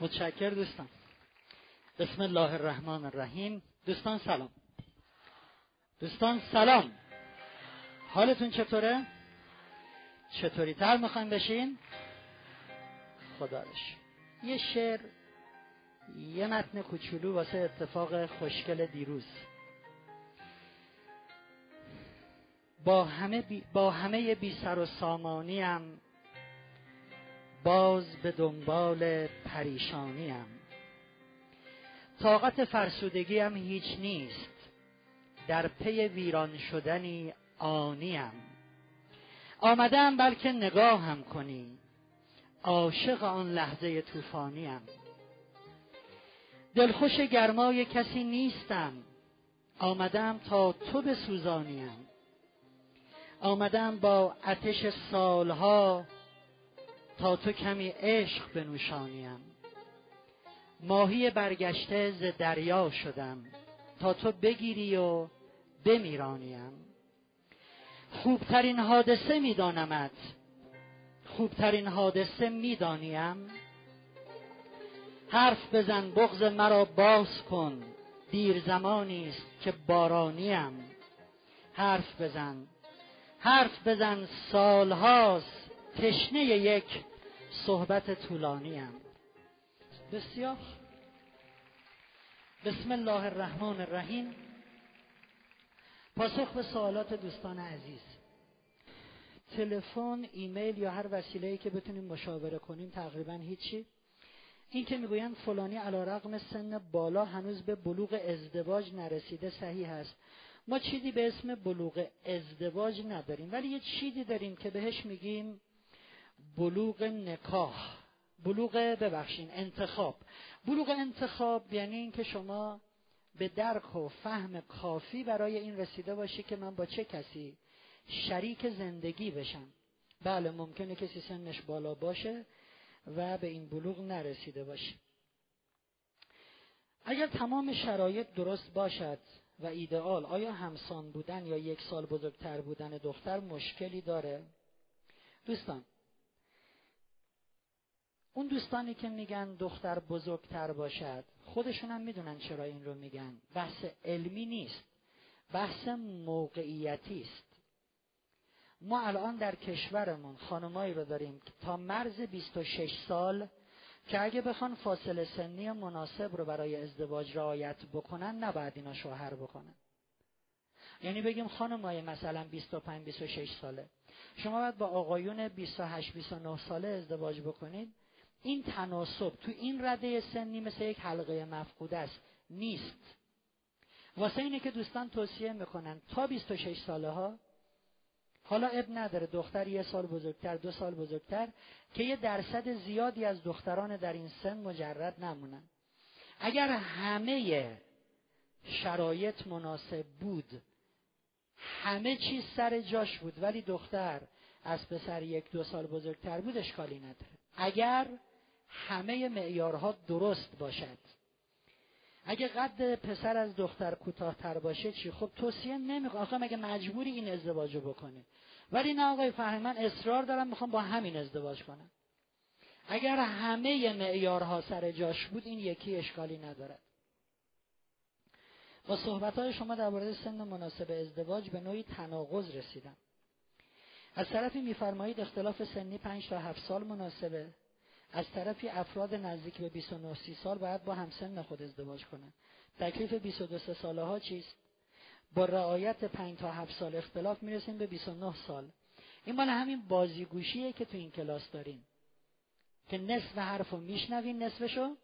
متشکر دوستان. بسم الله الرحمن الرحیم. دوستان سلام. دوستان سلام. حالتون چطوره؟ چطوری تر می‌خوایم بشین؟ خداش یه شعر یه متن کوچولو واسه اتفاق خوشگل دیروز. با همه بی, با همه بی سر و سامانیم باز به دنبال پریشانیم. طاقت فرسودگیم هیچ نیست. در پی ویران شدنی آنیم. آمدم بلکه نگاهم کنی. عاشق آن لحظه طوفانیم. دلخوش گرمای کسی نیستم. آمدم تا تو بسوزانیم. آمدم با آتش سالها تا تو کمی عشق بنوشانیم. ماهی برگشته ز دریا شدم. تا تو بگیری و بمیرانیم. خوبترین حادثه میدانمت. خوبترین حادثه می‌دانیم. حرف بزن بغز مرا باز کن. دیر زمانی است که بارانیم. حرف بزن. حرف بزن سالهاست تشنه یک صحبت طولانیم بسیار. بسم الله الرحمن الرحیم. پاسخ به سوالات دوستان عزیز. تلفن ایمیل یا هر وسیله‌ای که بتونیم مشاوره کنیم تقریبا هیچی. این که می‌گویند فلانی علا رقم سن بالا هنوز به بلوغ ازدواج نرسیده صحیح هست ما چیزی به اسم بلوغ ازدواج نداریم ولی یه چیزی داریم که بهش میگیم بلوغ نکاح. بلوغ ببخشین انتخاب. بلوغ انتخاب یعنی اینکه شما به درک و فهم کافی برای این رسیده باشی که من با چه کسی شریک زندگی بشم. بله ممکنه کسی سنش بالا باشه و به این بلوغ نرسیده باشه. اگر تمام شرایط درست باشد و ایدئال آیا همسان بودن یا یک سال بزرگتر بودن دختر مشکلی داره؟ دوستان اون دوستانی که میگن دختر بزرگتر باشد خودشون هم می‌دونن چرا این رو میگن. بحث علمی نیست. بحث موقعیتی است. ما الان در کشورمون خانمایی رو داریم تا مرز 26 سال که اگه بخوان فاصله سنی مناسب رو برای ازدواج رعایت بکنن نباید اینا شوهر بکنن. یعنی بگیم خانمای مثلا 25 26 ساله. شما باید با آقایون 28 29 ساله ازدواج بکنید. این تناسب تو این رده سنی مثل یک حلقه مفقود است نیست. واسه اینه که دوستان توصیه می‌کنن تا 26 ساله ها حالا اب نداره دختر یه سال بزرگتر دو سال بزرگتر که یه درصد زیادی از دختران در این سن مجرد نمونن. اگر همه شرایط مناسب بود همه چیز سر جاش بود ولی دختر از پسر یک دو سال بزرگتر بود اشکالی نداره. اگر همه معیارها درست باشد. اگه قد پسر از دختر کوتاهتر باشه چی؟ خب توصیه نمی‌کنه. آخه مگه مجبوری این ازدواج رو بکنی ولی نه آقای فهمی اصرار دارم می‌خوام با همین ازدواج کنم. اگر همه معیارها سر جاش بود این یکی اشکالی ندارد. با صحبت های شما درباره سن مناسب ازدواج به نوعی تناقض رسیدم. از طرفی میفرمایید اختلاف سنی پنج تا هفت سال مناسبه. از طرفی افراد نزدیک به 29 30 سال باید با همسن خود ازدواج کنند تکلیف 22 ساله ها چیست؟ با رعایت 5 تا 7 سال اختلاف می‌رسیم به 29 سال. این مال همین بازیگوشیه که تو این کلاس داریم. که نصف حرفو میشنوین نصفشو؟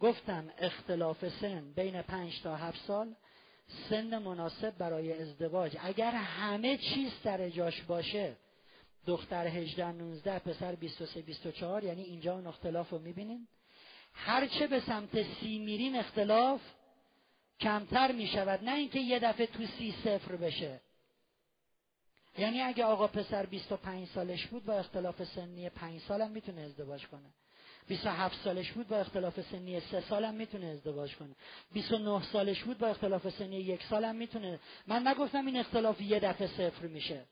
گفتم اختلاف سن بین 5 تا 7 سال سن مناسب برای ازدواج. اگر همه چیز سر جاش باشه دختر 18 19 پسر 23 24 یعنی اینجا اون اختلاف رو می‌بینیم. هرچه به سمت سی میریم اختلاف کمتر می‌شود نه اینکه یه دفعه تو سی صفر بشه. یعنی اگه آقا پسر 25 سالش بود با اختلاف سنی 5 سالم می‌تونه ازدواج کنه. 27 سالش بود با اختلاف سنی 3 سالم می‌تونه ازدواج کنه. 29 سالش بود با اختلاف سنی یک سالم می‌تونه. من نگفتم این اختلاف یه دفعه صفر میشه.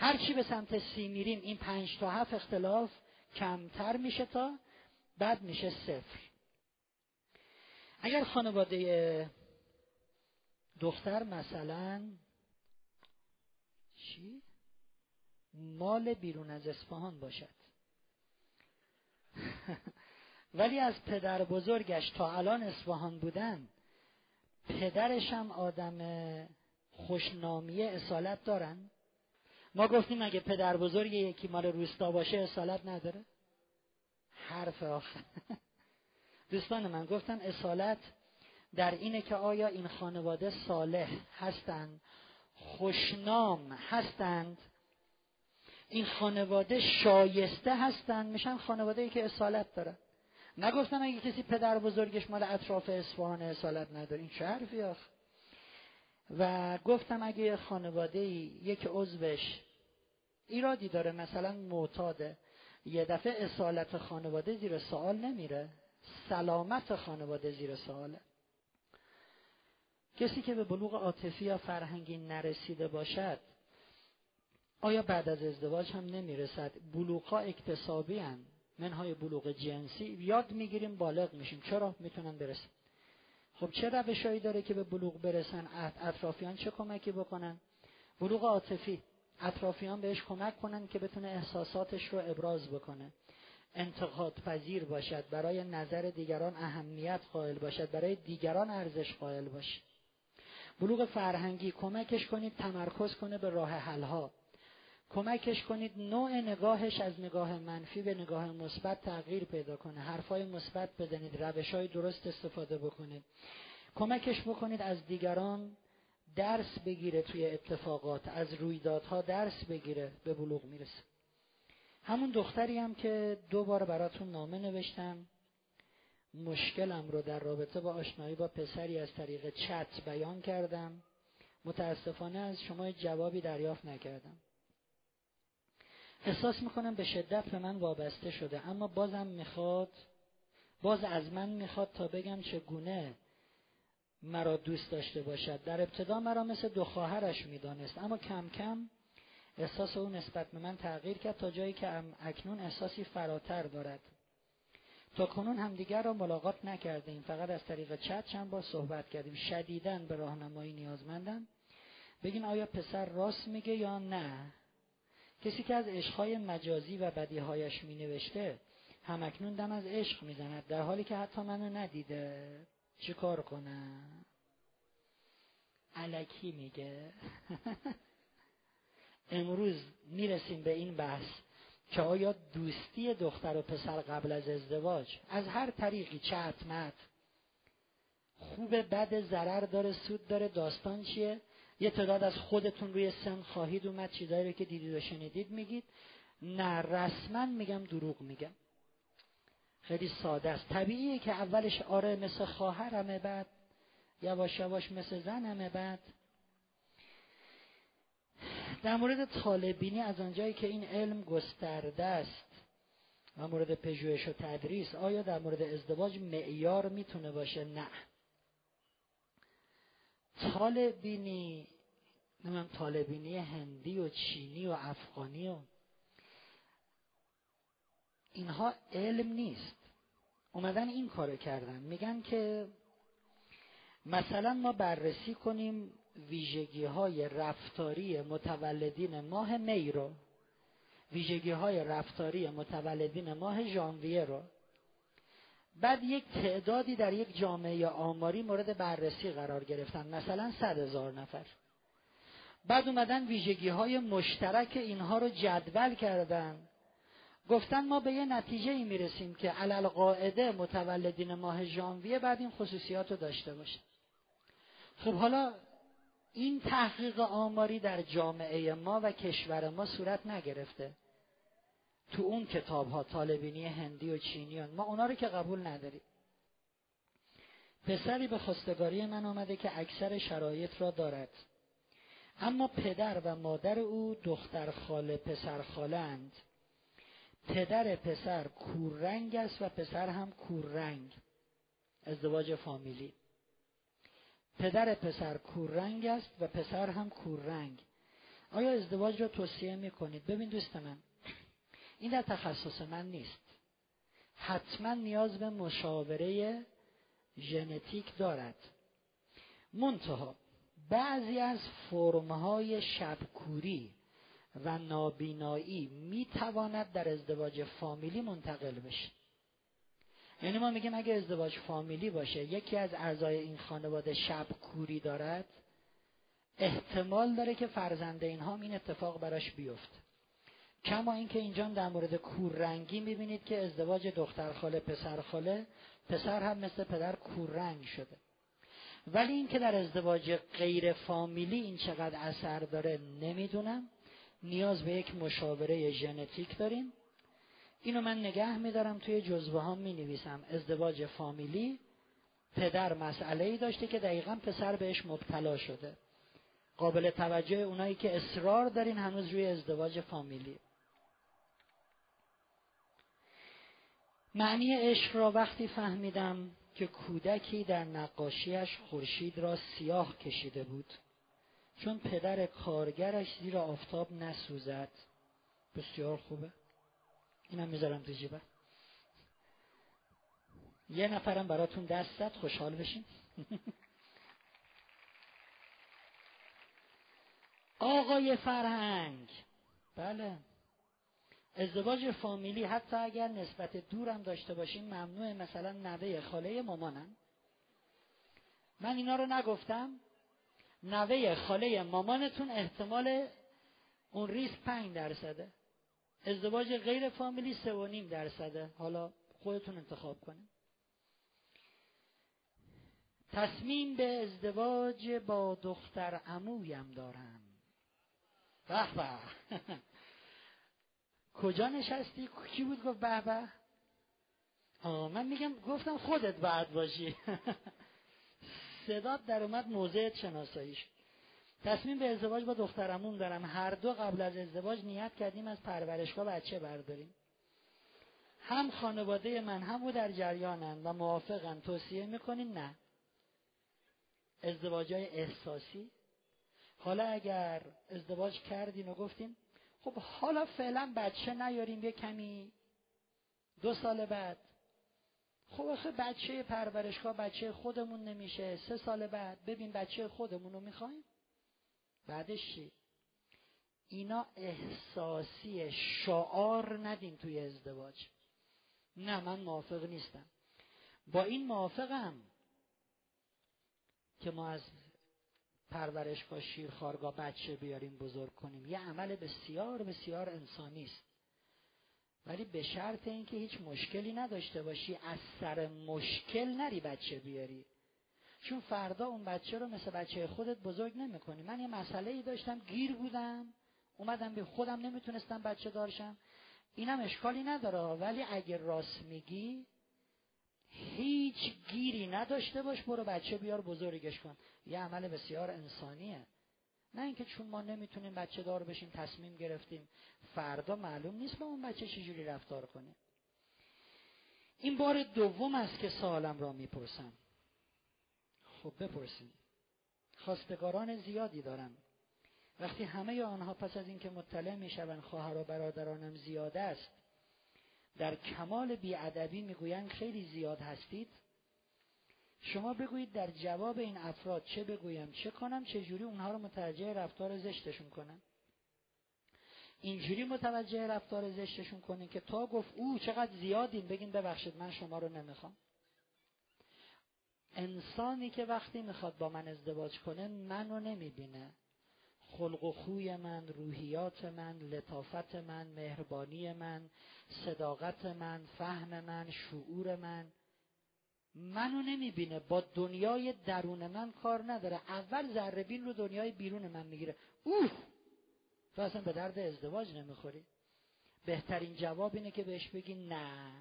هر چی به سمت سی میریم این پنج تا هفت اختلاف کمتر میشه تا بعد میشه صفر. اگر خانواده دختر مثلا چی؟ مال بیرون از اصفهان باشد. ولی از پدر بزرگش تا الان اصفهان بودن پدرش هم آدم خوشنامی اصالت دارن. ما گفتیم اگه پدر بزرگ یکی مال روستا باشه اصالت نداره. حرف آخر. دوستان من گفتم اصالت در اینه که آیا این خانواده صالح هستند؟ خوشنام هستند؟ این خانواده شایسته هستند؟ میشن خانواده ای که اصالت دارن. نگفتم اگه کسی پدر بزرگش مال اطراف اصفهان اصالت نداره. این چه حرفی و گفتم اگه خانواده یک عضوش ایرادی داره. مثلا معتاده یه دفعه اصالت خانواده زیر سوال نمیره. سلامت خانواده زیر سواله کسی که به بلوغ عاطفی یا فرهنگی نرسیده باشد آیا بعد از ازدواج هم نمی‌رسد؟ بلوغها اکتسابی هن. منهای بلوغ جنسی. یاد می‌گیریم بالغ میشیم. چرا؟ می‌تونن برسن. خب چه روشهایی داره که به بلوغ برسن؟ اطرافیان چه کمکی بکنن؟ بلوغ عاطفی. اطرافیان بهش کمک کنن که بتونه احساساتش رو ابراز بکنه. انتقاد پذیر باشد. برای نظر دیگران اهمیت قائل باشد. برای دیگران ارزش قائل باشد. بلوغ فرهنگی. کمکش کنید تمرکز کنه به راه حلها. کمکش کنید نوع نگاهش از نگاه منفی به نگاه مثبت تغییر پیدا کنه. حرفای مثبت بزنید. روشهای درست استفاده بکنید. کمکش بکنید از دیگران درس بگیره توی اتفاقات از رویدادها درس بگیره به بلوغ می‌رسه. همون دختری هم که دو بار براتون نامه نوشتم مشکلم رو در رابطه با آشنایی با پسری از طریق چت بیان کردم. متاسفانه از شما جوابی دریافت نکردم. احساس می‌کنم به شدت به من وابسته شده اما بازم می‌خواد باز از من می‌خواد تا بگم چگونه مرا دوست داشته باشد. در ابتدا مرا مثل دو خواهرش می‌دانست اما کم کم احساس او نسبت به من تغییر کرد تا جایی که اکنون احساسی فراتر دارد. تا کنون همدیگر را ملاقات نکردیم. فقط از طریق چت چند بار صحبت کردیم. شدیدن به راهنمایی نیازمندم. بگین آیا پسر راست میگه یا نه؟ کسی که از عشقهای مجازی و بدیهایش می نوشته همکنون دم از عشق می‌زند در حالی که حتی منو ندیده. چی کار کنم؟ علکی میگه. امروز می‌رسیم به این بحث که آیا دوستی دختر و پسر قبل از ازدواج از هر طریقی چه حتمت خوب بد ضرر داره سود داره داستان چیه؟ یه تعداد از خودتون روی سن خواهید اومد چیزایی رو که دیدید و شنیدید میگید. نه رسما میگم دروغ میگم. خیلی ساده است. طبیعیه که اولش آره مثل خواهرمه بعد یواش یواش مثل زنمه بعد. در مورد طالبینی از آنجایی که این علم گسترده است و مورد پژوهش و تدریس آیا در مورد ازدواج معیار می‌تونه باشه؟ نه. طالبینی نمیم طالبینی هندی و چینی و افغانی و اینها علم نیست. اومدن این کارو کردن. میگن که مثلا ما بررسی کنیم ویژگی های رفتاری متولدین ماه می رو ویژگی های رفتاری متولدین ماه ژانویه رو. بعد یک تعدادی در یک جامعه آماری مورد بررسی قرار گرفتن مثلا صد هزار نفر. بعد اومدن ویژگی های مشترک اینها رو جدول کردن. گفتن ما به یه نتیجه ای می‌رسیم که علل قاعده متولدین ماه ژانویه بعد این خصوصیات رو داشته باشه خب حالا این تحقیق آماری در جامعه ما و کشور ما صورت نگرفته. تو اون کتاب ها طالبینی هندی و چینیان ما اونا رو که قبول نداریم. پسری به خواستگاری من آمده که اکثر شرایط را دارد. اما پدر و مادر او دختر خاله پسر اند پدر پسر کوررنگ است و پسر هم کوررنگ ازدواج فامیلی. پدر پسر کوررنگ است و پسر هم کوررنگ آیا ازدواج را توصیه می کنید؟ ببین دوست من این در تخصص من نیست. حتما نیاز به مشاوره ژنتیک دارد. منتها بعضی از فرمهای شبکوری و نابینایی می‌تواند در ازدواج فامیلی منتقل بشه. یعنی ما میگیم اگه ازدواج فامیلی باشه یکی از اعضای این خانواده شب کوری دارد احتمال داره که فرزند اینها این اتفاق براش بیفته. کما اینکه اینجا در مورد کوررنگی می‌بینید که ازدواج دختر خاله پسر خاله پسر هم مثل پدر کوررنگ شده. ولی اینکه در ازدواج غیر فامیلی این چقدر اثر داره نمی‌دونم. نیاز به یک مشاوره ژنتیک داریم. اینو من نگه میدارم توی جزوه ها می نویسم ازدواج فامیلی پدر مسئله ای داشته که دقیقا پسر بهش مبتلا شده. قابل توجه اونایی که اصرار دارین هنوز روی ازدواج فامیلی. معنی عشق را وقتی فهمیدم که کودکی در نقاشیش خورشید را سیاه کشیده بود. چون پدر کارگرش زیر آفتاب نسوزد. بسیار خوبه. اینم می‌ذارم تو جیبم. یه نفرم براتون دست زد خوشحال بشین. آقای فرهنگ. بله. ازدواج فامیلی حتی اگر نسبت دورم داشته باشیم ممنوع مثلا نوه خاله مامانم. من اینا رو نگفتم نوه خاله مامانتون احتمال اون ریسک پنج درصده. ازدواج غیر فامیلی سه و نیم درصده. حالا خودتون انتخاب کنید. تصمیم به ازدواج با دختر عمویم دارم. به به. کجا نشستی؟ کی بود؟ گفت به به. من میگم گفتم خودت بعد باشی. صدات در اومد موضعت شناساییش تصمیم به ازدواج با دخترمون دارم. هر دو قبل از ازدواج نیت کردیم از پرورشگاه بچه برداریم. هم خانواده من هم او در جریانن و موافقن توصیه می‌کنین نه. ازدواج های احساسی. حالا اگر ازدواج کردین و گفتین خب حالا فعلا بچه نیاریم یه کمی دو سال بعد. خب آخه بچه پرورشگاه بچه خودمون نمیشه. سه سال بعد ببین بچه خودمون رو می‌خوایم. بعدش چی؟ اینا احساسی شعار ندین توی ازدواج. نه من موافق نیستم. با این موافقم که ما از پرورشگاه شیرخارگاه بچه بیاریم بزرگ کنیم. یه عمل بسیار بسیار انسانی است ولی به شرط اینکه هیچ مشکلی نداشته باشی از سر مشکل نری بچه بیاری. چون فردا اون بچه رو مثل بچه خودت بزرگ نمی‌کنی. من یه مسئله ای داشتم گیر بودم. اومدم به خودم نمی‌تونستم بچه دارشم اینم اشکالی نداره. ولی اگه راست میگی هیچ گیری نداشته باش برو بچه بیار بزرگش کن. یه عمل بسیار انسانیه. نه اینکه چون ما نمی‌تونیم بچه دار بشیم تصمیم گرفتیم فردا معلوم نیست با اون بچه چجوری رفتار کنیم. این بار دوم است که سوالم را می‌پرسم. خب بپرسیم. خواستگاران زیادی دارم وقتی همه آنها پس از اینکه مطلع می‌شوند خواهر و برادرانم زیاد است در کمال بیادبی می‌گویند خیلی زیاد هستید؟ شما بگویید در جواب این افراد چه بگویم چه کنم چه جوری اونها رو متوجه رفتار زشتشون کنم؟ اینجوری متوجه رفتار زشتشون کنین که تا گفت او چقدر زیادین بگین ببخشید من شما رو نمی‌خوام. انسانی که وقتی می‌خواد با من ازدواج کنه منو نمی‌بینه. خلق و خوی من روحیات من لطافت من مهربانی من صداقت من فهم من شعور من. منو نمی‌بینه. با دنیای درون من کار نداره. اول ذره بین رو دنیای بیرون من می‌گیره. اوه! تو اصلا به درد ازدواج نمی‌خوری. بهترین جواب اینه که بهش بگی نه.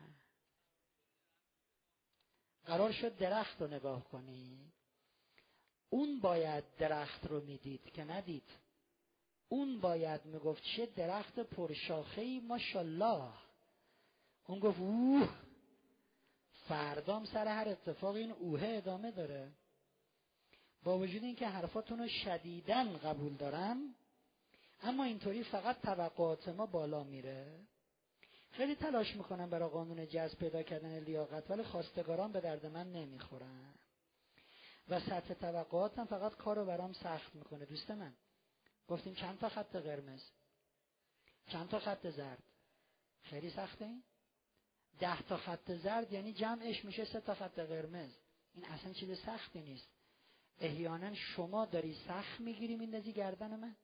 قرار شد درخت رو نگاه کنی. اون باید درخت رو می‌دید که ندید. اون باید می‌گفت چه درخت پرشاخه ای ماشالله اون گفت اوه! فردام سر هر اتفاق این اوه ادامه داره. با وجود اینکه حرفاتون رو شدیدن قبول دارم اما اینطوری فقط توقعات ما بالا میره. خیلی تلاش می‌کنم برای قانون جذب پیدا کردن لیاقت ولی خواستگاران به درد من نمی‌خورن. و سطح توقعاتم فقط کارو برام سخت می‌کنه. دوست من گفتیم چند تا خط قرمز؟ چند تا خط زرد؟ خیلی سخته این؟ ده تا خط زرد یعنی جمعش میشه سه تا خط قرمز. این اصلا چیز سختی نیست. احیانا شما داری سخت می‌گیری میندازی گردن من.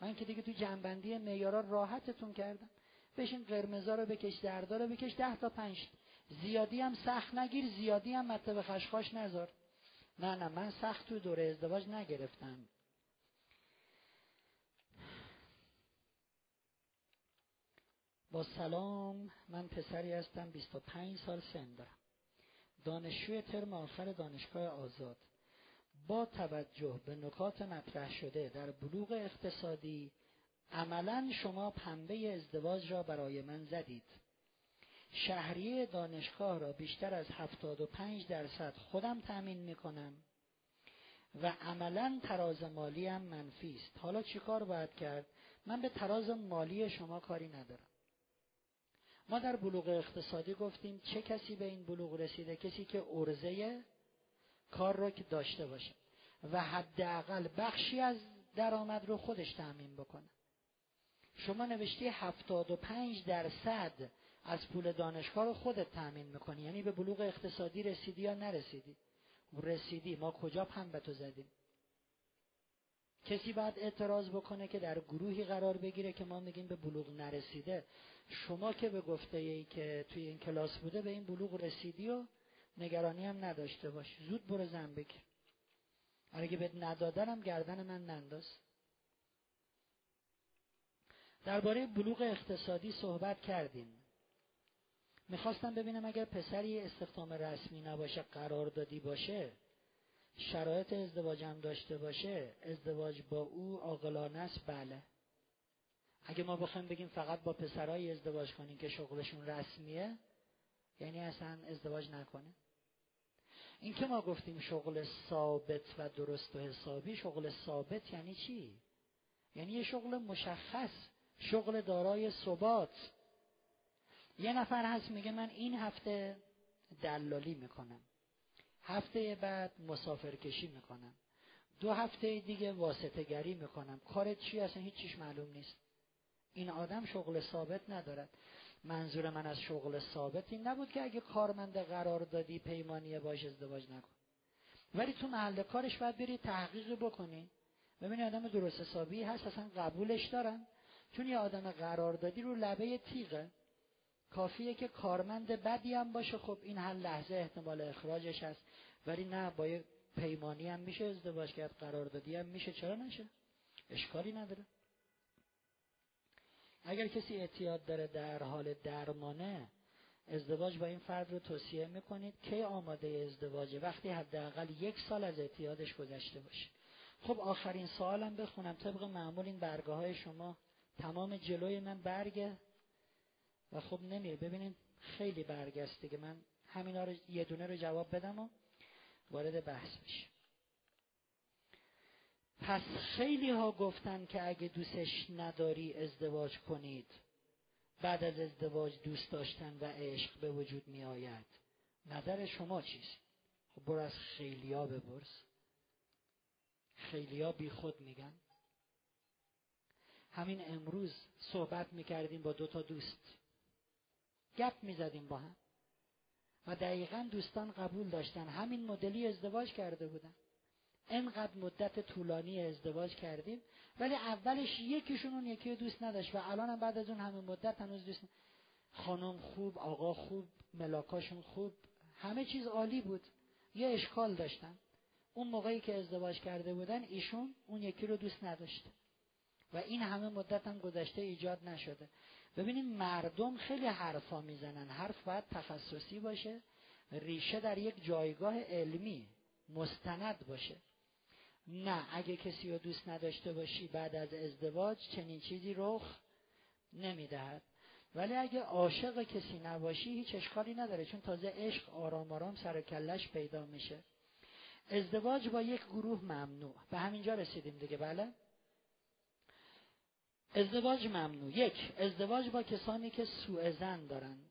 من که دیگه تو جنبندی میارا راحتتون کردم. بشین قرمزا رو بکش دردا رو بکش ده تا پنج زیادی هم سخت نگیر زیادی هم مطلب خشخاش نذار. نه نه من سخت تو دوره ازدواج نگرفتم. با سلام من پسری هستم 25 سال سن دارم. دانشجوی ترم آخر دانشگاه آزاد. با توجه به نکات مطرح شده در بلوغ اقتصادی عملا شما پنبه ازدواج را برای من زدید. شهریه دانشگاه را بیشتر از 75 درصد خودم تأمین می کنم و عملا تراز مالی هم منفی است. حالا چیکار باید کرد؟ من به تراز مالی شما کاری ندارم. ما در بلوغ اقتصادی گفتیم چه کسی به این بلوغ رسیده؟ کسی که ارزه کار را که داشته باشه و حداقل بخشی از درآمد رو خودش تأمین بکنه. شما نوشتی هفتاد و پنج درصد از پول دانشگاه رو خودت تأمین می‌کنی. یعنی به بلوغ اقتصادی رسیدی یا نرسیدی؟ رسیدی. ما کجا پنبه تو زدیم؟ کسی باید اعتراض بکنه که در گروهی قرار بگیره که ما میگیم به بلوغ نرسیده. شما که به گفته ای که توی این کلاس بوده به این بلوغ رسیدی و نگرانی هم نداشته باش. زود برو زن بگیر. اگه بهت ندادنم گردن من ننداز. درباره بلوغ اقتصادی صحبت کردیم. می‌خواستم ببینم اگر پسری استخدام رسمی نباشه قراردادی باشه شرایط ازدواجم داشته باشه ازدواج با او عاقلانه است بله. اگه ما بخوایم بگیم فقط با پسرای ازدواج کنیم که شغلشون رسمیه یعنی اصلا ازدواج نکنه. این که ما گفتیم شغل ثابت و درست و حسابی شغل ثابت یعنی چی؟ یعنی یه شغل مشخص شغل دارای ثبات. یه نفر هست میگه من این هفته دلالی می‌کنم. هفته بعد مسافرکشی می‌کنم. دو هفته دیگه واسطه گری می‌کنم. کارت چی اصلا هیچ چیش معلوم نیست. این آدم شغل ثابت ندارد. منظور من از شغل ثابت این نبود که اگه کارمند قرار دادی پیمانی باش ازدواج نکن. ولی تو محل کارش باید بری تحقیق بکنی. ببینی آدم درست حسابی هست اصلا قبولش دارن. چون یه آدم قراردادی رو لبه تیغه. کافیه که کارمند بدی هم باشه. خب این هر لحظه احتمال اخراجش هست. ولی نه با یه پیمانی هم میشه ازدواج کرد قراردادی هم میشه. چرا نشه؟ اشکالی نداره. اگر کسی اعتیاد داره در حال درمانه ازدواج با این فرد رو توصیه می‌کنید که آماده ازدواجه. وقتی حداقل یک سال از اعتیادش گذشته باشه. خب آخرین سوالم بخونم. طبق معمول این برگاه های شما تمام جلوی من برگه. و خب نمیره. ببینید خیلی برگسته که من همینا رو یه دونه رو جواب بدم و وارد بحث بشیم پس خیلی ها گفتن که اگه دوستش نداری ازدواج کنید. بعد از ازدواج دوست داشتن و عشق به وجود می آید نظر شما چیست؟ خب برو از خیلیا بپرس. خیلیا بی خود میگن. همین امروز صحبت می‌کردیم با دو تا دوست. گپ می‌زدیم با هم. و دقیقا دوستان قبول داشتن. همین مدلی ازدواج کرده بودن. انقدر مدت طولانی ازدواج کردیم. ولی اولش یکیشون اون یکی دوست نداشت و الان هم بعد از اون همه مدت هنوز دوست خانم خوب آقا خوب ملاکاشون خوب. همه چیز عالی بود. یه اشکال داشتن. اون موقعی که ازدواج کرده بودن ایشون اون یکی رو دوست نداشت. و این همه مدت هم گذشته ایجاد نشده. ببینید مردم خیلی حرفا می‌زنن. حرف باید تخصصی باشه. ریشه در یک جایگاه علمی مستند باشه. نه اگه کسی رو دوست نداشته باشی بعد از ازدواج چنین چیزی رخ نمی‌دهد. ولی اگه عاشق کسی نباشی هیچ اشکالی نداره چون تازه عشق آرام آرام سر کلش پیدا میشه. ازدواج با یک گروه ممنوع. به همینجا رسیدیم دیگه بله؟ ازدواج ممنوع. یک ازدواج با کسانی که سوء زن دارند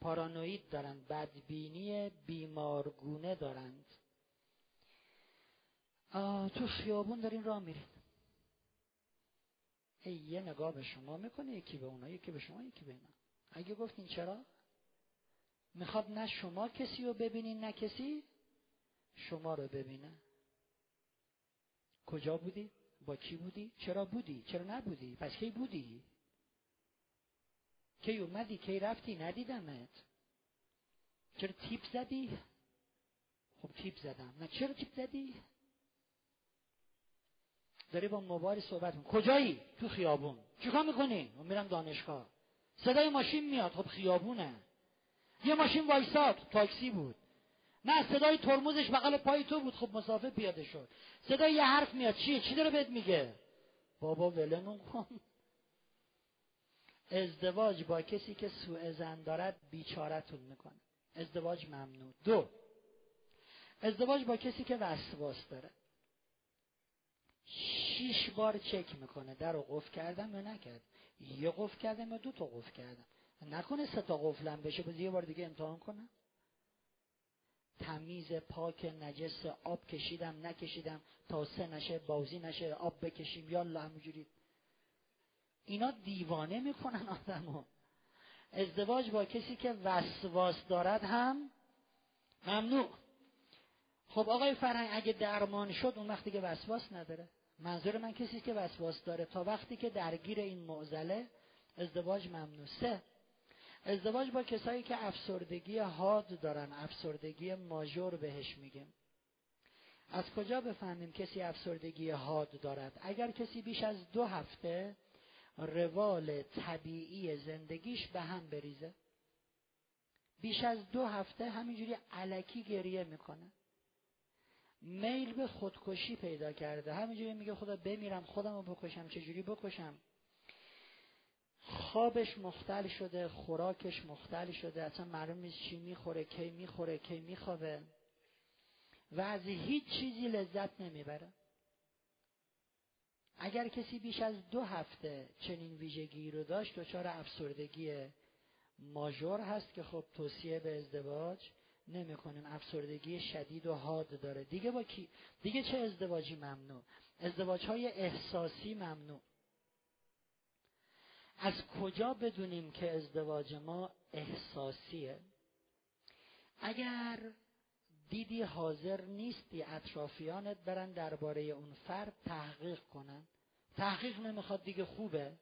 پارانوید دارند بدبینی بیمارگونه دارند. تو خیابون دارین راه میرین. یه نگاه به شما می‌کنه یکی به اونا یکی به شما یکی به اینا. اگه گفتین چرا؟ می‌خواد نه شما کسی رو ببینین نه کسی شما رو ببینه. کجا بودی؟ با کی بودی؟ چرا بودی؟ چرا نبودی؟ پس کی بودی؟ کی اومدی؟ کی رفتی؟ ندیدمت. چرا تیپ زدی؟ خب تیپ زدم. نه چرا تیپ زدی؟ داری با موبایل صحبت می‌کنی. کجایی؟ تو خیابون. چیکار می‌کنی؟ میرم دانشگاه. صدای ماشین میاد. خب خیابونه. یه ماشین وایساد. تاکسی بود. نه صدای ترمزش بغل پای تو بود. خب مسافر پیاده شد. صدای یه حرف میاد. چیه؟ چی داره بهت میگه؟ بابا ولمون کن. ازدواج با کسی که سوء زن دارد بیچارتون می‌کنه. ازدواج ممنوع. دو. ازدواج با کسی که وسواس داره. شیش بار چک می‌کنه. در رو قفل کردم یا نکرد؟ یه قفل کردم یا دو تا قفل کردم. نکنه سه تا قفلم بشه باز یه بار دیگه امتحان کنم. تمیز پاک نجس آب کشیدم نکشیدم تا سه نشه بازی نشه آب بکشیم. یا الله همجوری اینا دیوانه می‌کنن آدمو. ازدواج با کسی که وسواس دارد هم ممنوع. خب آقای فرهنگ اگه درمان شد اون وقتی که وسواس نداره. منظور من کسی که وسواس داره تا وقتی که درگیر این معضله ازدواج ممنوع. سه ازدواج با کسایی که افسردگی حاد دارن افسردگی ماژور بهش میگیم. از کجا بفهمیم کسی افسردگی حاد دارد؟ اگر کسی بیش از دو هفته روال طبیعی زندگیش به هم بریزه بیش از دو هفته همینجوری علکی گریه می‌کنه. میل به خودکشی پیدا کرده همینجوری میگه خدا بمیرم خودم رو بکشم چجوری بکشم؟ خوابش مختل شده خوراکش مختل شده اصلا معلوم نیست چی می‌خوره کی می‌خوره کی میخوابه. و از هیچ چیزی لذت نمی‌بره. اگر کسی بیش از دو هفته چنین ویژگی رو داشت دچار افسردگی ماژور هست که خب توصیه به ازدواج نمی‌کنیم. افسردگی شدید و حاد داره. دیگه با کی؟ دیگه چه ازدواجی ممنوع؟ ازدواج های احساسی ممنوع. از کجا بدونیم که ازدواج ما احساسیه؟ اگر دیدی حاضر نیستی اطرافیانت برن درباره اون فرد تحقیق کنن. تحقیق نمی‌خواد دیگه خوبه.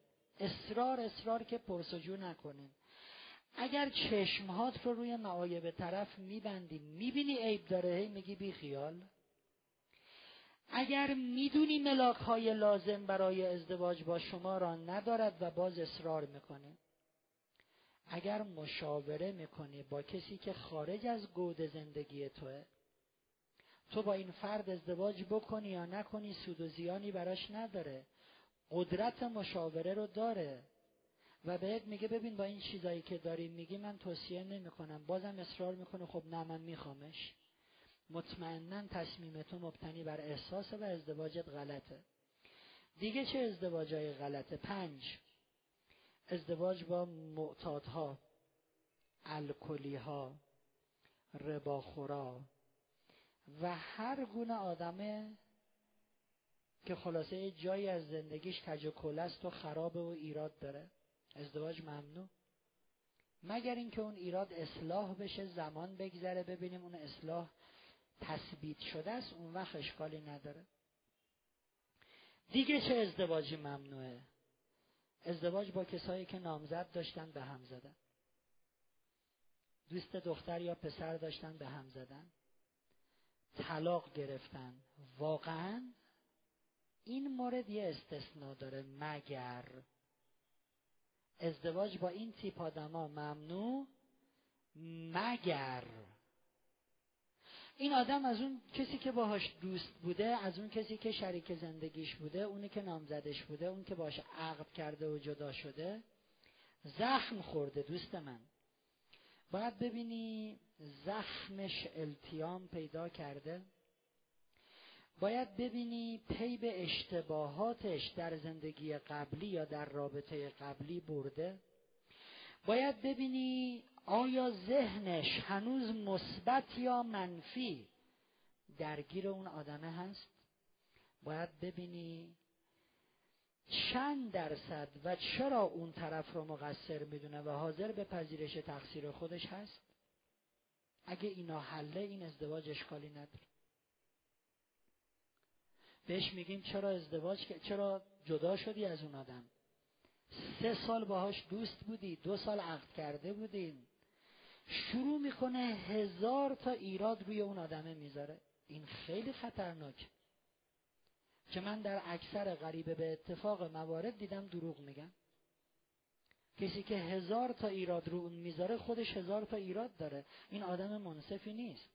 اصرار اصرار که پرسجو نکنین اگر چشمهات رو روی معایب طرف میبندی می‌بینی عیب داره هی میگی بی خیال اگر می‌دونی ملاک های لازم برای ازدواج با شما را ندارد و باز اصرار می‌کنه اگر مشاوره می‌کنی با کسی که خارج از گود زندگی توه تو با این فرد ازدواج بکنی یا نکنی سود و زیانی براش نداره. قدرت مشاوره رو داره. و بهت میگه ببین با این چیزایی که داری میگی من توصیه نمی‌کنم. بازم اصرار می‌کنه خب نه من میخوامش. مطمئنا تصمیم تو مبتنی بر احساس و ازدواجت غلطه. دیگه چه ازدواجای غلطه؟ پنج. ازدواج با معتادها الکلی ها رباخورا و هر گونه آدمه که خلاصه جایی از زندگیش کج و است و خرابه و ایراد داره. ازدواج ممنوع. مگر اینکه اون ایراد اصلاح بشه زمان بگذره ببینیم اون اصلاح تثبیت شده است اون وقت اشکالی نداره. دیگه چه ازدواجی ممنوعه؟ ازدواج با کسایی که نامزد داشتن به هم زدن. دوست دختر یا پسر داشتن به هم زدن. طلاق گرفتن. واقعا این مورد یه استثنا داره مگر ازدواج با این تیپ آدما ممنوع؟ مگر این آدم از اون کسی که باهاش دوست بوده از اون کسی که شریک زندگیش بوده اونی که نامزدش بوده اون که باهاش عقد کرده و جدا شده زخم خورده دوست من. باید ببینی زخمش التیام پیدا کرده. باید ببینی پی به اشتباهاتش در زندگی قبلی یا در رابطه قبلی برده. باید ببینی آیا ذهنش هنوز مثبت یا منفی درگیر اون آدمه هست؟ باید ببینی چند درصد و چرا اون طرف رو مقصر می‌دونه و حاضر به پذیرش تقصیر خودش هست؟ اگه اینا حله این ازدواج اشکالی نداره. بهش میگیم چرا ازدواج چرا جدا شدی از اون آدم؟ سه سال باهاش دوست بودی دو سال عقد کرده بودین شروع می‌کنه هزار تا ایراد روی اون آدمه می‌ذاره. این خیلی خطرناک. که من در اکثر غریبه به اتفاق موارد دیدم دروغ میگن. کسی که هزار تا ایراد رو اون می‌ذاره خودش هزار تا ایراد داره. این آدم منصفی نیست.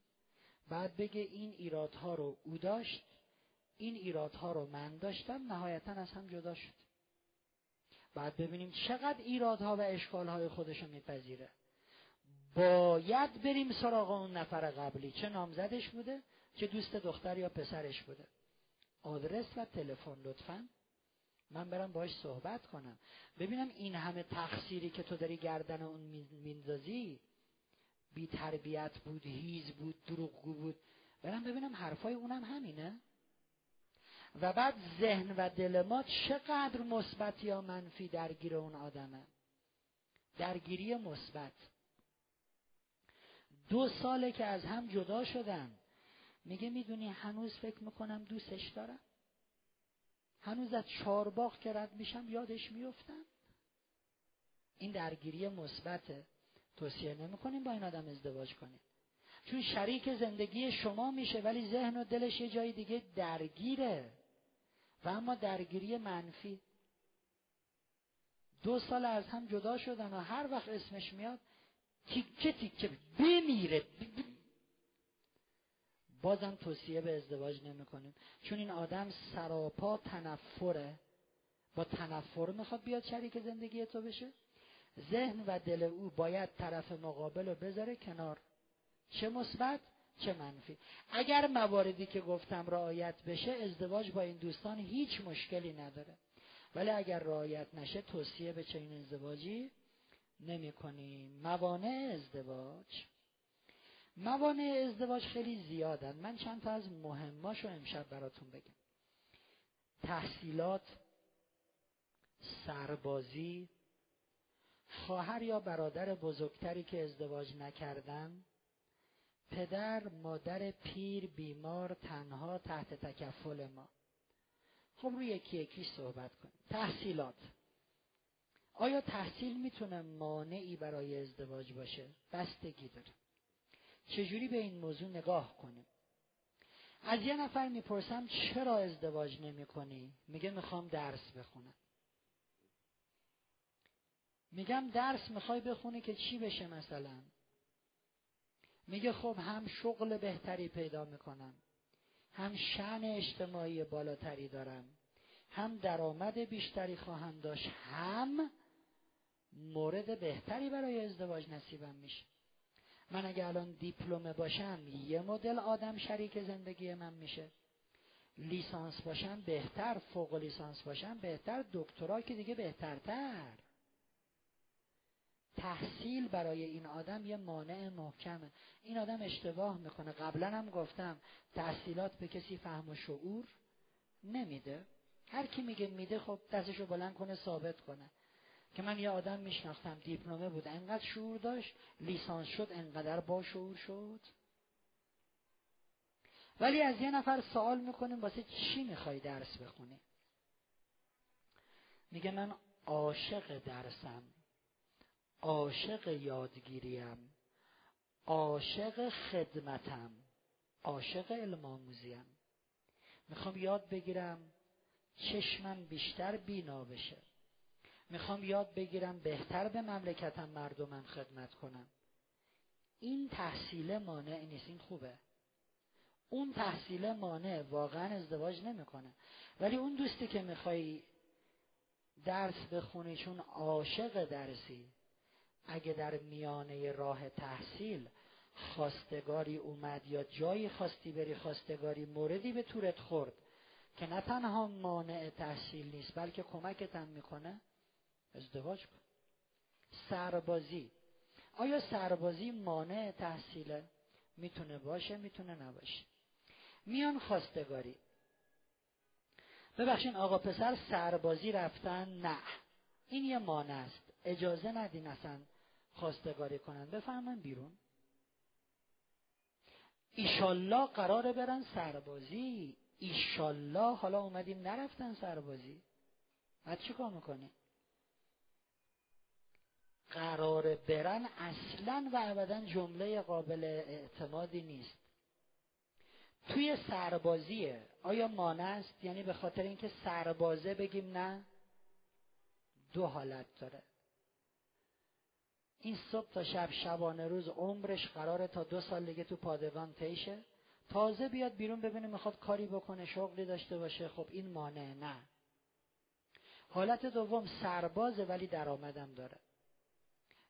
بعد بگه این ایرادها رو او داشت این ایرادها رو من داشتم نهایتا از هم جدا شد. بعد ببینیم چقدر ایرادها و اشکالهای خودش رو میپذیره. باید بریم سراغ اون نفر قبلی. چه نامزدش بوده چه دوست دختر یا پسرش بوده. آدرس و تلفن لطفا. من برم باهاش صحبت کنم. ببینم این همه تقصیری که تو داری گردن اون میندازی بی تربیت بود هیز بود دروغگو بود. برم ببینم حرفای اونم همینه. و بعد ذهن و دل ما چقدر مثبت یا منفی درگیر اون آدمه. درگیری مثبت. دو ساله که از هم جدا شدن میگه می‌دونی هنوز فکر می‌کنم دوستش دارم. هنوز از چارباغ که رد میشم یادش میفتم این درگیری مثبته. توصیه نمی‌کنیم با این آدم ازدواج کنید چون شریک زندگی شما میشه ولی ذهن و دلش یه جای دیگه درگیره. و اما درگیری منفی. دو سال از هم جدا شدن و هر وقت اسمش میاد تیکه تیکه بمیره. بازم توصیه به ازدواج نمی کنیم چون این آدم سراپا تنفره. با تنفر می‌خواد بیاد شریک زندگی تو بشه. ذهن و دل او باید طرف مقابل رو بذاره کنار. چه مثبت چه منفی. اگر مواردی که گفتم رعایت بشه ازدواج با این دوستان هیچ مشکلی نداره. ولی اگر رعایت نشه توصیه به چنین ازدواجی نمی کنیم موانع ازدواج. موانع ازدواج خیلی زیادن. من چند تا از مهماشو امشب براتون بگم. تحصیلات سربازی خواهر یا برادر بزرگتری که ازدواج نکردن پدر مادر پیر بیمار تنها تحت تکفل ما. خب روی یکی یکی صحبت کنیم. تحصیلات. آیا تحصیل می‌تونه مانعی برای ازدواج باشه؟ بستگی داره. چجوری به این موضوع نگاه کنیم؟ از یه نفر می‌پرسم چرا ازدواج نمی کنی؟ میگه می‌خوام درس بخونم. میگم درس می‌خوای بخونی که چی بشه مثلا؟ میگه خب هم شغل بهتری پیدا می‌کنم هم شن اجتماعی بالاتری دارم هم درآمد بیشتری خواهم داشت هم مورد بهتری برای ازدواج نصیبم میشه. من اگه الان دیپلمه باشم یه مدل آدم شریک زندگی من میشه. لیسانس باشم بهتر فوق لیسانس باشم بهتر دکترا که دیگه بهترتر. تحصیل برای این آدم یه مانع محکمه. این آدم اشتباه می‌کنه. قبلا هم گفتم تحصیلات به کسی فهم و شعور نمیده. هر کی میگه میده خب دستشو بلند کنه ثابت کنه. که من یه آدم میشناختم دیپلمه بود انقدر شعور داشت لیسانس شد انقدر با شعور شد. ولی از یه نفر سوال می‌کنیم واسه چی می‌خوای درس بخونی؟ میگه من عاشق درسم عاشق یادگیریم عاشق خدمتم عاشق علم آموزیم. می‌خوام یاد بگیرم چشمم بیشتر بینا بشه. می‌خوام یاد بگیرم بهتر به مملکتم مردمم خدمت کنم. این تحصیل مانع نیست این خوبه. اون تحصیل مانع واقعا ازدواج نمی‌کنه. ولی اون دوستی که می‌خوای درس بخونی چون عاشق درسی اگه در میانه راه تحصیل خواستگاری اومد یا جایی خواستی بری خواستگاری موردی به تورت خورد که نه تنها مانع تحصیل نیست بلکه کمکت هم می‌کنه. ازدواج کن. سربازی. آیا سربازی مانع تحصیله؟ می‌تونه باشه می‌تونه نباشه. میان خواستگاری. ببخشین آقا پسر سربازی رفتن نه. این یه مانع است. اجازه ندین اصلا خواستگاری کنن. بفرمایید بیرون. ایشالله قراره برن سربازی. ایشالله حالا اومدیم نرفتن سربازی. بعد چی کار می‌کنی؟ قرار برن اصلا و ابدا جمله قابل اعتمادی نیست. توی سربازیه. آیا مانع است؟ یعنی به خاطر اینکه سربازه بگیم نه دو حالت داره. این صبح تا شب شبانه روز عمرش قراره تا دو سال دیگه تو پادگان تیشه تازه بیاد بیرون ببینه می‌خواد کاری بکنه شغلی داشته باشه. خب این مانع نه. حالت دوم سربازه ولی درآمدم داره.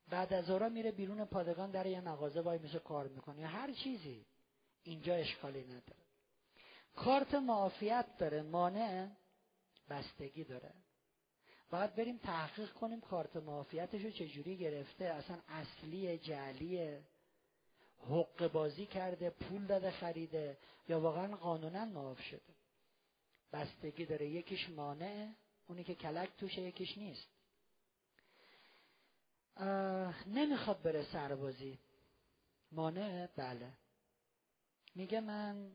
بعد از اورا میره بیرون پادگان در یه مغازه وای میشه کار می‌کنه. یا هر چیزی. اینجا اشکالی نداره. کارت معافیت داره. مانع بستگی داره. باید بریم تحقیق کنیم کارت معافیتش رو چجوری گرفته. اصلا اصلی جعلیه. حق بازی کرده پول داده خریده. یا واقعا قانونا معاف شده. بستگی داره. یکیش مانع اونی که کلک توشه یکیش نیست. نمی‌خواد بره سربازی. مانع؟ بله. میگه من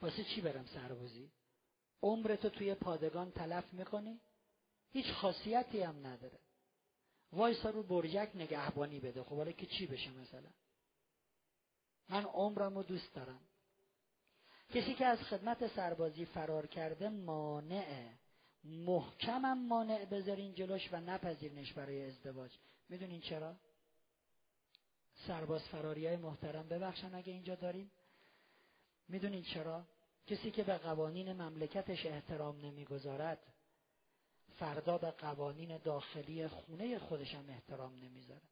واسه چی برم سربازی؟ عمرتو توی پادگان تلف می‌کنی؟ هیچ خاصیتی هم نداره. وایسا رو برجک نگهبانی بده. خب حالا که چی بشه مثلا؟ من عمرم رو دوست دارم. کسی که از خدمت سربازی فرار کرده مانعه. محکمم مانع بذارین جلوش و نپذیرنش برای ازدواج می‌دونین چرا؟ سرباز فراری های محترم ببخشن اگه اینجا داریم می‌دونین چرا؟ کسی که به قوانین مملکتش احترام نمی‌گذارد فردا به قوانین داخلی خونه خودشم احترام نمی‌ذاره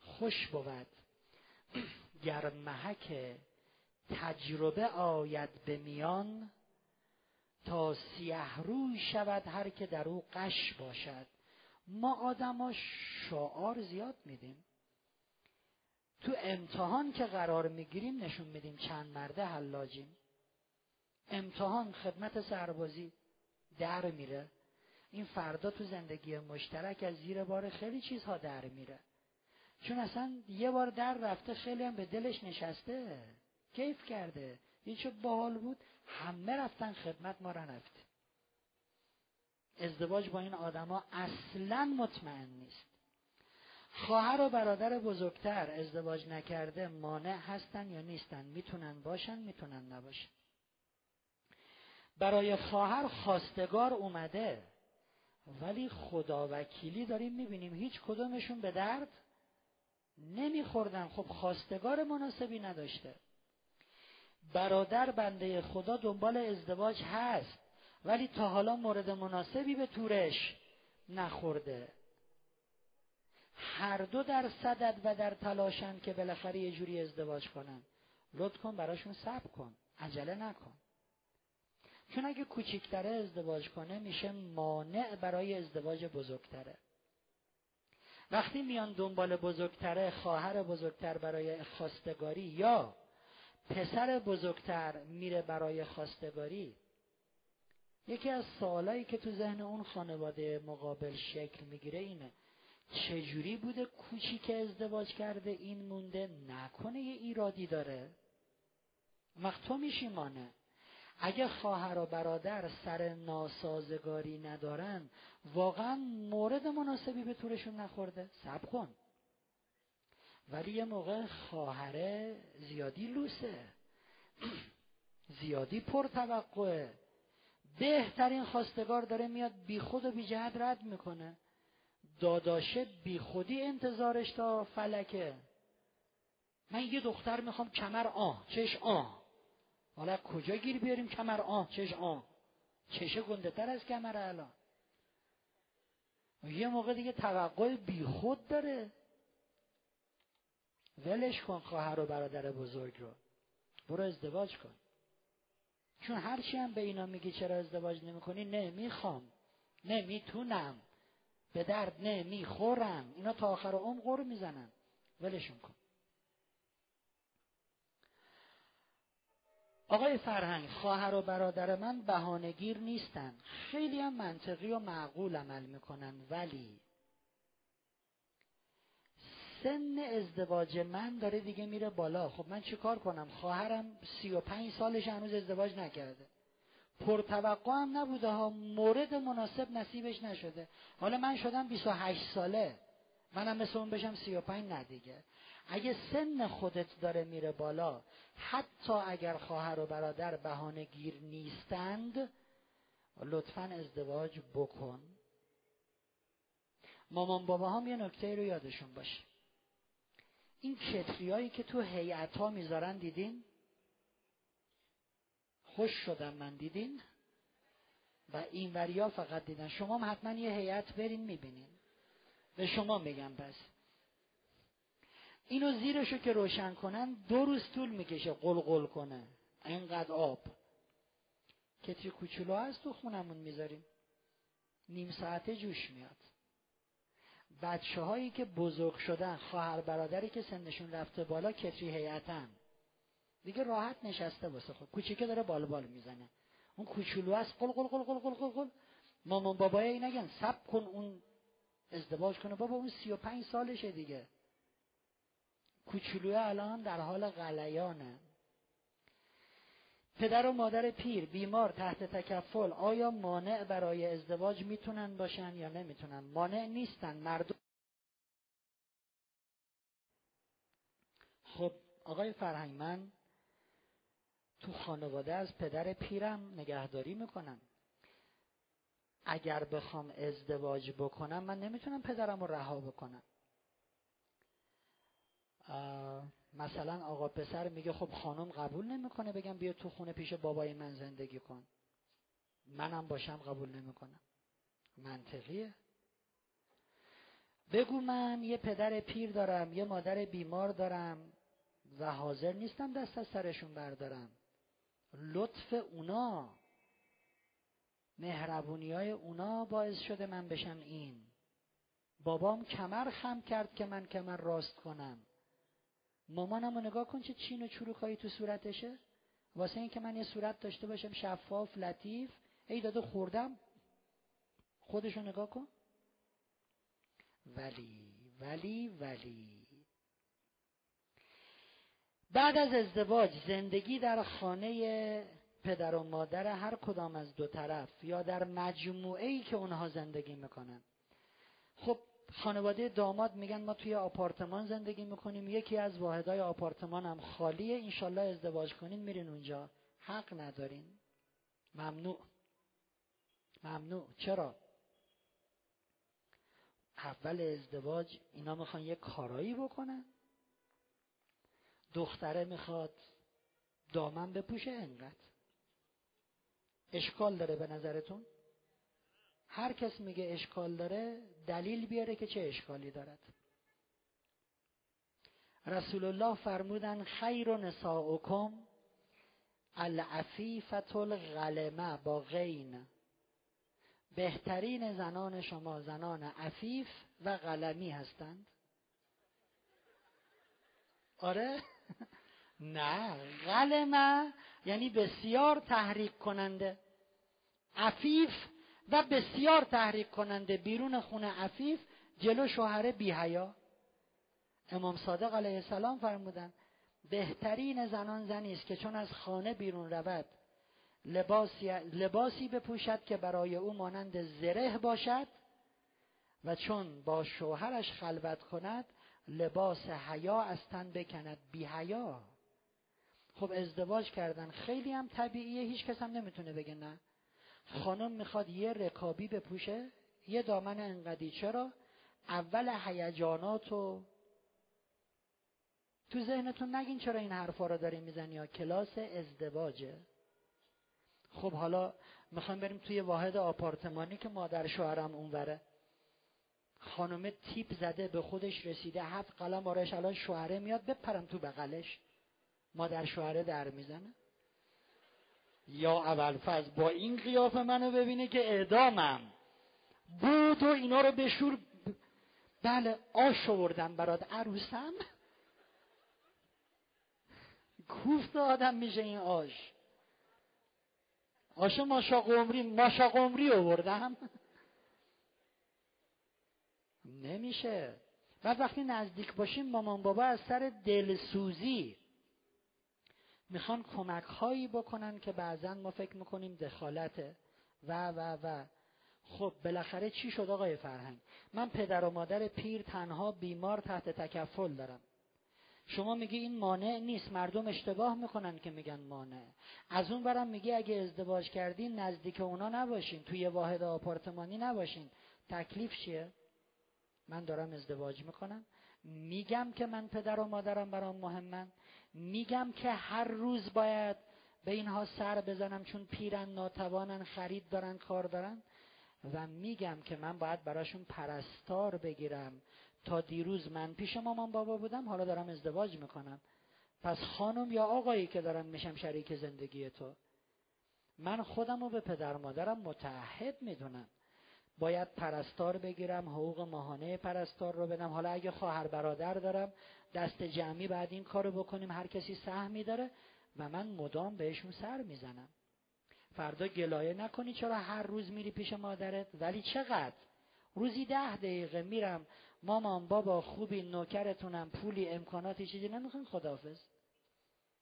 خوش بود گر محک تجربه آید به میان تا سیه روی شود هر که در او قش باشد. ما آدما شعار زیاد میدیم. تو امتحان که قرار می‌گیریم نشون میدیم چند مرده حلاجیم. امتحان خدمت سربازی در میره. این فردا تو زندگی مشترک از زیر بار خیلی چیزها در میره. چون اصلا یه بار در رفته خیلی هم به دلش نشسته. کیف کرده. یه چه باحال بود. همه رفتن خدمت ما را نفت ازدواج با این آدما اصلا مطمئن نیست. خواهر و برادر بزرگتر ازدواج نکرده مانع هستن یا نیستن؟ می‌تونن باشن می‌تونن نباشن. برای خواهر خواستگار اومده ولی خدا وکیلی داریم می‌بینیم هیچ کدومشون به درد نمیخوردن. خب خواستگار مناسبی نداشته. برادر بنده خدا دنبال ازدواج هست ولی تا حالا مورد مناسبی به تورش نخورده. هر دو در صدد و در تلاشن که بالاخره یه جوری ازدواج کنن. لطف کن براشون صبر کن. عجله نکن. چون اگه کوچیکتره ازدواج کنه میشه مانع برای ازدواج بزرگتره. وقتی میان دنبال بزرگتره خواهر بزرگتر برای خواستگاری یا پسر بزرگتر میره برای خواستگاری. یکی از سوالایی که تو ذهن اون خانواده مقابل شکل می‌گیره اینه چجوری بوده کوچیک ازدواج کرده این مونده نکنه یه ایرادی داره؟ وقت تو میشی مانه اگه خواهر و برادر سر ناسازگاری ندارن واقعا مورد مناسبی به طورشون نخورده؟ سب کن. ولی یه موقع خواهره زیادی لوسه. زیادی پر توقعه بهترین خواستگار داره میاد بی خود و بی جهت رد می‌کنه. داداشه بی خودی انتظارش تا فلکه. من یه دختر می‌خوام کمر آه چش آه حالا کجا گیر بیاریم کمر آه چش آه چشه گنده تر از کمر الان. یه موقع دیگه توقع بی خود داره. ولش کن خواهر و برادر بزرگ رو. برو ازدواج کن. چون هرچی هم به اینا میگی چرا ازدواج نمی‌کنی؟ نه می‌خوام. نه می‌تونم. به درد نه می‌خورم. اینا تا آخر عمر قر می‌زنن. ولشون کن. آقای فرهنگ خواهر و برادر من بهانهگیر نیستن. خیلی هم منطقی و معقول عمل می‌کنن ولی سن ازدواج من داره دیگه میره بالا. خب من چیکار کنم؟ خواهرم سی و پنج سالش هنوز ازدواج نکرده. پرتوقع هم نبوده ها. مورد مناسب نصیبش نشده. حالا من شدم 28 ساله. منم مثل اون بشم 35 نه دیگه. اگه سن خودت داره میره بالا حتی اگر خواهر و برادر بهانه گیر نیستند لطفا ازدواج بکن. مامان بابا هم یه نکته رو یادشون باشه. این کتریایی که تو هیئت ها می‌ذارن دیدین؟ خوش شدم من دیدین؟ و این وریا فقط دیدن. شما هم حتما یه هیئت برین می‌بینین. به شما میگم بس. اینو زیرشو که روشن کنن دو روز طول می‌کشه قلقل کنه. اینقدر آب. کتری کوچولو هست تو خونمون می‌ذاریم. نیم ساعته جوش میاد. بچه هایی که بزرگ شدن خواهر برادری که سنشون رفته بالا کتری هیئتن. دیگه راحت نشسته واسه خود. کوچیکه داره بال بال می‌زنه. اون کوچولو هست قل قل قل قل قل قل قل. مامان بابایی نگن سب کن اون ازدواج کنه. بابا اون سی و پنج سالشه دیگه. کوچولوی الان در حال غلیانه. پدر و مادر پیر بیمار تحت تکفل آیا مانع برای ازدواج می‌تونن باشن یا نمی‌تونن؟ مانع نیستن مردم. خب آقای فرهنگ من تو خانواده از پدر پیرم نگهداری می‌کنم اگر بخوام ازدواج بکنم من نمی‌تونم پدرم رو رها بکنم. مثلا آقا پسر میگه خب خانم قبول نمی‌کنه بگم بیا تو خونه پیش بابای من زندگی کن. منم باشم قبول نمی‌کنم. منطقیه. بگو من یه پدر پیر دارم یه مادر بیمار دارم و حاضر نیستم دست از سرشون بردارم. لطف اونا مهربونی های اونا باعث شده من بشم این. بابام کمر خم کرد که من کمر راست کنم. مامانم رو نگاه کن چه چین و چروکایی تو صورتشه. واسه اینکه من یه صورت داشته باشم شفاف لطیف. ای داده خوردم. خودشو نگاه کن. ولی ولی ولی. بعد از ازدواج زندگی در خانه پدر و مادر هر کدام از دو طرف یا در مجموعه ای که اونها زندگی می‌کنن. خب خانواده داماد میگن ما توی آپارتمان زندگی می‌کنیم. یکی از واحدهای آپارتمان هم خالیه. انشالله ازدواج کنین میرین اونجا. حق ندارین. ممنوع. ممنوع. چرا؟ اول ازدواج اینا می‌خوان یه کارایی بکنن. دختره می‌خواد دامن بپوشه انقدر. اشکال داره به نظرتون؟ هر کس میگه اشکال داره دلیل بیاره که چه اشکالی دارد. رسول الله فرمودن خیر نساؤکم العفیفت الغلمه با غین. بهترین زنان شما زنان عفیف و قلمی هستند. آره؟ نه. غلمه یعنی بسیار تحریک کننده. عفیف و بسیار تحریک کننده بیرون خونه عفیف جلو شوهر بیهیا. امام صادق علیه السلام فرمودن بهترین زنان زنی است که چون از خانه بیرون رود لباسی, لباسی بپوشد که برای او مانند زره باشد و چون با شوهرش خلوت کند لباس حیا از تن بکند بی حیا خب ازدواج کردن خیلی هم طبیعیه هیچ کس هم نمی‌تونه بگه نه. خانم می‌خواد یه رکابی بپوشه؟ یه دامن انقدی. چرا؟ اول هیجانات و تو ذهنتون نگین چرا این حرفا رو داریم می‌زنی یا کلاس ازدواجه. خب حالا می‌خوایم بریم توی واحد آپارتمانی که مادر شوهرم اونوره. خانم تیپ زده به خودش رسیده هفت قلم آرش الان شوهره میاد بپرم تو بغلش. مادر شوهره در می‌زنه. یا اول فاز با این قیافه منو ببینه که اعدامم. بود و اینا رو بشور بله آش آوردم برات. عروسم؟ کوفت آدم میشه این آش. آش ماشا قمری ماشا قمری آوردم. نمیشه. بعد وقتی نزدیک باشیم مامان بابا از سر دلسوزی می‌خوان کمک هایی بکنن که بعضا ما فکر می‌کنیم دخالته. و و و. خب بالاخره چی شد آقای فرهنگ؟ من پدر و مادر پیر تنها بیمار تحت تکفل دارم. شما میگی این مانع نیست. مردم اشتباه می‌کنن که میگن مانع. از اون برم میگی اگه ازدواج کردین نزدیک اونا نباشین. توی واحد آپارتمانی نباشین. تکلیف چیه؟ من دارم ازدواج می‌کنم. میگم که من پدر و مادرم برام مهمن. میگم که هر روز باید به اینها سر بزنم چون پیرن ناتوانن خرید دارن کار دارن. و میگم که من باید براشون پرستار بگیرم. تا دیروز من پیش مامان بابا بودم حالا دارم ازدواج می‌کنم. پس خانم یا آقایی که دارم میشم شریک زندگی تو. من خودم رو به پدر مادرم متعهد می‌دونم. باید پرستار بگیرم حقوق ماهانه پرستار رو بدم. حالا اگه خواهر برادر دارم دست جمعی بعد این کارو بکنیم هر کسی سهمی داره و من مدام بهشون سر می‌زنم. فردا گلایه نکنی چرا هر روز میری پیش مادرت؟ ولی چقدر؟ روزی ده دقیقه میرم. مامان بابا خوبی نوکرتونم پولی امکاناتی چیزی نمی‌خوان خدافز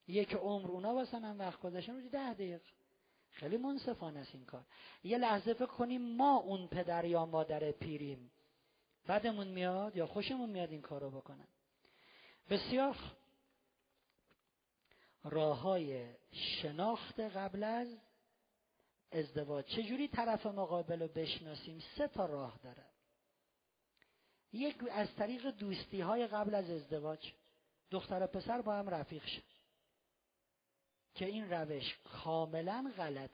یک عمر اونا واسه وقت گذاشتن روزی ده دقیقه. خیلی منصفانه است این کار. یه لحظه فکر کنیم ما اون پدر یا مادر پیریم. بعدمون میاد یا خوشمون میاد این کارو بکنن؟ بسیار راه های شناخت قبل از ازدواج. چجوری طرف مقابل رو بشناسیم؟ سه تا راه داره. یک از طریق دوستی های قبل از ازدواج. دختر و پسر با هم رفیق شد که این روش کاملا غلط.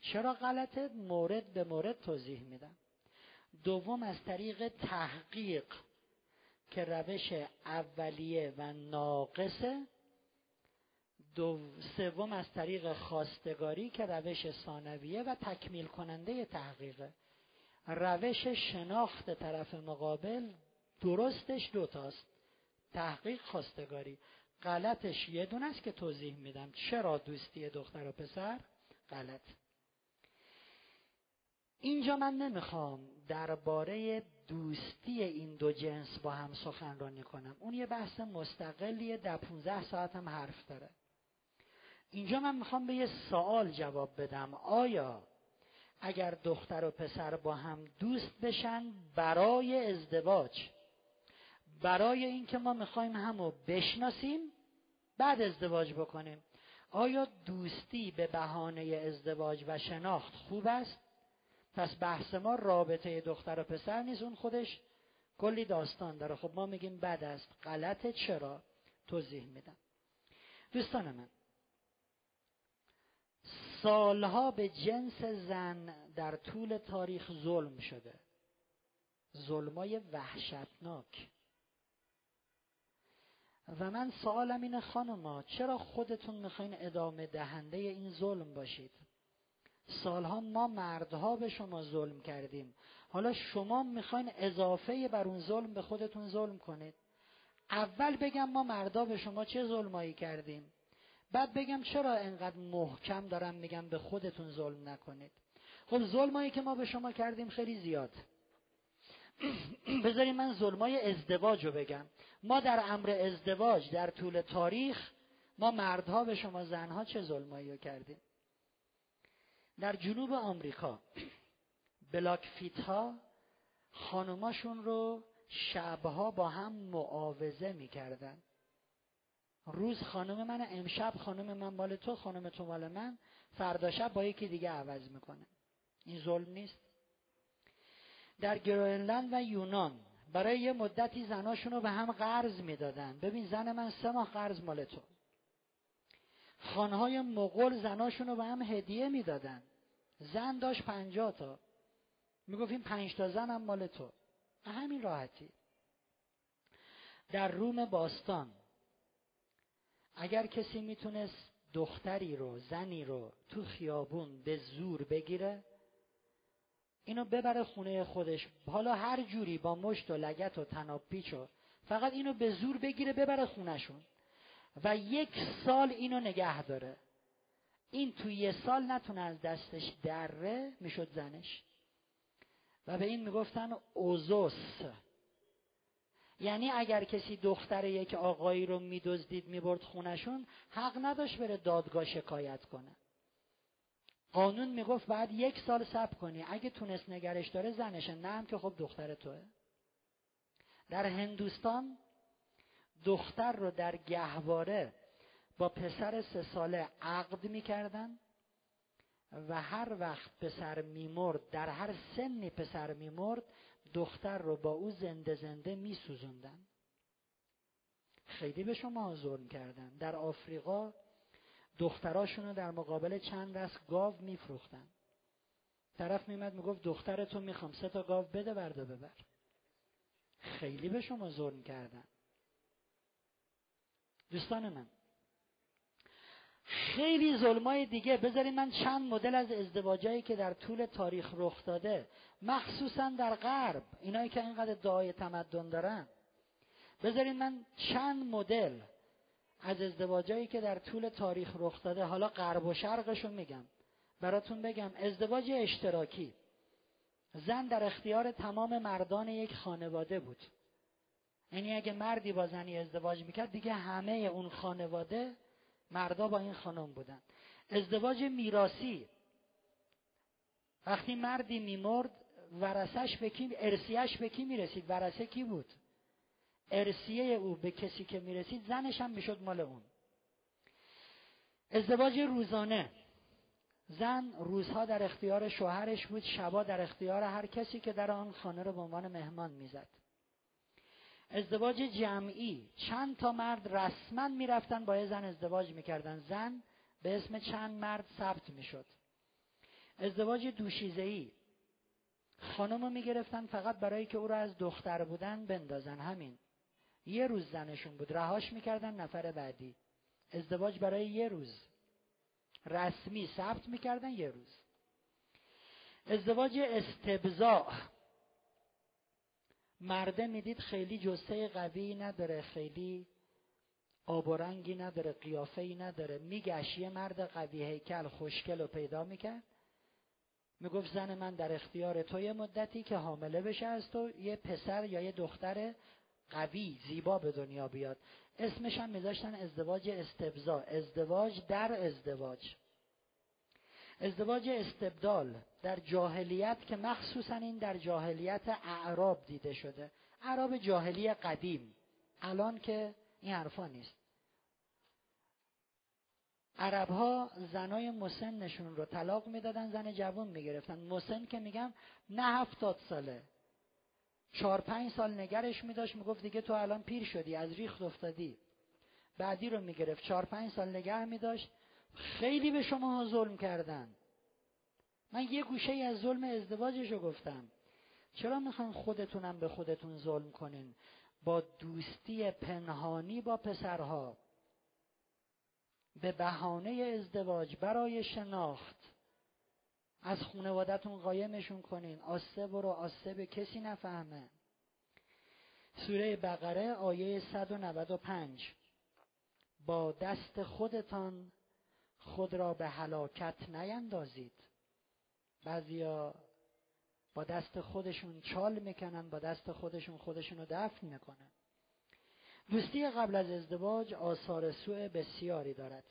چرا غلطه؟ مورد به مورد توضیح میدم. دوم از طریق تحقیق. که روش اولیه و ناقصه دو سوم از طریق خواستگاری که روش ثانویه و تکمیل کننده تحقیقه روش شناخت طرف مقابل درستش دوتاست تحقیق خواستگاری. غلطش یه دونه است که توضیح میدم. چرا دوستی دختر و پسر؟ غلط. اینجا من نمی‌خوام درباره دوستی این دو جنس با هم سخنرانی کنم. اون یه بحث مستقلیه در 15 ساعت هم حرف داره. اینجا من می‌خوام به یه سوال جواب بدم. آیا اگر دختر و پسر با هم دوست بشن برای ازدواج برای اینکه ما می‌خوایم همو بشناسیم بعد ازدواج بکنیم آیا دوستی به بهانه ازدواج و شناخت خوب است؟ پس بحث ما رابطه دختر و پسر نیست اون خودش کلی داستان داره. خب ما میگیم بد است غلطه چرا توضیح میدم. دوستان من سالها به جنس زن در طول تاریخ ظلم شده. ظلمای وحشتناک. و من سوالم اینه خانما چرا خودتون می‌خواین ادامه دهنده این ظلم باشید؟ سالها ما مردها به شما ظلم کردیم. حالا شما می‌خواین اضافه بر اون ظلم به خودتون ظلم کنید. اول بگم ما مردا به شما چه ظلمایی کردیم؟ بعد بگم چرا انقدر محکم دارم میگم به خودتون ظلم نکنید. خب ظلمایی که ما به شما کردیم خیلی زیاد. بذاریم من ظلمای ازدواج رو بگم. ما در امر ازدواج در طول تاریخ ما مردها به شما زنها چه ظلمایی رو کردیم؟ در جنوب آمریکا بلاک ها خانماشون رو شبها با هم معاوضه می‌کردن. روز خانم من امشب خانم من مال تو خانم تو مال من فردا شب با یکی دیگه عوض می‌کنه. این ظلم نیست. در گرونلند و یونان برای یه مدتی زناشون رو به هم قرض می‌دادن. ببین زن من سه ماه قرض مال تو. خانهای مغول زناشون رو به هم هدیه می‌دادن. زن داشت پنجاه تا. می‌گفت این پنج تا زن هم مال تو. همین راحتی. در روم باستان اگر کسی می‌تونست دختری رو زنی رو تو خیابون به زور بگیره اینو ببره خونه خودش. حالا هر جوری با مشت و لگت و تناب پیچ و فقط اینو به زور بگیره ببره خونهشون. و یک سال اینو نگه داره. این تو یه سال نتونه از دستش دره می‌شد زنش. و به این می‌گفتن اوزوس. یعنی اگر کسی دختر یک آقایی رو میدزدید می‌برد خونشون حق نداشت بره دادگاه شکایت کنه. قانون می‌گفت بعد یک سال صبر کنی. اگه تونست نگرش داره زنشه. نه هم که خب دختر توه. در هندوستان دختر رو در گهواره با پسر سه ساله عقد می‌کردن و هر وقت پسر میمرد در هر سنی پسر میمرد دختر رو با او زنده زنده میسوزوندن. خیلی به شما ظلم کردن. در آفریقا دختراشون رو در مقابل چند دست گاو میفروختن. طرف میمد می‌گفت دختر تو می‌خوام سه تا گاو بده بردا ببر. خیلی به شما ظلم کردن. دوستان من. خیلی ظلمای دیگه. بذارید من چند مدل از ازدواجایی که در طول تاریخ رخ داده مخصوصا در غرب اینایی که اینقدر دعای تمدن دارن. بذارید من چند مدل از ازدواجایی که در طول تاریخ رخ داده حالا غرب و شرقشو میگم براتون بگم. ازدواج اشتراکی. زن در اختیار تمام مردان یک خانواده بود. یعنی اگه مردی با زنی ازدواج می‌کرد دیگه همه اون خانواده مردا با این خانم بودن. ازدواج میراسی وقتی مردی میمرد ورسش به کی ارسیش به کی می‌رسید؟ ورسه کی بود؟ ارسیه او به کسی که می‌رسید زنش هم می‌شد مال اون. ازدواج روزانه. زن روزها در اختیار شوهرش بود شبا در اختیار هر کسی که در آن خانه رو به عنوان مهمان می‌زد. ازدواج جمعی. چند تا مرد رسما می‌رفتن با یه زن ازدواج می‌کردن. زن به اسم چند مرد ثبت می‌شد. ازدواج دوشیزهی خانم رو می‌گرفتن فقط برای که او را از دختر بودن بندازن. همین. یه روز زنشون بود. رهاش می‌کردن نفر بعدی. ازدواج برای یه روز. رسمی ثبت می‌کردن یه روز. ازدواج استبزاع مرده می‌دید خیلی جسه قوی نداره خیلی آب و رنگی نداره قیافه ای نداره. میگشت یه مرد قوی هیکل خوشکل و پیدا می‌کرد. می‌گفت زن من در اختیار تو یه مدتی که حامله بشه از تو یه پسر یا یه دختر قوی زیبا به دنیا بیاد. اسمش هم میذاشتن ازدواج استبزا ازدواج در ازدواج. ازدواج استبدال در جاهلیت که مخصوصا این در جاهلیت اعراب دیده شده. اعراب جاهلی قدیم. الان که این حرفا نیست. عرب ها زنای مسنشون رو طلاق می‌دادن زن جوان می‌گرفتن. مسن که میگم نه هفتاد ساله. چهار پنج سال نگرش میداشت می‌گفت دیگه تو الان پیر شدی از ریخت افتادی. بعدی رو می‌گرفت. چهار پنج سال نگه میداشت. خیلی به شما ظلم کردن. من یه گوشه از ظلم ازدواجش رو گفتم. چرا می‌خوان خودتونم به خودتون ظلم کنین؟ با دوستی پنهانی با پسرها. به بهانه ازدواج برای شناخت. از خانوادتون قایمشون کنین. آسه برو آسه به کسی نفهمه. سوره بقره آیه 195 با دست خودتان خود را به هلاکت نیندازید. بعضیا با دست خودشون چال می‌کنن با دست خودشون خودشون رو دفن می‌کنن. دوستی قبل از ازدواج آثار سوء بسیاری دارد.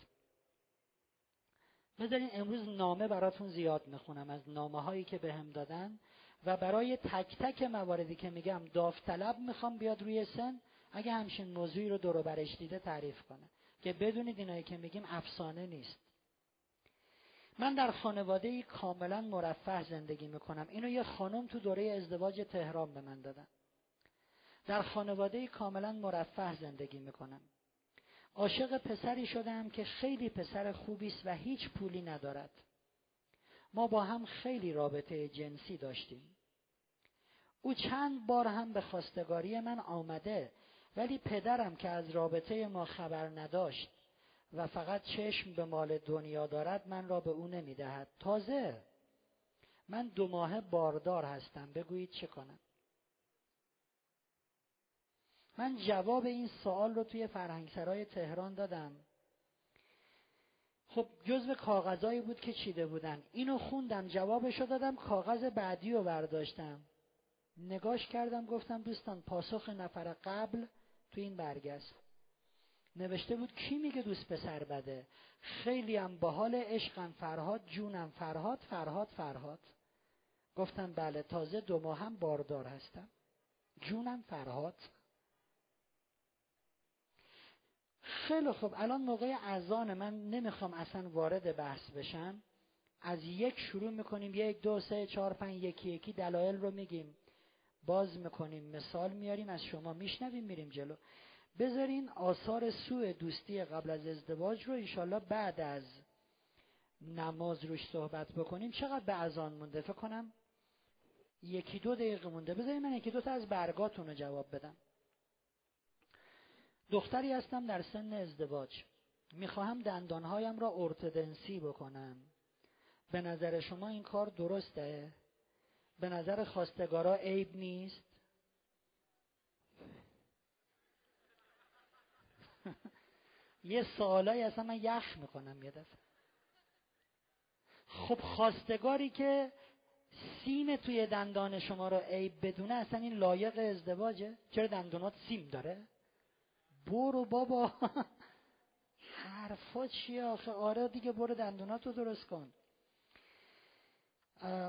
بذارین امروز نامه براتون زیاد می‌خونم از نامه هایی که بهم به دادن و برای تک تک مواردی که میگم داوطلب می‌خوام بیاد روی سن اگه همچین موضوعی رو دور برش دیده تعریف کنه. که بدونید اینایی که میگیم افسانه نیست. من در خانواده ای کاملا مرفه زندگی می‌کنم. اینو یه خانم تو دوره ازدواج تهران به من دادن. در خانواده ای کاملا مرفه زندگی می‌کنم. عاشق پسری شدم که خیلی پسر خوبی است و هیچ پولی ندارد. ما با هم خیلی رابطه جنسی داشتیم. او چند بار هم به خواستگاری من آمده ولی پدرم که از رابطه ما خبر نداشت و فقط چشم به مال دنیا دارد من را به او نمی‌دهد. تازه من دو ماه باردار هستم. بگویید چه کنم؟ من جواب این سوال رو توی فرهنگسرای تهران دادم. خب جزو کاغذایی بود که چیده بودن. اینو خوندم جوابش رو دادم کاغذ بعدی رو برداشتم. نگاش کردم گفتم دوستان پاسخ نفر قبل تو این برگست نوشته بود کی میگه دوست پسر بده؟ خیلی هم با حال عشقم فرهاد جونم فرهاد فرهاد فرهاد. گفتم بله تازه دو ماه هم باردار هستم. جونم فرهاد؟ خیلی خوب الان موقع اذان من نمی‌خوام اصلا وارد بحث بشم. از یک شروع می‌کنیم یک دو سه چهار پنج یکی یکی دلایل رو میگیم. باز می‌کنیم مثال میاریم از شما میشنویم میریم جلو. بذارین آثار سوء دوستی قبل از ازدواج رو انشالله بعد از نماز روش صحبت بکنیم. چقدر به اذان مونده؟ فکر کنم یکی دو دقیقه مونده. بذارین من یکی دو تا از برگاتون رو جواب بدم. دختری هستم در سن ازدواج. می‌خواهم دندانهایم را ارتدنسی بکنم. به نظر شما این کار درسته؟ به نظر خواستگارا عیب نیست؟ یه سوالایی اصلا من یخ می‌کنم یه دفعه. خب خواستگاری که سیم توی دندان شما را عیب بدونه اصلا این لایق ازدواجه؟ چرا دندونات سیم داره؟ برو بابا. حرفا چیه آخه؟ آره دیگه برو دندونات رو درست کن.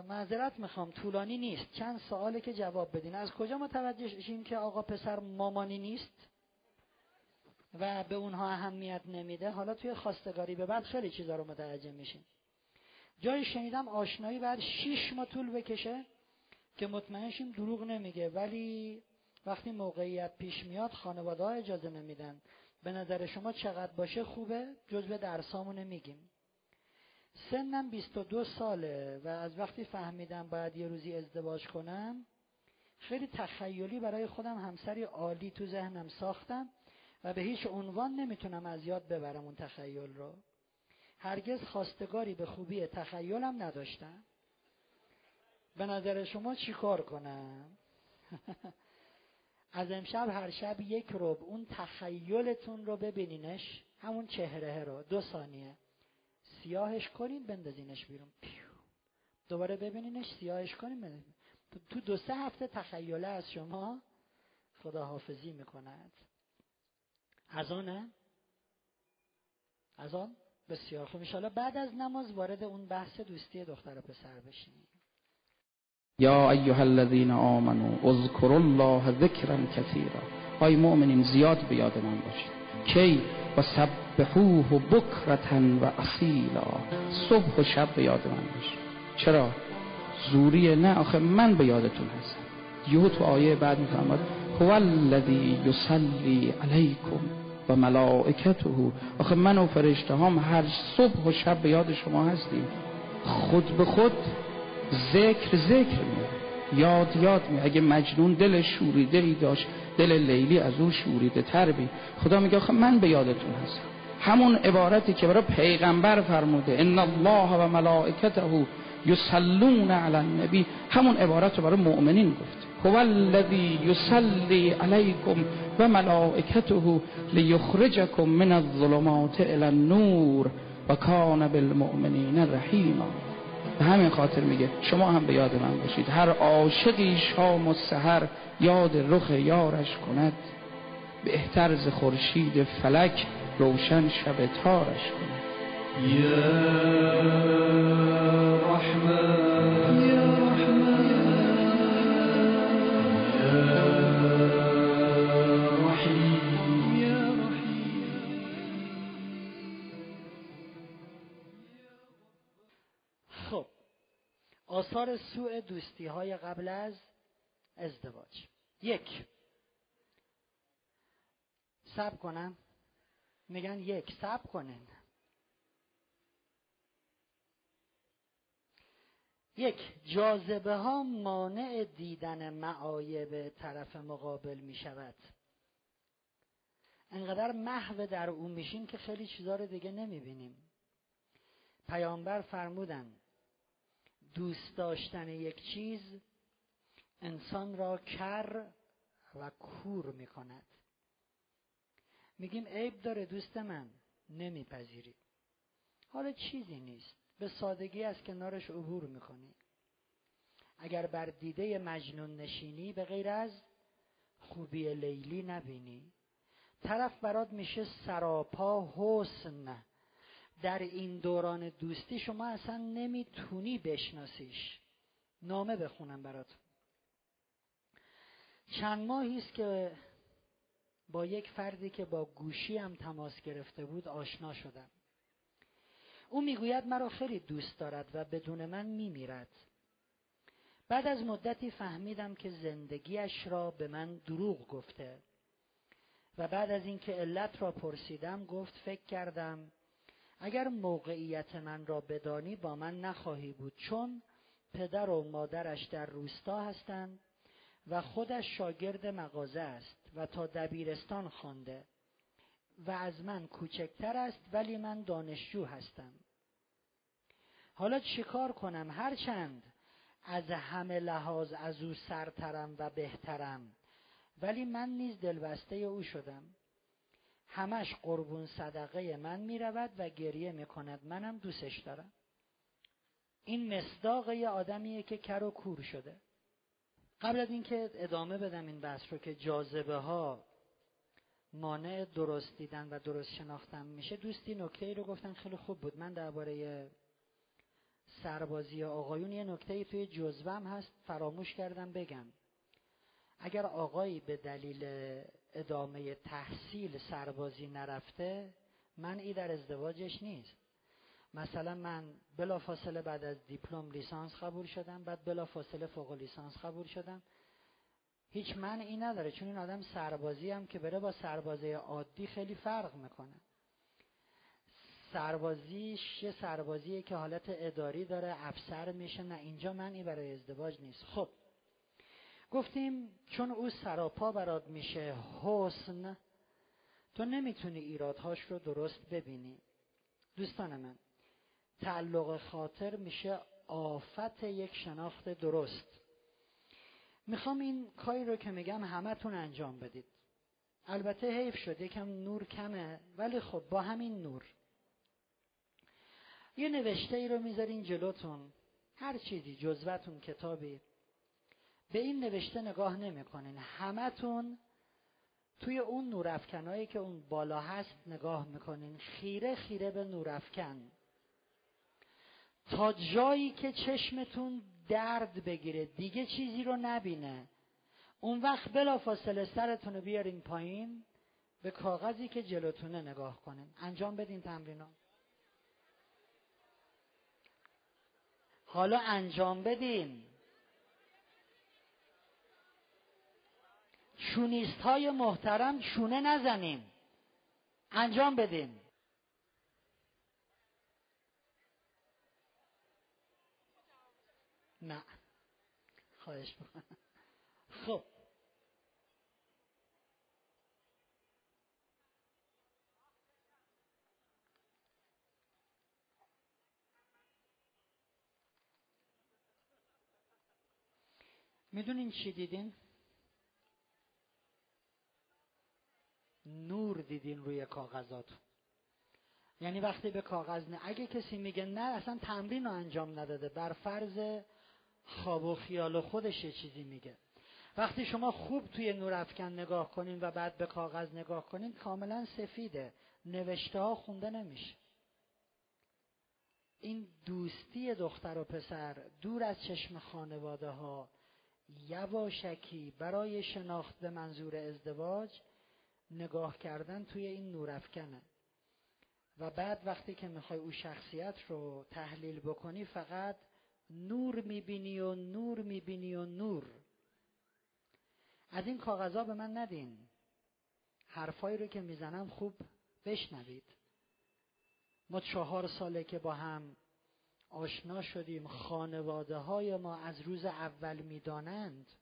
معذرت می‌خوام طولانی نیست. چند سواله که جواب بدین. از کجا متوجه شیم که آقا پسر مامانی نیست و به اونها اهمیت نمیده؟ حالا توی خواستگاری به بعد خیلی چیزا رو متوجه میشیم. جایی شنیدم آشنایی بعد شیش ماه طول بکشه که مطمئن شیم دروغ نمیگه. ولی وقتی موقعیت پیش میاد خانواده ها اجازه نمیدن. به نظر شما چقدر باشه؟ خوبه؟ جزء درسامونه میگیم سنم 22 ساله و از وقتی فهمیدم باید یه روزی ازدواج کنم خیلی تخیلی برای خودم همسری عالی تو ذهنم ساختم و به هیچ عنوان نمی‌تونم از یاد ببرم اون تخیل رو. هرگز خواستگاری به خوبی تخیلم نداشتم. به نظر شما چی کار کنم؟ از امشب هر شب یک روب اون تخیلتون رو ببینینش. همون چهره رو. دو ثانیه. سیاهش کنین بندازینش بیرون. دوباره ببینینش سیاهش کنین تو دو سه هفته تخیله از شما خداحافظی می‌کند. از آنه از آن؟ بسیار خوب. انشاءالله بعد از نماز وارد اون بحث دوستی دختر و پسر بشیم. یا ایها الذین آمنوا اذکروا الله ذکرا کثیرا. ای مؤمنین زیاد به یاد من باشید. کی و سبحوه بکرتا و اصیلا. صبح و شب به یاد من باشید چرا؟ زوری نه آخه من به یادتون هستم. یهو تو آیه بعد میفرماد هو الذی یصلی علیکم و ملائکته. آخه من و فرشته هم هر صبح و شب به یاد شما هستیم. خود به خود ذکر ذکر می یاد یاد می اگه مجنون دل شوریده ای داشت دل لیلی از او شوریده تر بی. خدا میگه آخه من به یادتون هستم. همون عبارتی که برای پیغمبر فرموده ان الله و ملائکته یصلون علی النبی. همون عبارت رو برای مؤمنین گفت هو الذی یصلی علیکم و ملائکته لیخرجکم من الظلمات الى النور و کان بالمؤمنین رحیما. به همین خاطر میگه شما هم به یاد من باشید. هر عاشقی شام و سحر یاد رخ یارش کند. بهتر ز خورشید فلک روشن شب تارش کند. یا رحمن آثار سوء دوستی های قبل از ازدواج. یک. سب کنم میگن یک سب کنن. یک جاذبه ها مانع دیدن معایب طرف مقابل می شود انقدر محو در اون میشیم که خیلی چیزا رو دیگه نمی بینیم پیامبر فرمودن دوست داشتن یک چیز انسان را کر و کور می کند میگیم عیب داره دوست من نمیپذیری. حالا چیزی نیست. به سادگی از کنارش عبور می‌کنی. اگر بر دیده مجنون نشینی به غیر از خوبی لیلی نبینی. طرف برات میشه سراپا حسن. در این دوران دوستی شما اصلا نمی‌تونی بشناسیش. نامه بخونم برات چند ماهی است که با یک فردی که با گوشی هم تماس گرفته بود آشنا شدم. او می‌گوید مرا خیلی دوست دارد و بدون من میمیرد. بعد از مدتی فهمیدم که زندگیش را به من دروغ گفته و بعد از اینکه علت را پرسیدم گفت فکر کردم اگر موقعیت من را بدانی با من نخواهی بود چون پدر و مادرش در روستا هستند و خودش شاگرد مغازه است و تا دبیرستان خوانده و از من کوچکتر است ولی من دانشجو هستم. حالا چیکار کنم؟ هرچند از همه لحاظ از او سرترم و بهترم ولی من نیز دلبسته او شدم. همش قربون صدقه من می رود و گریه می کند منم دوستش دارم. این مصداق یه آدمیه که کر و کور شده. قبل از اینکه ادامه بدم این بحث رو که جاذبه ها مانع درست دیدن و درست شناختن میشه دوستی نکته ای رو گفتن خیلی خوب بود. من درباره سربازی آقایون یه نکته ای توی جزوم هست فراموش کردم بگم. اگر آقایی به دلیل ادامه تحصیل سربازی نرفته من ای در ازدواجش نیست. مثلا من بلافاصله بعد از دیپلم لیسانس قبول شدم بعد بلافاصله فوق لیسانس قبول شدم. هیچ معنی نداره چون این آدم سربازی هم که بره با سربازی عادی خیلی فرق می‌کنه. سربازیش یه سربازیه که حالت اداری داره افسر میشه نه اینجا معنی برای ازدواج نیست. خب گفتیم چون او سراپا برات میشه حسن تو نمی‌تونی ایرادهاش رو درست ببینی. دوستان من تعلق خاطر میشه آفت یک شناخت درست. می‌خوام این کاری رو که میگم همتون انجام بدید. البته حیف شد یکم نور کمه ولی خب با همین نور. یه نوشته ای رو می‌ذارین جلوتون. هر چیزی جزوتون کتابی. به این نوشته نگاه نمی‌کنین. همتون توی اون نورافکنایی که اون بالا هست نگاه می‌کنین. خیره خیره به نورافکن تا جایی که چشمتون درد بگیره دیگه چیزی رو نبینه. اون وقت بلا فاصله سرتون رو بیارین پایین به کاغذی که جلوتونه نگاه کنین. انجام بدین تمرین حالا انجام بدین. شونیست های محترم شونه نزنین انجام بدین نه. خواهش می‌کنم. خب. می‌دونین چی دیدین؟ نور دیدین روی کاغذات. یعنی وقتی به کاغذ نه اگه کسی میگه نه اصلا تمرین رو انجام نداده. بر فرض خواب و خیال خودش چیزی میگه. وقتی شما خوب توی نور افکن نگاه کنین و بعد به کاغذ نگاه کنین کاملا سفیده. نوشته ها خونده نمیشه. این دوستی دختر و پسر دور از چشم خانواده ها یواشکی برای شناخت به منظور ازدواج نگاه کردن توی این نورافکنه و بعد وقتی که می‌خوای او شخصیت رو تحلیل بکنی فقط نور می‌بینی و نور می‌بینی و نور. از این کاغذها به من ندین. حرفایی رو که می‌زنم خوب بشنوید. ما چهار ساله که با هم آشنا شدیم خانواده های ما از روز اول می‌دانند.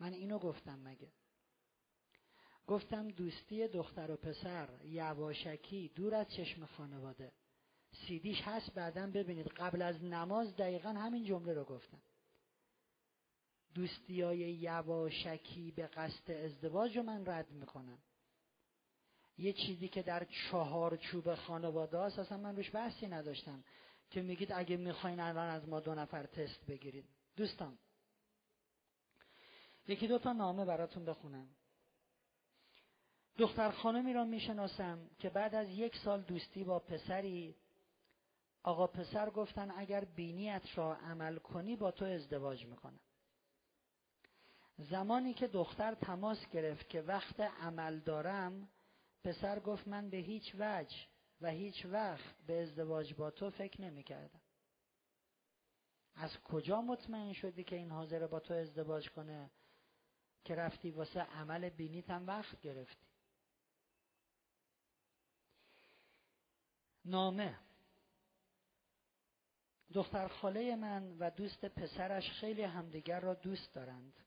من اینو گفتم مگه؟ گفتم دوستی دختر و پسر یواشکی دور از چشم خانواده. سیدیش هست بعدا ببینید. قبل از نماز دقیقا همین جمله رو گفتم. دوستی های یواشکی به قصد ازدواج رو من رد می‌کنم. یه چیزی که در چهار چوب خانواده هست اصلا من روش بحثی نداشتم که میگید اگه می‌خواین الان از ما دو نفر تست بگیرید. دوستان یکی دو تا نامه براتون بخونم. دختر خانمی را می‌شناسم که بعد از یک سال دوستی با پسری آقا پسر گفتن اگر بینیت را عمل کنی با تو ازدواج می‌کنم زمانی که دختر تماس گرفت که وقت عمل دارم پسر گفت من به هیچ وجه و هیچ وقت به ازدواج با تو فکر نمی کردم. از کجا مطمئن شدی که این حاضر با تو ازدواج کنه؟ که رفتی واسه عمل بینیت هم وقت گرفتی. نامه. دختر خاله من و دوست پسرش خیلی همدیگر را دوست دارند.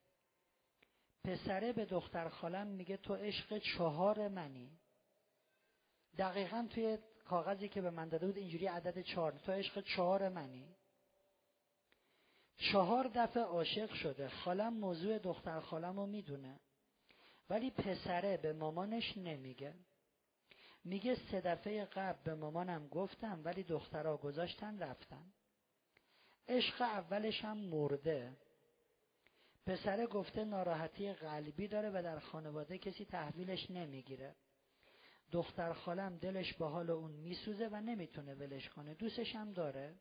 پسره به دختر خالم میگه تو عشق چهار منی. دقیقا توی کاغذی که به من داده بود اینجوری عدد چهار. تو عشق چهار منی. چهار دفعه عاشق شده. خالم موضوع دختر خالم رو می‌دونه. ولی پسره به مامانش نمیگه. میگه سه دفعه قبل به مامانم گفتم ولی دخترها گذاشتن رفتن. عشق اولش هم مرده. پسره گفته ناراحتی قلبی داره و در خانواده کسی تحویلش نمی‌گیره. دختر خالم دلش به حال اون میسوزه و نمی‌تونه ولش کنه. دوستش هم داره.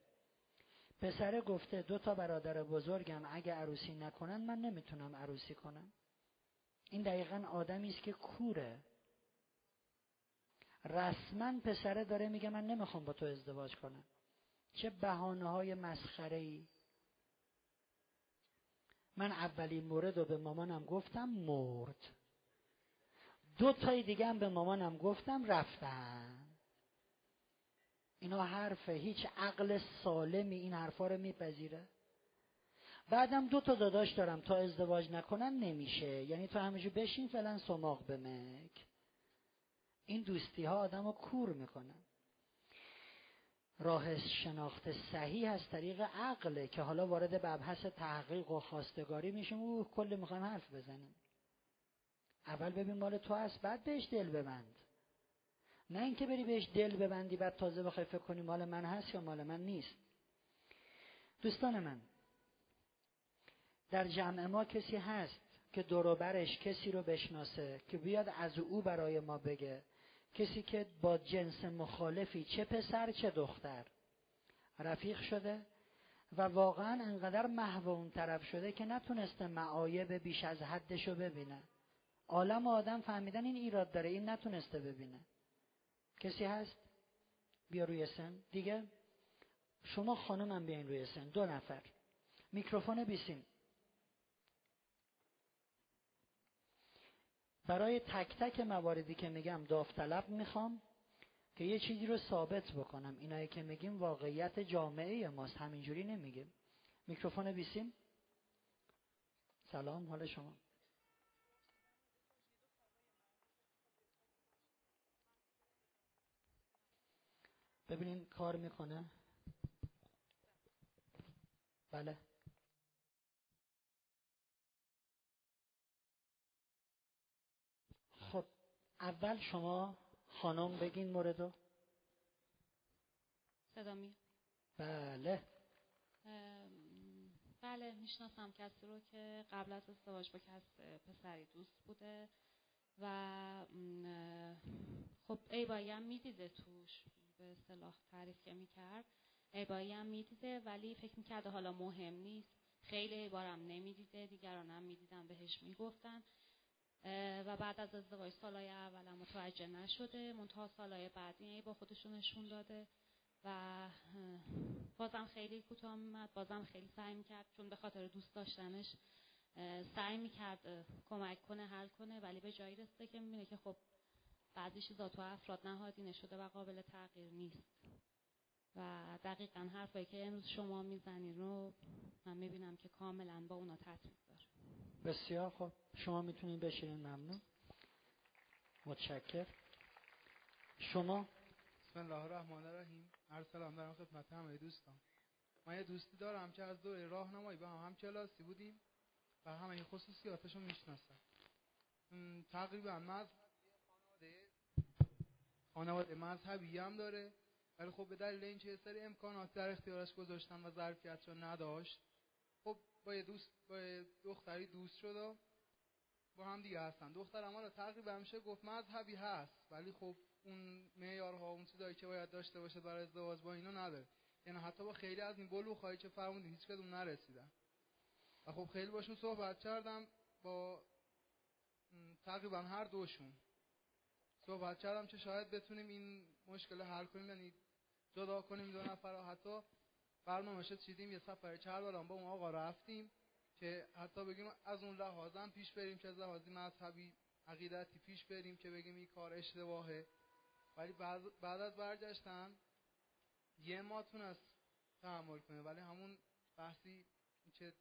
پسره گفته دو تا برادر بزرگم اگه عروسی نکنن من نمی‌تونم عروسی کنم. این دقیقا آدمی است که کوره. رسما پسره داره میگه من نمی‌خوام با تو ازدواج کنم. چه بهانه های مسخره ای من اولین مورد رو به مامانم گفتم مرد. دو تای دیگه هم به مامانم گفتم رفتن. اینا حرفه هیچ عقل سالمی این حرفا رو میپذیره. بعدم دو تا داداش دارم تا ازدواج نکنن نمیشه. یعنی تو همیشه بشین فعلا سماق بمک این دوستی ها آدم رو کور می‌کنن. راه شناخت صحیح از طریق عقله که حالا وارد مبحث تحقیق و خواستگاری میشیم. او کل می‌خوایم حرف بزنیم اول ببین مال تو هست بعد بهش دل ببند. نه اینکه بری بهش دل ببندی بعد تازه بخوای فکر کنی مال من هست یا مال من نیست. دوستان من در جمع ما کسی هست که دوروبرش کسی رو بشناسه که بیاد از او برای ما بگه. کسی که با جنس مخالفی چه پسر چه دختر رفیق شده و واقعا انقدر محو اون طرف شده که نتونسته معایب بیش از حدشو ببینه. عالم آدم فهمیدن این ایراد داره این نتونسته ببینه. کسی هست؟ بیا روی سن. دیگه؟ شما خانمم بیاین روی سن. دو نفر. میکروفون بیسیم. برای تک تک مواردی که میگم داوطلب می‌خوام که یه چیزی رو ثابت بکنم. اینایی که میگیم واقعیت جامعه ماست. همینجوری نمیگیم میکروفون بیسیم؟ سلام حال شما؟ ببینین کار می‌کنه. بله. اول شما خانم بگین موردو صدا می بله. بله می‌شناسم کسی رو که قبل از ازدواج با کس پسری دوست بوده و خب ایبایی هم می‌دیده توش به اصطلاح تعریف که می‌کرد. ایبایی هم می‌دیده ولی فکر می‌کرده حالا مهم نیست. خیلی بارم نمی‌دیده دیگران هم می‌دیدن بهش می‌گفتن. و بعد از ازدواج سالای اولم متوجه نشده. منتها سالای بعدی با خودشون نشون داده و بازم خیلی کوتاه میمد. بازم خیلی سعی می‌کرد چون به خاطر دوست داشتنش سعی می‌کرد کمک کنه حل کنه ولی به جایی رسیده که می‌بینه که خب بعضی چیزا تو افراد نهادینه شده و قابل تغییر نیست. و دقیقا حرفایی که امروز شما می‌زنید رو من می‌بینم که کاملا با اونا تطبیق بسیار خوب. شما می‌تونید بشینید. ممنون. متشکر شما؟ بسم الله الرحمن الرحیم. هر سلام دارم خدمت همه دوستان. من یه دوستی دارم که از دوره راهنمایی به هم هم کلاسی بودیم و همه این خصوصیاتشو می‌شناسم تقریبا مذهب خانواده خانواده مذهبی هم داره. ولی خب به دلیل اینکه یه سری امکانات در اختیارش گذاشتن و ظرفیت رو نداشت خب با یه دوست با یه دختری دوست شد و با هم دیگه هستن. دختر رو تقریبا میشه گفت مذهبی هست ولی خب اون معیارها اون چیزایی که باید داشته باشه برای ازدواج با اینو نداره. یعنی حتی با خیلی از این بلوغ که فرمودین هیچ کدوم نرسیدن. و خب خیلی باشون صحبت کردم با تقریبا هر دوشون. صحبت کردم که شاید بتونیم این مشکل حل کنیم یعنی جدا کنیم دو نفر رو حتی برنامه چیدیم یه سفر چهار با اون آقا رفتیم که حتی بگیم از اون لحاظم پیش بریم که از لحاظی مذهبی عقیدتی پیش بریم که بگیم این کار اشتباهه. ولی بعد از برگشتن یه ما تونست تحمل کنه. ولی همون بحثی که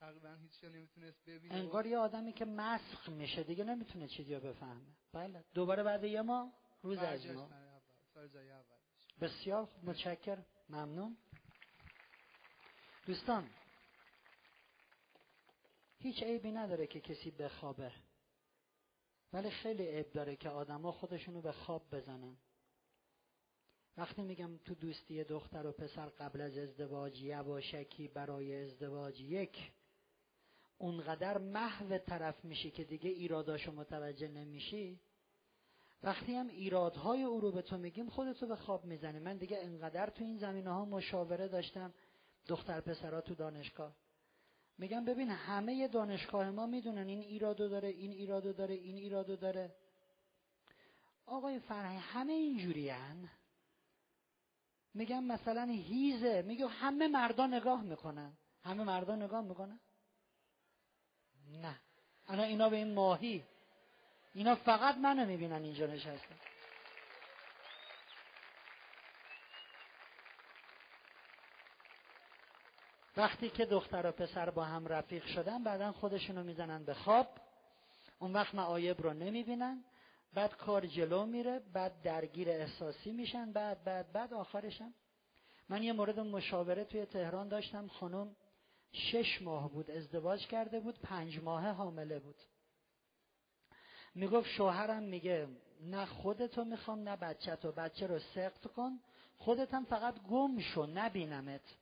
تقریبا هیچ نمی‌تونست ببینه انگار یه آدمی که مسخ میشه دیگه نمی‌تونه چیزی رو بفهمه. بله. دوباره بعد یه ما روز از ما. بسیار متشکر ممنون. دوستان هیچ عیبی نداره که کسی بخوابه ولی خیلی عیب داره که آدما خودشونو به خواب بزنن. وقتی میگم تو دوستی دختر و پسر قبل از ازدواج یواشکی برای ازدواج یک اونقدر محو طرف میشی که دیگه ایراداشو متوجه نمیشی. وقتی هم ایرادهای او رو به تو میگیم خودتو به خواب می‌زنی. من دیگه انقدر تو این زمینه ها مشاوره داشتم دختر پسرا تو دانشگاه. میگم ببین همه دانشگاه ما می‌دونن این ایرادو داره این ایرادو داره این ایرادو داره. آقای فرهنگ همه اینجوری هن. میگم مثلا هیزه میگه همه مردا نگاه می‌کنن. همه مردا نگاه می‌کنن؟ نه. انا اینا به این ماهی. اینا فقط منو می‌بینن اینجا نشستم وقتی که دختر و پسر با هم رفیق شدن بعدا خودشونو می‌زنن به خواب. اون وقت معایب رو نمی‌بینن. بعد کار جلو میره بعد درگیر احساسی میشن بعد بعد بعد آخرشم من یه مورد مشاوره توی تهران داشتم. خانم شش ماه بود ازدواج کرده بود پنج ماه حامله بود. می‌گفت شوهرم میگه نه خودتو می‌خوام نه بچه تو بچه رو سقط کن. خودتم فقط گم شو نبینمت.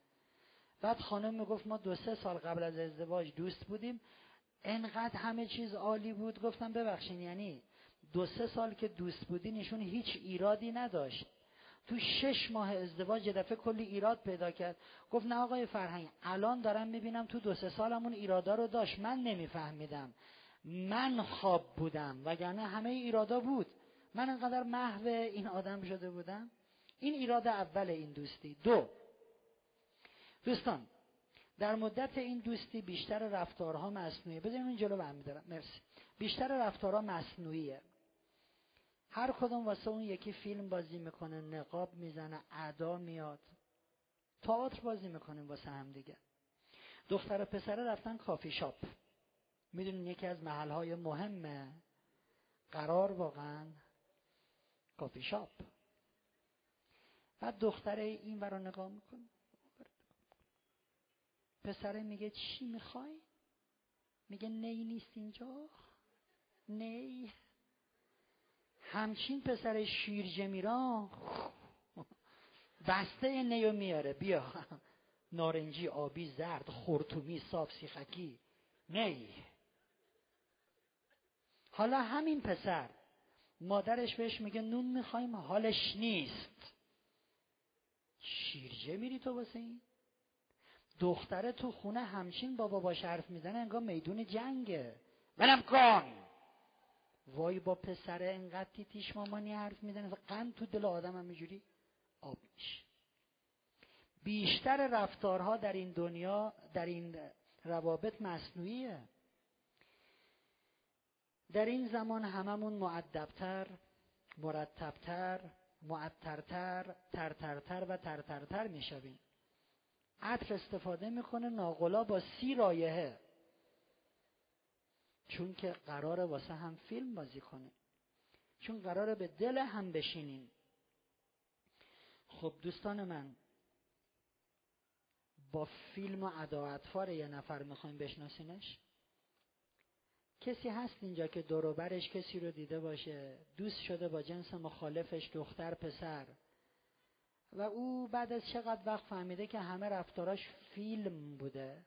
بعد خانم می‌گفت ما دو سه سال قبل از ازدواج دوست بودیم. انقدر همه چیز عالی بود. گفتم ببخشین یعنی دو سه سال که دوست بودی نشون هیچ ایرادی نداشت. تو شش ماه ازدواج دفعه کلی ایراد پیدا کرد. گفت نه آقای فرهنگ الان دارم می‌بینم تو دو سه سالمون ایرادا رو داشت. من نمیفهمیدم. من خواب بودم وگرنه همه ایرادا بود. من انقدر محو این آدم شده بودم. این ایراد اول این دوستی. دو دوستان در مدت این دوستی بیشتر رفتارها مصنوعی بذاریم این جلو برمی دارم. مرسی. بیشتر رفتارها مصنوعیه. هر کدوم واسه اون یکی فیلم بازی می‌کنه نقاب می‌زنه ادا میاد. تئاتر بازی می‌کنیم واسه هم دیگه. دختر و پسره رفتن کافی شاپ. می‌دونین یکی از محلهای مهمه. قرار واقعا کافی شاپ. بعد دختره این ور نگاه می‌کنه. پسره میگه چی می‌خوای؟ میگه نی نیست اینجا. نی. همچین پسر شیر میرا بسته نیو میاره. بیا. نارنجی آبی زرد خورتومی صاف سیخکی. نی. حالا همین پسر مادرش بهش میگه نون می‌خوایم حالش نیست. شیرجه میری تو واسه این؟ دختره تو خونه همچین بابا با حرف می‌زنه انگار میدون جنگه. منم کن! وای با پسره انقدر تیتیش مامانی حرف می‌زنه قند تو دل آدم هم اینجوری آب میشه بیشتر رفتارها در این دنیا در این روابط مصنوعیه. در این زمان هممون معدبتر مرتبتر معطرتر ترترتر و ترترتر می‌شویم. عطر استفاده می‌کنه ناقلا با سی رایحه. چون که قرار واسه هم فیلم بازی کنه. چون قراره به دل هم بشینیم. خب دوستان من با فیلم و ادا یه نفر می‌خوایم بشناسینش؟ کسی هست اینجا که دوروبرش کسی رو دیده باشه؟ دوست شده با جنس مخالفش دختر پسر. و او بعد از چقدر وقت فهمیده که همه رفتاراش فیلم بوده.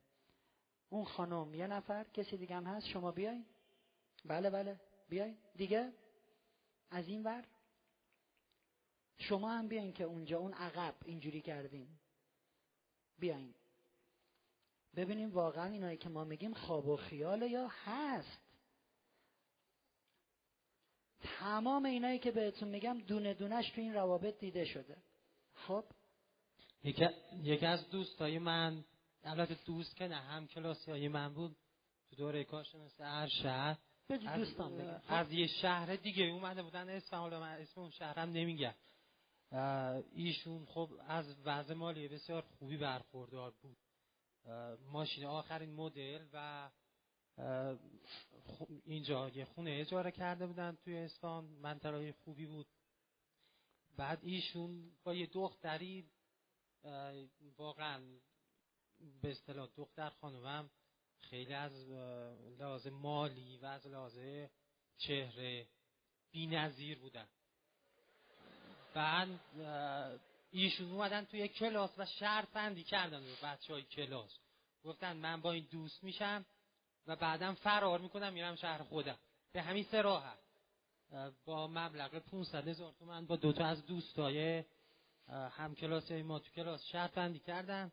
اون خانم یه نفر کسی دیگه هم هست؟ شما بیاین. بله بله. بیاین. دیگه؟ از این ور؟ شما هم بیاین که اونجا اون عقب اینجوری کردیم. بیاین. ببینیم واقعا اینایی که ما میگیم خواب و خیاله یا هست. تمام اینایی که بهتون میگم دونه دونش تو این روابط دیده شده. خب؟ یکی از دوستای من البته دوست که نه هم کلاسی های من بود تو دوره کارشناسی هر شهر از, دوستان خب. از یه شهر دیگه اومده بودن اسم حالا من اسم اون شهرم نمیگم. ایشون خب از وضع مالی بسیار خوبی برخوردار بود. ماشین آخرین مدل و اینجا یه خونه اجاره کرده بودن توی اسفان. منطقه خوبی بود. بعد ایشون با یه دختری واقعا به اصطلاح دختر خانومم خیلی از لحاظ مالی و از لحاظ چهره بی نظیر بودن. بعد ایشون اومدن توی کلاس و شرط بندی کردن به بچه های کلاس. گفتن من با این دوست میشم و بعدم فرار می‌کنم میرم شهر خودم. به همین سراحت. با مبلغ 500 هزار تومن با دوتا از دوستای هم کلاسی ما تو کلاس شرط بندی کردم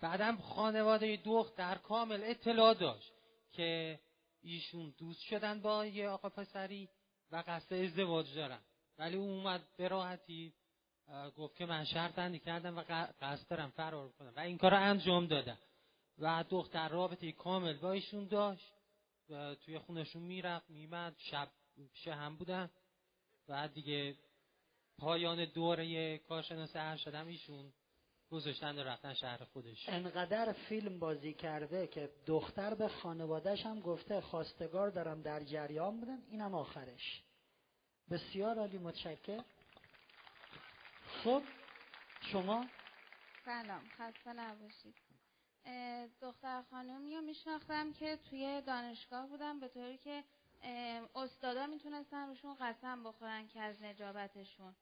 بعدم خانواده دختر کامل اطلاع داشت که ایشون دوست شدن با یه آقا پسری و قصد ازدواج دارن. ولی او اومد به راحتی گفت که من شرط بندی کردم و قصد دارم فرار کنم. و این کار رو انجام دادم و دختر رابطه کامل با ایشون داشت. توی خونشون می‌رفت میمد شب پیش هم بودن. و دیگه پایان دوره کارشناس ارشدم ایشون گذاشتن رفتن شهر خودش. انقدر فیلم بازی کرده که دختر به خانوادهش هم گفته خواستگار دارم در جریان بودن اینم آخرش. بسیار عالی متشکر خب شما؟ سلام خسته نباشید. دختر خانومی رو میشناختم که توی دانشگاه بودم به طوری که استادا می‌تونستن روشون قسم بخورن که از نجابتشون.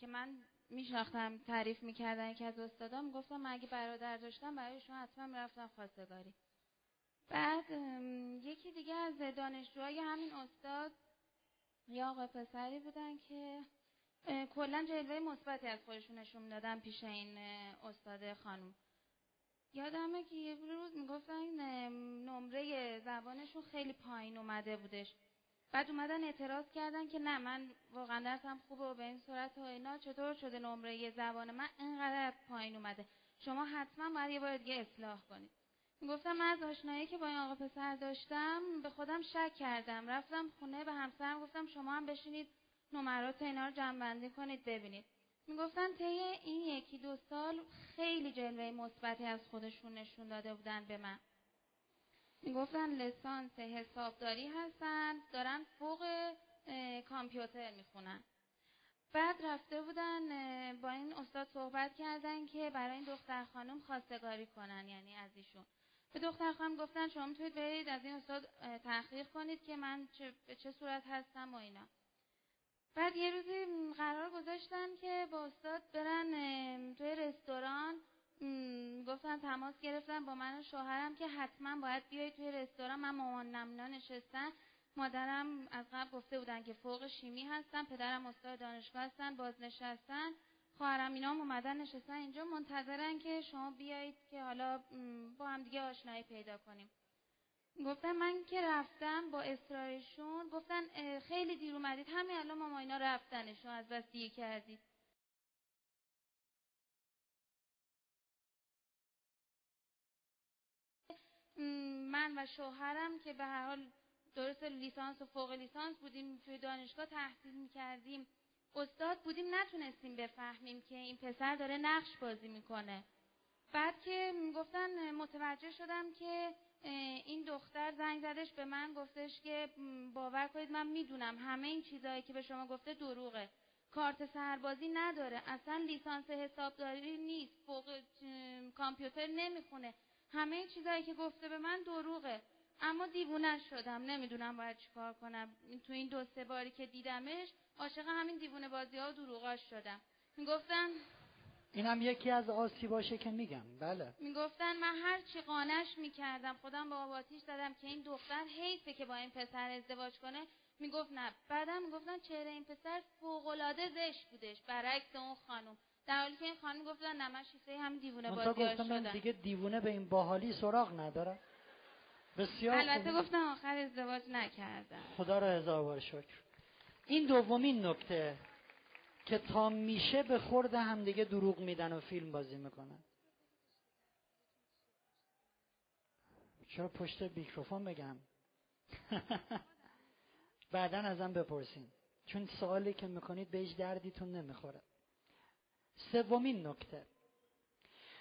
که من میشناختم تعریف می‌کردن که از استادا می‌گفتم من اگه برادر داشتم برایشون حتما می‌رفتم خواستگاری. بعد یکی دیگه از دانشجوهای همین استاد یا آقای پسری بودن که کلا جلوه مثبتی از خودشون نشون می‌دادن پیش این استاد خانم. یادمه که یه روز می‌گفتن نمره زبانشون خیلی پایین اومده بودش. بعد اومدن اعتراض کردن که نه من واقعا درسم خوبه و به این صورت و اینا چطور شده نمره زبان من اینقدر پایین اومده. شما حتما باید یه بار دیگه اصلاح کنید. گفتم من از آشنایی که با این آقا پسر داشتم به خودم شک کردم. رفتم خونه به همسرم گفتم شما هم بشینید نمرات اینا رو جمع کنید ببینید. می‌گفتن طی این یکی دو سال خیلی جلوه مثبتی از خودشون نشون داده بودن به من. می‌گفتن لسانس حسابداری هستن دارن فوق کامپیوتر می‌خونن. بعد رفته بودن با این استاد صحبت کردن که برای این دختر خانم خواستگاری کنن یعنی از ایشون. به دختر خانم گفتن شما می‌تونید برید از این استاد تحقیق کنید که من چه به چه صورت هستم و اینا. بعد یه روزی قرار گذاشتن که با استاد برن توی رستوران. گفتن تماس گرفتن با من و شوهرم که حتما باید بیای توی رستوران. من مامانم اینا نشستن مادرم از قبل گفته بودن که فوق شیمی هستن. پدرم استاد دانشگاه هستن بازنشستن. خواهرم اینا هم اومدن نشستن اینجا. منتظرن که شما بیایید که حالا با هم دیگه آشنایی پیدا کنیم. گفتم من که رفتم با اصرارشون گفتن خیلی دیر اومدید. همین الان ماما اینا رفتنشون از بس دیگه کردید. من و شوهرم که به هر حال درست لیسانس و فوق لیسانس بودیم توی دانشگاه تحصیل می‌کردیم. استاد بودیم نتونستیم بفهمیم که این پسر داره نقش بازی می‌کنه. بعد که گفتن متوجه شدم که این دختر زنگ زدش به من گفتش که باور کنید من می‌دونم همه این چیزهایی که به شما گفته دروغه. کارت سربازی نداره. اصلا لیسانس حسابداری نیست. فوق کامپیوتر نمی‌خونه. همه این چیزهایی که گفته به من دروغه. اما دیوونه شدم. نمی‌دونم باید چیکار کنم. تو این دو سه باری که دیدمش عاشق همین دیوونه بازی ها و دروغاش شدم. می‌گفتن اینم یکی از باشه که میگم. بله. می‌گفتن من هر چی قانش می‌کردم خودم با آباتیش دادم که این دختر حیفه که با این پسر ازدواج کنه. می‌گفت نه. بعدم می‌گفتن چهره این پسر فوقالعاده زشت بودش برعکس اون خانم در حالی که این خانم گفتن نه من شیفته همین دیوونه بازی شدن. دیگه دیوونه به این باحالی سراغ نداره. بسیار البته گفتم آخر ازدواج نکردم خدا را هزار بار شکر. این دومین نکته. که تا میشه به خورد همدیگه دروغ میدن و فیلم بازی می‌کنن. چرا پشت میکروفون بگم؟ بعدا ازم بپرسین. چون سوالی که می‌کنید بهش دردیتون نمی‌خوره. سومین نکته.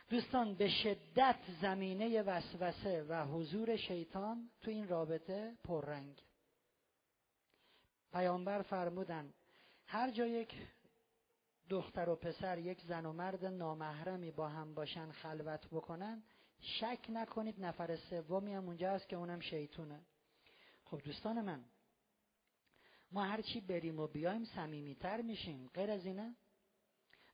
دوستان به شدت زمینه وسوسه و حضور شیطان تو این رابطه پررنگ. پیامبر فرمودن هر جا یک دختر و پسر یک زن و مرد نامحرمی با هم باشن خلوت بکنن شک نکنید نفر سومی هم اونجا هست که اونم شیطونه. خب دوستان من ما هرچی بریم و بیایم صمیمیتر میشیم. غیر از اینه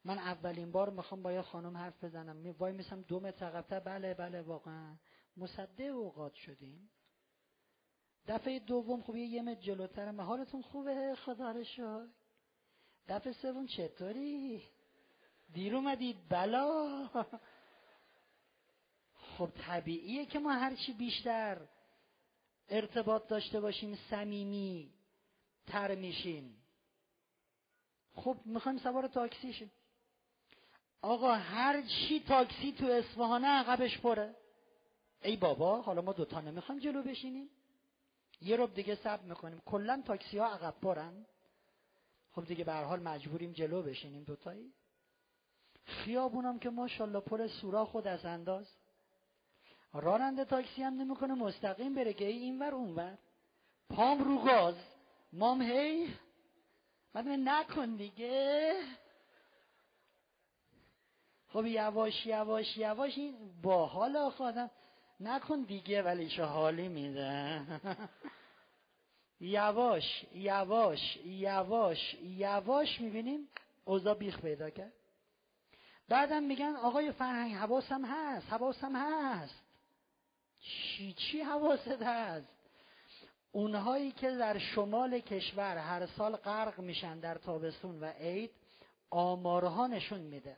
من اولین بار می‌خوام با یه خانم حرف بزنم. وای میسم دو متر بله بله واقعا. مصده اوقات شدیم. دفعه دوم خب یه متر جلوترم حالتون خوبه؟ خدا رو شکر. دفعه سوم چطوری؟ دیر اومدید؟ بلا. خب طبیعیه که ما هرچی بیشتر ارتباط داشته باشیم صمیمی تر میشیم. خب می‌خوایم سوار تاکسی شیم. آقا هر چی تاکسی تو اصفهانه عقبش پره. ای بابا حالا ما دوتا نمی‌خوایم جلو بشینیم. یه رب دیگه سب می‌کنیم. کلا تاکسی ها عقب پرن. خب دیگه به حال مجبوریم جلو بشینیم دوتایی. خیابونم که ماشاءالله پر سورا خود از انداز. راننده تاکسی هم نمی‌کنه مستقیم بره که اینور اونور. پام رو گاز. مام هی. بعد نکن دیگه. خب یواش یواش یواش این با حال خودم نکن دیگه ولی چه حالی میده. یواش یواش یواش یواش می‌بینیم؟ اوضاع بیخ پیدا کرد. بعدم میگن آقای فرهنگ حواسم هست حواسم هست. چی چی حواست هست؟ اونهایی که در شمال کشور هر سال غرق میشن در تابستون و عید آمارها نشون میده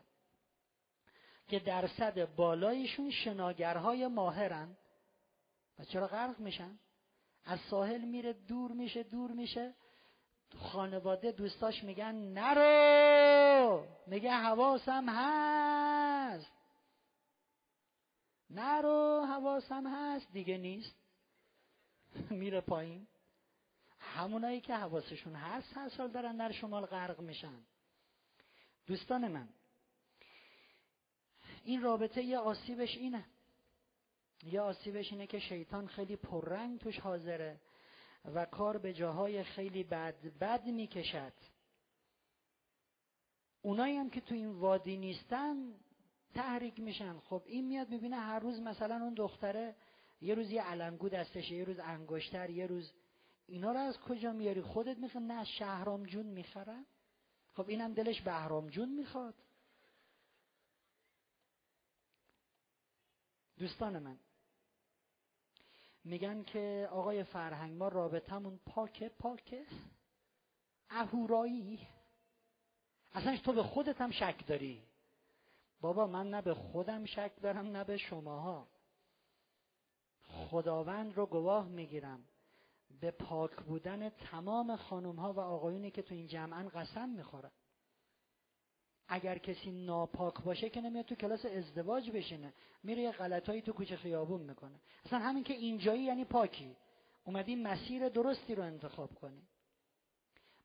که درصد بالایشون شناگرهای ماهرن. و چرا غرق میشن؟ از ساحل میره دور میشه دور میشه. خانواده دوستاش میگن نرو! میگه حواسم هست. نرو حواسم هست. دیگه نیست. میره پایین. همونایی که حواسشون هست هر سال دارن در شمال غرق میشن. دوستان من این رابطه یه آسیبش اینه. یه آسیبش اینه که شیطان خیلی پررنگ توش حاضره و کار به جاهای خیلی بد بد می‌کشد. اونایی هم که تو این وادی نیستن تحریک میشن. خب این میاد می‌بینه هر روز مثلا اون دختره یه روز یه علنگو دستشه یه روز انگشتر یه روز اینا رو از کجا میاری؟ خودت می‌خواد نه شهرام جون می‌خرن؟ خب اینم دلش بهرام جون می‌خواد. دوستان من میگن که آقای فرهنگ ما رابطمون پاکه پاکه. اهورایی. اصلا تو به خودت هم شک داری. بابا من نه به خودم شک دارم نه به شماها. خداوند رو گواه می‌گیرم. به پاک بودن تمام خانم ها و آقایونی که تو این جمعن قسم می‌خورن. اگر کسی ناپاک باشه که نمیاد تو کلاس ازدواج بشینه میره یه غلطایی تو کوچه خیابون می‌کنه. اصلا همین که اینجایی یعنی پاکی. اومدی مسیر درستی رو انتخاب کنی.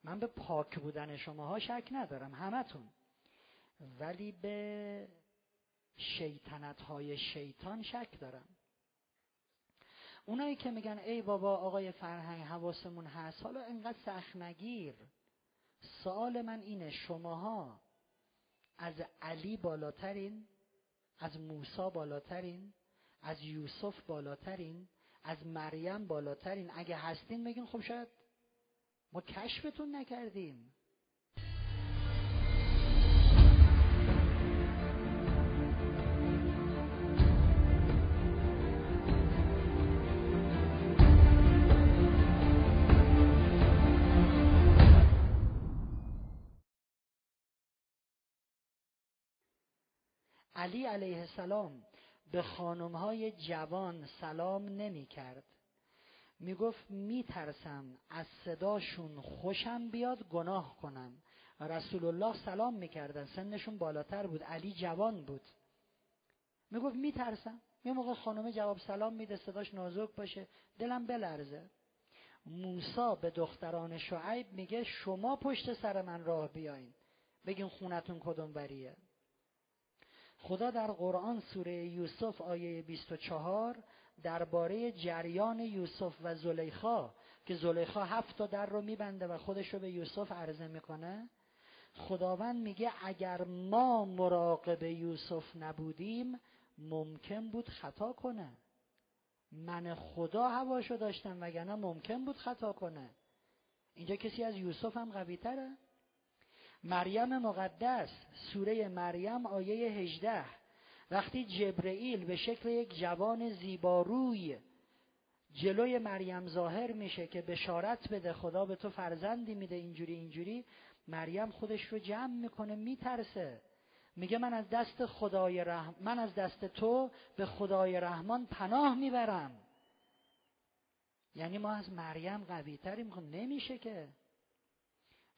من به پاک بودن شماها شک ندارم همتون. ولی به شیطنت های شیطان شک دارم. اونایی که میگن ای بابا آقای فرهنگ حواسمون هست حالا انقدر سخت نگیر. سوال من اینه شماها از علی بالاترین از موسی بالاترین از یوسف بالاترین از مریم بالاترین. اگه هستین بگین خب شاید ما کشفتون نکردیم. علی علیه السلام به خانمهای جوان سلام نمی کرد. می گفت می ترسم از صداشون خوشم بیاد گناه کنم. رسول الله سلام می‌کردن سنشون بالاتر بود. علی جوان بود. می گفت می ترسم. یه موقع خانم جواب سلام میده صداش نازک باشه. دلم بلرزه. موسا به دختران شعیب میگه شما پشت سر من راه بیاین. بگین خونتون کدوم بریه خدا در قرآن سوره یوسف آیه 24 درباره جریان یوسف و زلیخا که زلیخا هفت تا در رو میبنده و خودش رو به یوسف عرضه می‌کنه خداوند میگه اگر ما مراقب یوسف نبودیم ممکن بود خطا کنه. من خدا هواشو داشتم وگرنه ممکن بود خطا کنه. اینجا کسی از یوسف هم قوی تره؟ مریم مقدس سوره مریم آیه 18 وقتی جبرئیل به شکل یک جوان زیباروی جلوی مریم ظاهر میشه که بشارت بده خدا به تو فرزندی میده اینجوری اینجوری مریم خودش رو جمع می‌کنه میترسه. میگه من از دست خدای رحم من از دست تو به خدای رحمان پناه می‌برم. یعنی ما از مریم قوی تریم نمیشه که.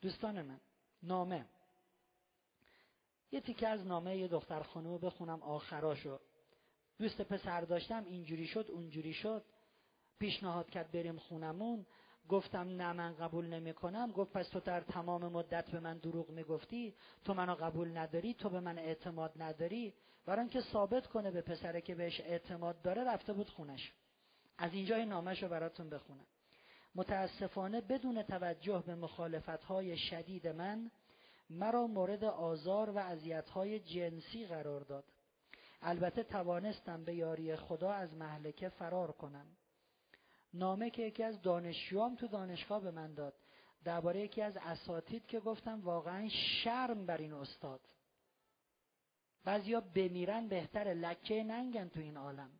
دوستان من نامه. یه تیکه از نامه یه دختر خانم بخونم آخراشو. دوست پسر داشتم اینجوری شد اونجوری شد. پیشنهاد کرد بریم خونمون. گفتم نه من قبول نمی کنم گفت پس تو در تمام مدت به من دروغ می‌گفتی. تو منو قبول نداری تو به من اعتماد نداری. برای اینکه ثابت کنه به پسره که بهش اعتماد داره رفته بود خونش. از اینجا این نامش رو براتون بخونم. متاسفانه بدون توجه به مخالفتهای شدید من مرا مورد آزار و اذیتهای جنسی قرار داد. البته توانستم به یاری خدا از محلکه فرار کنم. نامه که یکی از دانشجوام تو دانشگاه به من داد. درباره یکی از اساتید که گفتم واقعا شرم بر این استاد. بعضیا بمیرن بهتر لکه ننگن تو این عالم.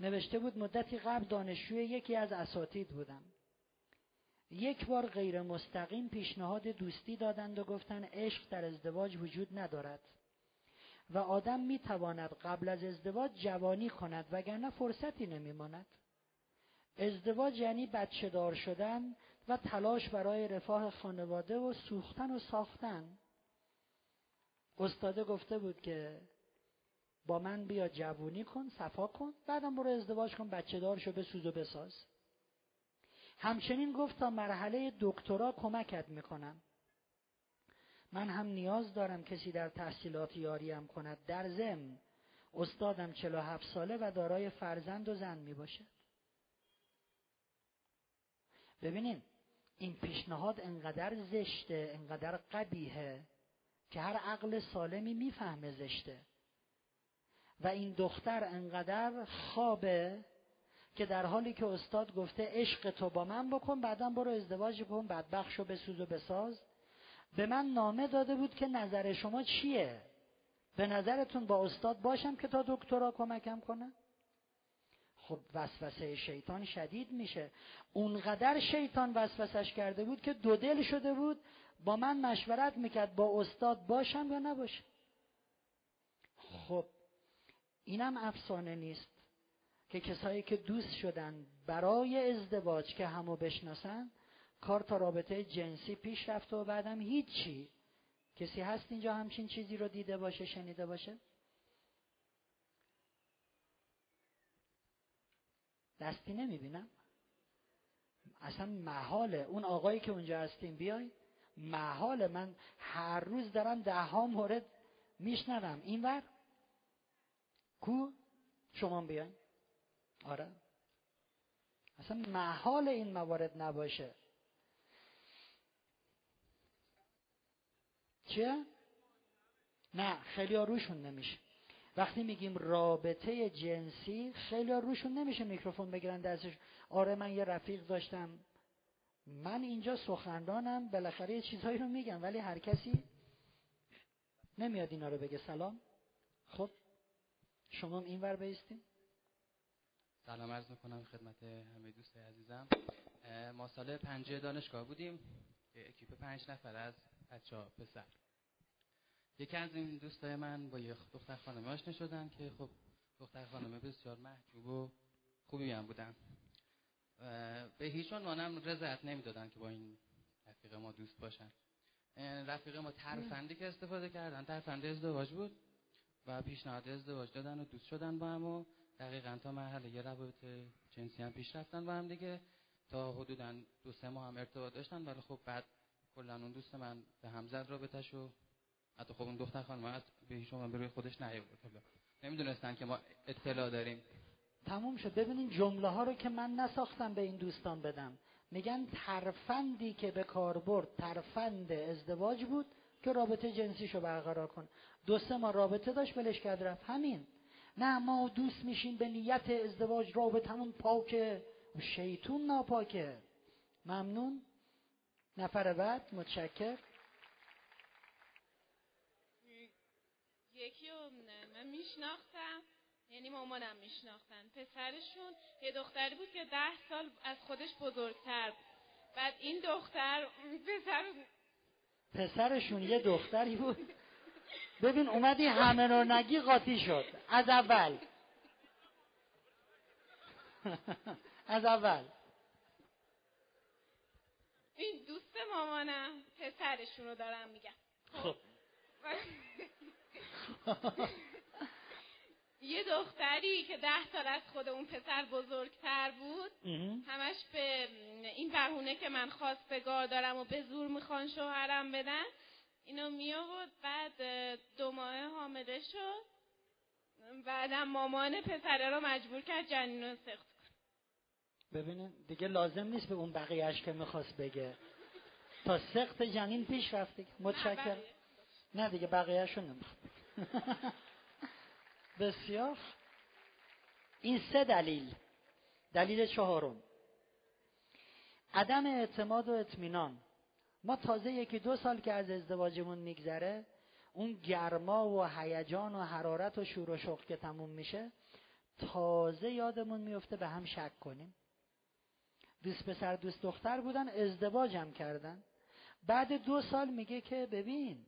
نوشته بود مدتی قبل دانشجوی یکی از اساتید بودم. یک بار غیر مستقیم پیشنهاد دوستی دادند و گفتند عشق در ازدواج وجود ندارد و آدم می تواند قبل از ازدواج جوانی کند وگرنه فرصتی نمیماند. ازدواج یعنی بچه دار شدن و تلاش برای رفاه خانواده و سوختن و ساختن. استاده گفته بود که با من بیا جوونی کن صفا کن بعدم برو ازدواج کن بچه دار شو بسوز و بساز. همچنین گفت تا مرحله دکترا کمکت می‌کنم. من هم نیاز دارم کسی در تحصیلات یاریم کند. در ضمن استادم 47 ساله و دارای فرزند و زن می باشد ببینین این پیشنهاد انقدر زشته انقدر قبیهه که هر عقل سالمی می‌فهمه زشته. و این دختر انقدر خوابه که در حالی که استاد گفته عشق تو با من بکن بعدا برو ازدواج کن بعد بخشو بسوز و بساز. به من نامه داده بود که نظر شما چیه؟ به نظرتون با استاد باشم که تا دکترا کمکم کنه؟ خب وسوسه شیطان شدید میشه. اونقدر شیطان وسوسش کرده بود که دو دل شده بود با من مشورت می‌کرد با استاد باشم یا نباشم. خب اینم افسانه نیست که کسایی که دوست شدن برای ازدواج که همو بشناسن کار تا رابطه جنسی پیش رفته و بعدم هیچی. کسی هست اینجا همچین چیزی رو دیده باشه شنیده باشه؟ دستی نمی‌بینم. اصلا محاله اون آقایی که اونجا هستیم بیای محاله من هر روز دارم ده ها مورد میشنوم. اینور کو شما بیاین؟ آره. اصلا محال این موارد نباشه. چیه؟ نه خیلی روشون نمیشه. وقتی میگیم رابطه جنسی خیلی روشون نمیشه میکروفون بگیرن دستش. آره من یه رفیق داشتم. من اینجا سخنرانم بالاخره یه چیزهایی رو میگم ولی هر کسی نمیاد اینا رو بگه. سلام. خب؟ شما این ور بیستین سلام عرض می‌کنم خدمت همه دوست عزیزم. ما سال پنجه دانشگاه بودیم. اکیپ پنج نفر از بچه پسر. یکی از این دوستای من با یه دختر خانمه آشنا شدن که خب دختر خانمه بسیار محجوب و خوبی هم بودن. به هیچ عنوانم رضایت نمی‌دادن که با این رفیق ما دوست باشن. رفیق ما ترفندی که استفاده کردن ترفند ازدواج بود. و پیشنهاد ازدواج دادن و دوست شدن با هم و دقیقا تا مرحله یه روابط جنسی هم پیش رفتن با هم دیگه. تا حدودا دو سه ماه هم ارتباط داشتن ولی خب بعد کلا اون دوست من به هم زد رابطش و حتی خب اون دختر خانم به هیچ به روی خودش نیاورد. نمی‌دونستن که ما اطلاع داریم. تموم شد. ببینین جمله ها رو که من نساختم به این دوستان بدم. میگن ترفندی که به کار برد ترفند ازدواج بود. که رابطه جنسیشو برقرار کن. دو سه ما رابطه داشت بلش کرد رفت. همین. نه ما دوست میشیم به نیت ازدواج رابطمون پاکه. شیطون ناپاکه. ممنون. نفر بعد متشکر یکی رو من میشناختم. یعنی مامانم میشناختن. پسرشون یه دختری بود که ده سال از خودش بزرگتر بود. بعد این دختر پسر پسرشون یه دختری بود. ببین اومدی همه رو نگی قاطی شد. از اول. از اول. این دوست مامانم پسرشون رو دارم میگم. خب. یه دختری که ده سال از خود اون پسر بزرگتر بود همش به این بهونه که من خواستگار دارم و به زور می‌خوان شوهرم بدن اینو می آورد بعد دو ماه حامله شد. بعدم مامان پسره رو مجبور کرد جنین رو سخت کن ببینه دیگه لازم نیست به اون بقیهش که می‌خواست بگه. تا سخت جنین پیش رفته. متشکر نه دیگه بقیهشو نمی‌خواد. بسیار این سه دلیل. دلیل چهارم. عدم اعتماد و اطمینان. ما تازه یکی دو سال که از ازدواجمون میگذره اون گرما و هیجان و حرارت و شور و شوق که تموم میشه تازه یادمون میفته به هم شک کنیم. دوست پسر دوست دختر بودن ازدواجم کردن. بعد دو سال میگه که ببین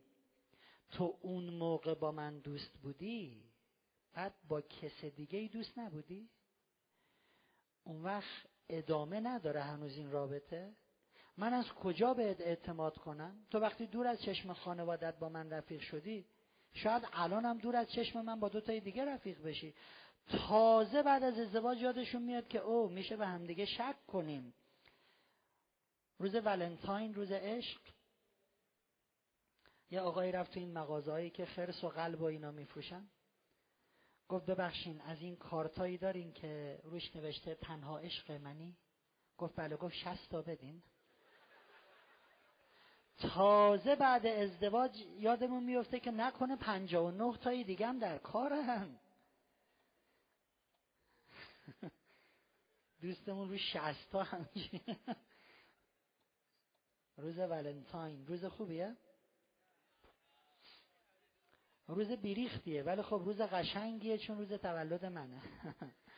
تو اون موقع با من دوست بودی؟ بعد با کس دیگه ای دوست نبودی؟ اون وقت ادامه نداره هنوز این رابطه. من از کجا بهت اعتماد کنم؟ تو وقتی دور از چشم خانوادت با من رفیق شدی شاید الانم دور از چشم من با دو تای دیگه رفیق بشی. تازه بعد از ازدواج یادشون میاد که او میشه به همدیگه شک کنیم. روز ولنتاین روز عشق. یه آقایی رفت تو این مغازهایی که خرس و قلب و اینا میفروشن. گفت ببخشین از این کارتایی دارین که روش نوشته تنها عشق منی؟ گفت بله گفت شست تا بدین. تازه بعد ازدواج یادمون میفته که نکنه پنجا و نه تایی دیگه هم در کارن. دوستمون رو شستا هم روز ولنتاین. روز خوبیه؟ روز بیریختیه ولی خب روز قشنگیه چون روز تولد منه.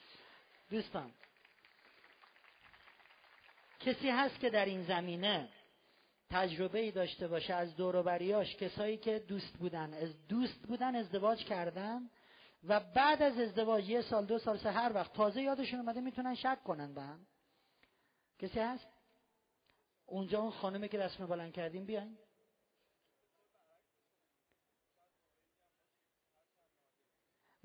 دوستان کسی هست که در این زمینه تجربه ای داشته باشه از دوروبریاش کسایی که دوست بودن از دوست بودن ازدواج کردن و بعد از ازدواج یه سال دو سال سه هر وقت تازه یادشون اومده می‌تونن شک کنن به هم. کسی هست؟ اونجا اون خانمی که رسم بلند کردیم بیاین.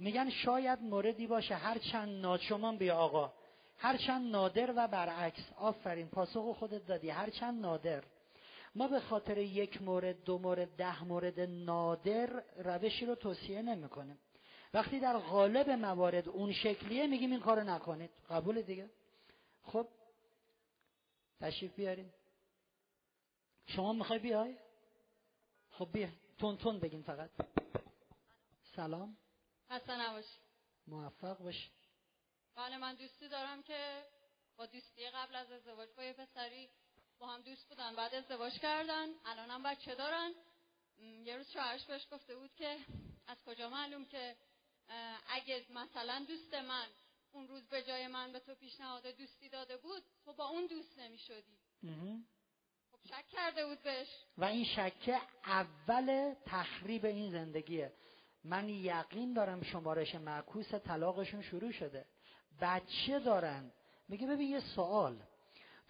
میگن شاید موردی باشه هر چند ناچمان بیا آقا. هرچند نادر و برعکس. آفرین پاسخ خودت دادی. هرچند نادر. ما به خاطر یک مورد دو مورد ده مورد نادر روشی رو توصیه نمی‌کنیم. وقتی در غالب موارد اون شکلیه میگیم این کارو نکنید. قبول دیگه؟ خب تشریف بیارین. شما می‌خوای بیای؟ خب بیا. تون تون بگین فقط. سلام. خسته نباش موفق باش بله من دوستی دارم که با دوستی قبل از ازدواج با یه پسری با هم دوست بودن. بعد ازدواج کردن الان هم بچه دارن. یه روز شوهرش بهش گفته بود که از کجا معلوم که اگه مثلا دوست من اون روز به جای من به تو پیشنهاد دوستی داده بود تو با اون دوست نمی شدی. خب شک کرده بود بهش. و این شکه اول تخریب این زندگیه. من یقین دارم شمارش معکوس طلاقشون شروع شده. بچه دارن. میگه ببین یه سوال.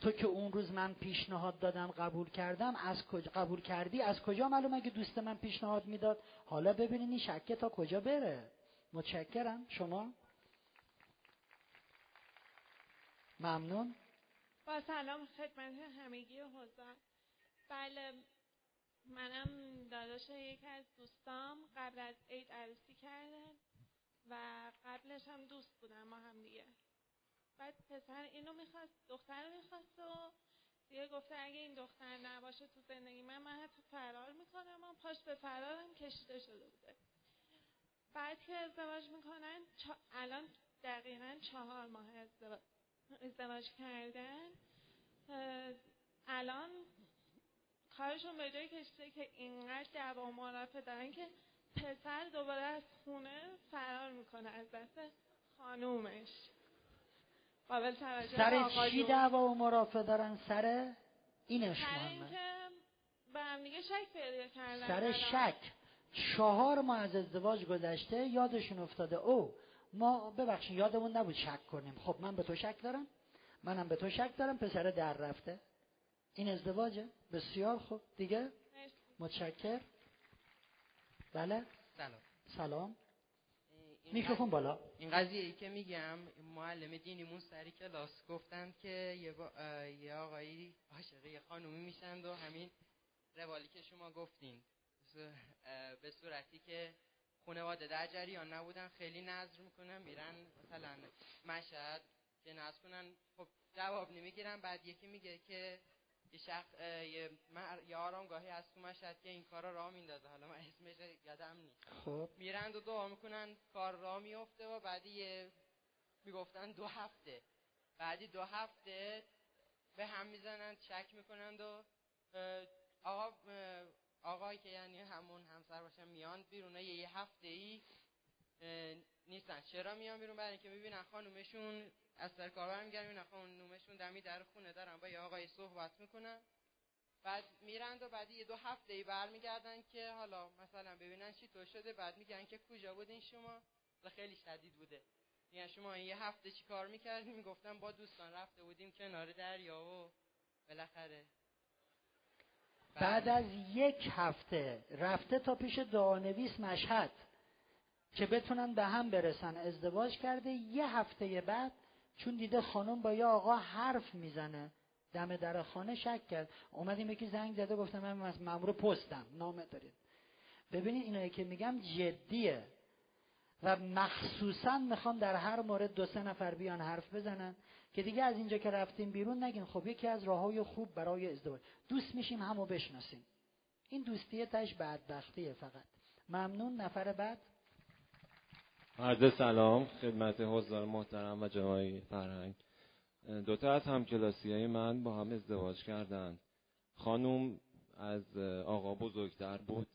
تو که اون روز من پیشنهاد دادم قبول کردم از کجا قبول کردی از کجا معلوم اگه دوست من پیشنهاد می‌داد؟ حالا ببینین این شکه تا کجا بره. متشکرم. شما؟ ممنون. با سلام خدمت همگی حضار بله منم داداش یکی از دوستام قبل از عید عروسی کردن و قبلش هم دوست بودن ما هم دیگه. بعد پسر اینو می‌خواست دختر می‌خواست و دیگه گفته اگه این دختر نباشه تو زندگی من من حتی فرار می‌کنم من پاش به فرارم کشیده شده بوده. بعد که ازدواج می‌کنن الان دقیقا چهار ماه ازدواج, ازدواج کردن. الان کارشون به جای کشیده که اینقدر دعوا معرفه دارن که پسر دوباره از خونه فرار می‌کنه از دست خانومش. قابل توجه سر چی دعوا و مرافع دارن سر اینش مهمه به هم دیگه شک پیدا کردن سر شک. چهار ماه از ازدواج گذشته یادشون افتاده. او ما ببخشید یادمون نبود شک کنیم. خب من به تو شک دارم. منم به تو شک دارم. پسر در رفته. این ازدواجه. بسیار خوب. دیگه؟ متشکر. بله. سلام. سلام. میکروفون بالا. این قضیه ای که میگم معلم دینیمون سری کلاس گفتن که یه, با... یه آقایی عاشق یه خانومی میشند و همین روالی که شما گفتین. به صورتی که خانواده در جریان نبودن خیلی نظر می‌کنن میرن مثلا مشهد که نظر کنن. خب جواب نمی‌گیرن. بعد یکی میگه که یه شخص یه, یه آرامگاهی از تو مشهد که این کارا راه میندازه. حالا من اسمش یادم نیست. خب. میرند و دعا می‌کنن کار راه میفته و بعدی یه می‌گفتن دو هفته. بعدی دو هفته به هم می‌زنن چک می‌کنند و آقا آقایی که یعنی همون همسر باشن میان بیرون. یه هفته ای نیستن. چرا میان بیرون؟ برای اینکه می‌بینن خانومشون از سر کار برمیگردن می‌بینن خانومشون دمی در خونه دارن. با یه آقای صحبت می‌کنن. بعد میرند و بعد یه دو هفته ای برمیگردن که حالا مثلا ببینن چی تو شده. بعد میگن که کجا بودین شما؟ و خیلی شدید بوده. میگن شما یه هفته چی کار می‌کردیم می‌گفتن با دوستان رفته بودیم کنار دریا و بالاخره. بعد از یک هفته رفته تا پیش دعانویس مشهد. که بتونن به هم برسن. ازدواج کرده یه هفته بعد چون دیده خانم با یه آقا حرف می‌زنه دم در خانه شک کرد. اومدیم یکی زنگ زده گفتم من از مامور پستم. نامه دارید. ببینید اینایی که میگم جدیه و مخصوصا می‌خوام در هر مورد دو سه نفر بیان حرف بزنن که دیگه از اینجا که رفتیم بیرون نگین. خب یکی از راه های خوب برای ازدواج. دوست میشیم همو بشناسیم. این دوستیه تش بدبختیه فقط. ممنون. نفر بعد. عرض سلام خدمت حضار محترم و جنای فرهنگ. دوتا از همکلاسی های من با هم ازدواج کردند. خانوم از آقا بزرگتر بود.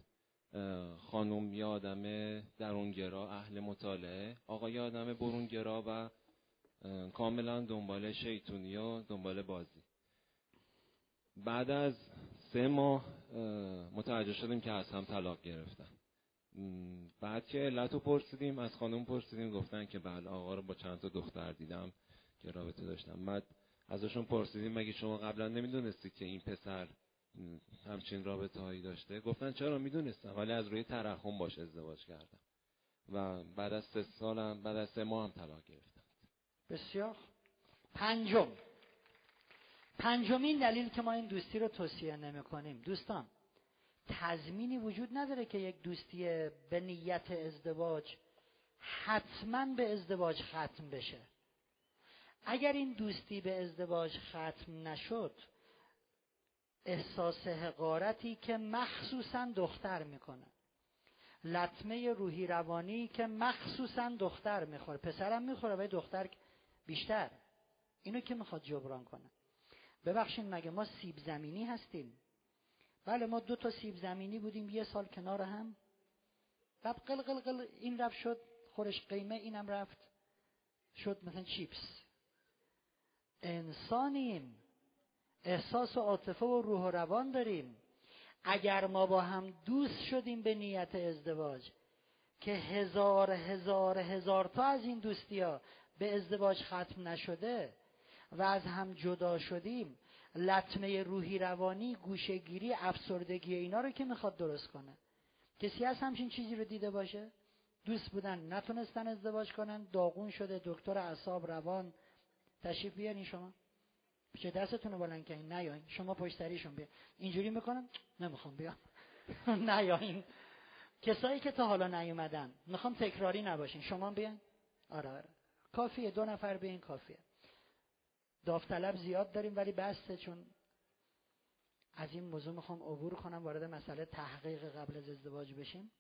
خانوم یه درونگرا اهل مطالعه. آقا یه برونگرا و کاملا دنبال شیطونی و دنبال بازی. بعد از سه ماه متوجه شدیم که از هم طلاق گرفتن. بعد که علت رو پرسیدیم از خانم پرسیدیم گفتن که بله آقا رو با چند تا دختر دیدم که رابطه داشتم. بعد ازشون پرسیدیم مگه شما قبلا نمی‌دونستید که این پسر همچین رابطه هایی داشته؟ گفتن چرا؟ می‌دونستم ولی از روی ترحم باش ازدواج کردم. و بعد از سه سالم بعد از سه ماه هم طلاق گرفتم. بسیار پنجم. پنجمین دلیل که ما این دوستی رو توصیه نمی کنیم دوستان تضمینی وجود نداره که یک دوستی به نیت ازدواج حتما به ازدواج ختم بشه. اگر این دوستی به ازدواج ختم نشد احساس حقارتی که مخصوصا دختر می‌کنه. لطمه روحی روانی که مخصوصا دختر می‌خوره. پسرم می‌خوره ولی دختر بیشتر. اینو که می‌خواد جبران کنه؟ ببخشید مگه ما سیب زمینی هستیم؟ بله ما دو تا سیب زمینی بودیم یه سال کنار هم. بعد قل قل قل این رفت شد خورش قیمه اینم رفت شد مثلا چیپس. انسانیم احساس و عاطفه و روح و روان داریم. اگر ما با هم دوست شدیم به نیت ازدواج که هزار هزار هزار تا از این دوستی ها به ازدواج ختم نشده و از هم جدا شدیم لطمه روحی روانی گوشگیری افسردگی اینا رو که می‌خواد درست کنه. کسی هست همچین چیزی رو دیده باشه؟ دوست بودن نتونستن ازدواج کنن داغون شده دکتر اعصاب روان. تشریف بیارین شما. چه دستتون رو بلند کنین نیاین. شما پشت سریشون بیا. اینجوری می‌کنم؟ نمی‌خوام بیام. نیاین. کسایی که تا حالا نیومدن. می‌خوام تکراری نباشین. شما بیاین. آره آره. کافیه. دو نفر بیاین کافیه. داوطلب زیاد داریم ولی بسته چون از این موضوع می‌خوام عبور کنم وارد مسئله تحقیق قبل از ازدواج بشیم.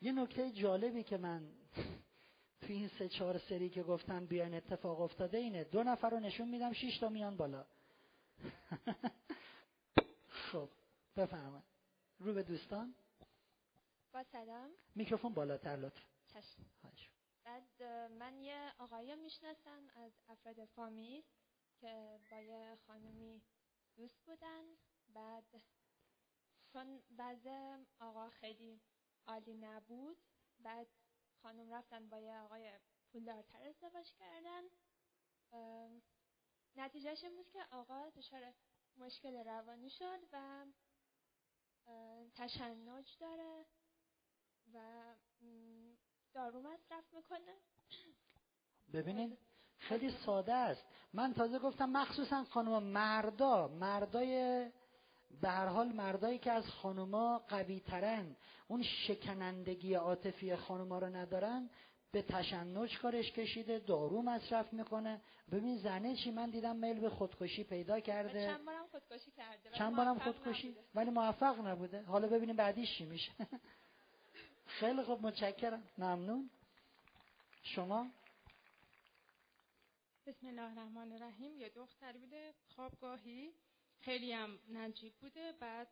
یه نکته جالبی که من تو این سه چهار سری که گفتم بیاین اتفاق افتاده اینه. دو نفر رو نشون میدم شش تا میان بالا. خب بفهمم رو به دوستان. با سلام. میکروفون بالاتر لطفا. چشم. بعد من یه آقایی می‌شناسم از افراد فامیل که با یه خانمی دوست بودن. بعد چون بعض آقا خیلی عالی نبود بعد خانم رفتن با یه آقای پولدارتر ازدواج کردن. نتیجهش این بود که آقا دچار مشکل روانی شد و تشنج داره. و دارو مصرف می‌کنه. ببینید خیلی ساده است. من تازه گفتم مخصوصا خانم مردا مردای به هر حال مردایی که از خانوما قوی ترن اون شکنندگی عاطفی خانوما رو ندارن به تشنج کارش کشیده دارو مصرف می‌کنه. ببین زنه چی؟ من دیدم میل به خودکشی پیدا کرده. چند بارم خودکشی کرده چند بارم خودکشی؟ ولی موفق نبوده. حالا ببینیم بعدیش چی میشه. خیلی خوب متشکرم. ممنون. شما؟ بسم الله الرحمن الرحیم. یه دختری بوده خوابگاهی. خیلی هم نجیب بوده. بعد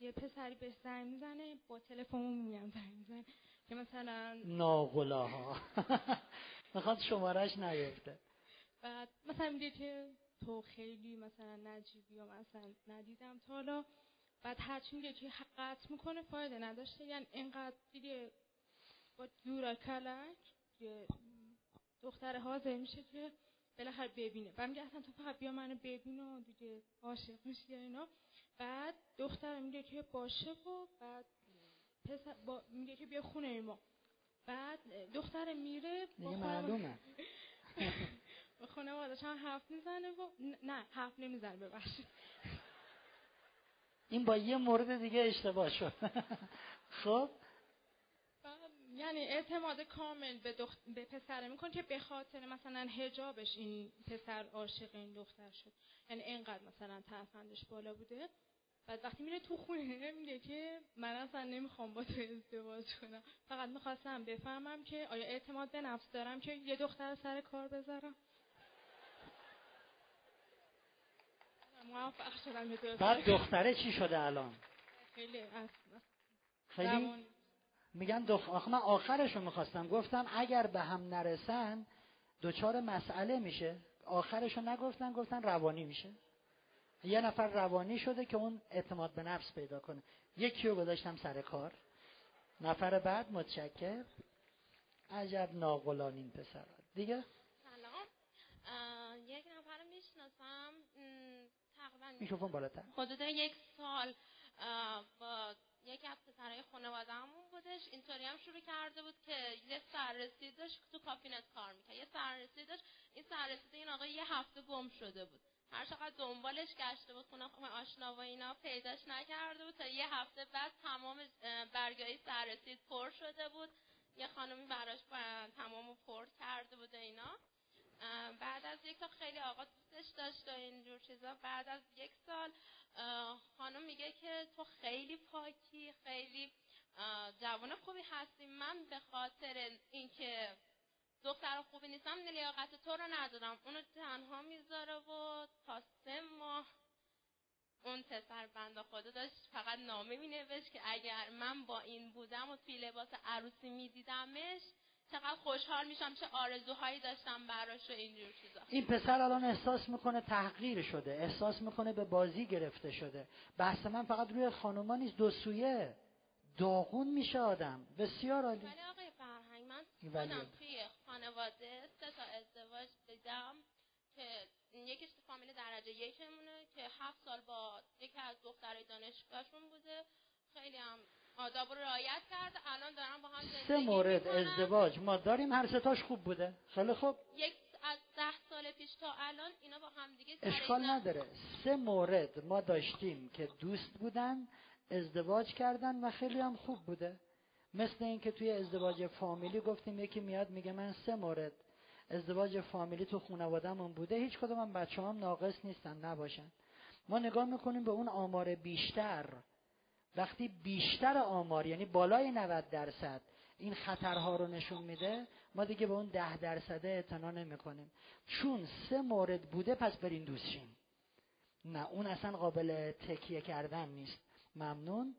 یه پسری به زنگ می‌زنه با تلفن میام زنگ می‌زنه. که مثلا ناغلاها. می‌خواد شمارش نیفته بعد مثلا میگه که تو خیلی مثلا نجیبی و مثلا ندیدم. تا حالا بعد هرچی میگه که قطع می‌کنه فایده نداشته. یعنی اینقدر دیگه با دورا کلک دختر حاضر میشه که بالاخره ببینه. بعد میگه اصلا تو فقط بیا منو ببین و دیگه عاشق میشی اینا. بعد دختر میگه که باشه و بعد پسر با میگه که بیا خونه ما. بعد دختر میره دیگه معلومه. با خانوادش هم حرف می‌زنه و نه حرف نمی‌زنه ببخشید. این با یه مورد دیگه اشتباه شد. خب؟ یعنی اعتماد کامل به, دخت... به پسره می‌کنه که به خاطر مثلا هجابش این پسر عاشق این دختر شد. یعنی اینقدر مثلا ترفندش بالا بوده. بعد وقتی میره تو خونه میگه که من اصلا نمی‌خوام با تو ازدواج کنم. فقط می‌خواستم بفهمم که آیا اعتماد به نفس دارم که یه دختر سر کار بذارم؟ موفق شدم بعد دختره چی شده الان؟ خیلی خیلی؟ میگن دخ... آخه من آخرشو می‌خواستم. گفتم اگر به هم نرسن دوچار مسئله میشه. آخرشو نگفتن گفتن روانی میشه. یه نفر روانی شده که اون اعتماد به نفس پیدا کنه. یکی رو گذاشتم سر کار. نفر بعد متشکر. عجب ناغلان این پسر دیگه سلام یک نفر می‌شناسم تقریبا میکروفون بالاتر. حدود یک سال با یکی از پسرهای خانوادهمون بودش. اینطوری هم شروع کرده بود که یه سررسید داشت تو کافی‌نت کار می‌کرد. یه سررسید داشت. این سررسید این آقا یه هفته گم شده بود. هر چقدر دنبالش گشته بود خونه آشنا و اینا پیداش نکرده بود تا یه هفته بعد تمام برگاهی سررسید پر شده بود. یه خانمی براش تمام پر کرده بود اینا. بعد از یک سال خیلی آقا دوستش داشت و اینجور چیزا. بعد از یک سال خانم میگه که تو خیلی پاکی خیلی جوان خوبی هستی. من به خاطر اینکه دختر خوبی نیستم لیاقت تو رو ندارم. اونو تنها می‌ذاره و تا سه ماه اون پسر بنده خدا داشت. فقط نامه می که اگر من با این بودم و توی لباس عروسی میدیدمش چقدر خوشحال میشم چه آرزوهایی داشتم براش و اینجور چیزا. این پسر الان احساس می‌کنه تحقیر شده احساس می‌کنه به بازی گرفته شده. بحث من فقط روی خانوما نیست دو سویه. داغون میشه آدم. بسیار عالی. ولی آقای فرهنگ من خودم توی خانواده سه تا ازدواج دیدم که یکیش تو فامیل درجه یکمونه که هفت سال با یکی از دخترای دانشگاهشون بوده. خیلی هم آداب رو رعایت کرد. الان دارم با هم زندگی سه مورد ازدواج. ما داریم هر ستاش خوب بوده. خیلی خوب؟ یک از ده سال پیش تا الان اینا با هم دیگه اشکال نداره. سه مورد ما داشتیم که دوست بودن ازدواج کردن و خیلی هم خوب بوده. مثل اینکه توی ازدواج فامیلی گفتیم یکی میاد میگه من سه مورد ازدواج فامیلی تو خانوادهمون بوده. هیچ کدوم هم بچه هم ناقص نیستن نباشن. ما نگاه می‌کنیم به اون آمار بیشتر وقتی بیشتر آمار یعنی بالای 90 درصد این خطرها رو نشون میده ما دیگه به اون ده درصده اعتنا نمی‌کنیم. چون سه مورد بوده پس برین دوستشیم نه اون اصلا قابل تکیه کردن نیست. ممنون.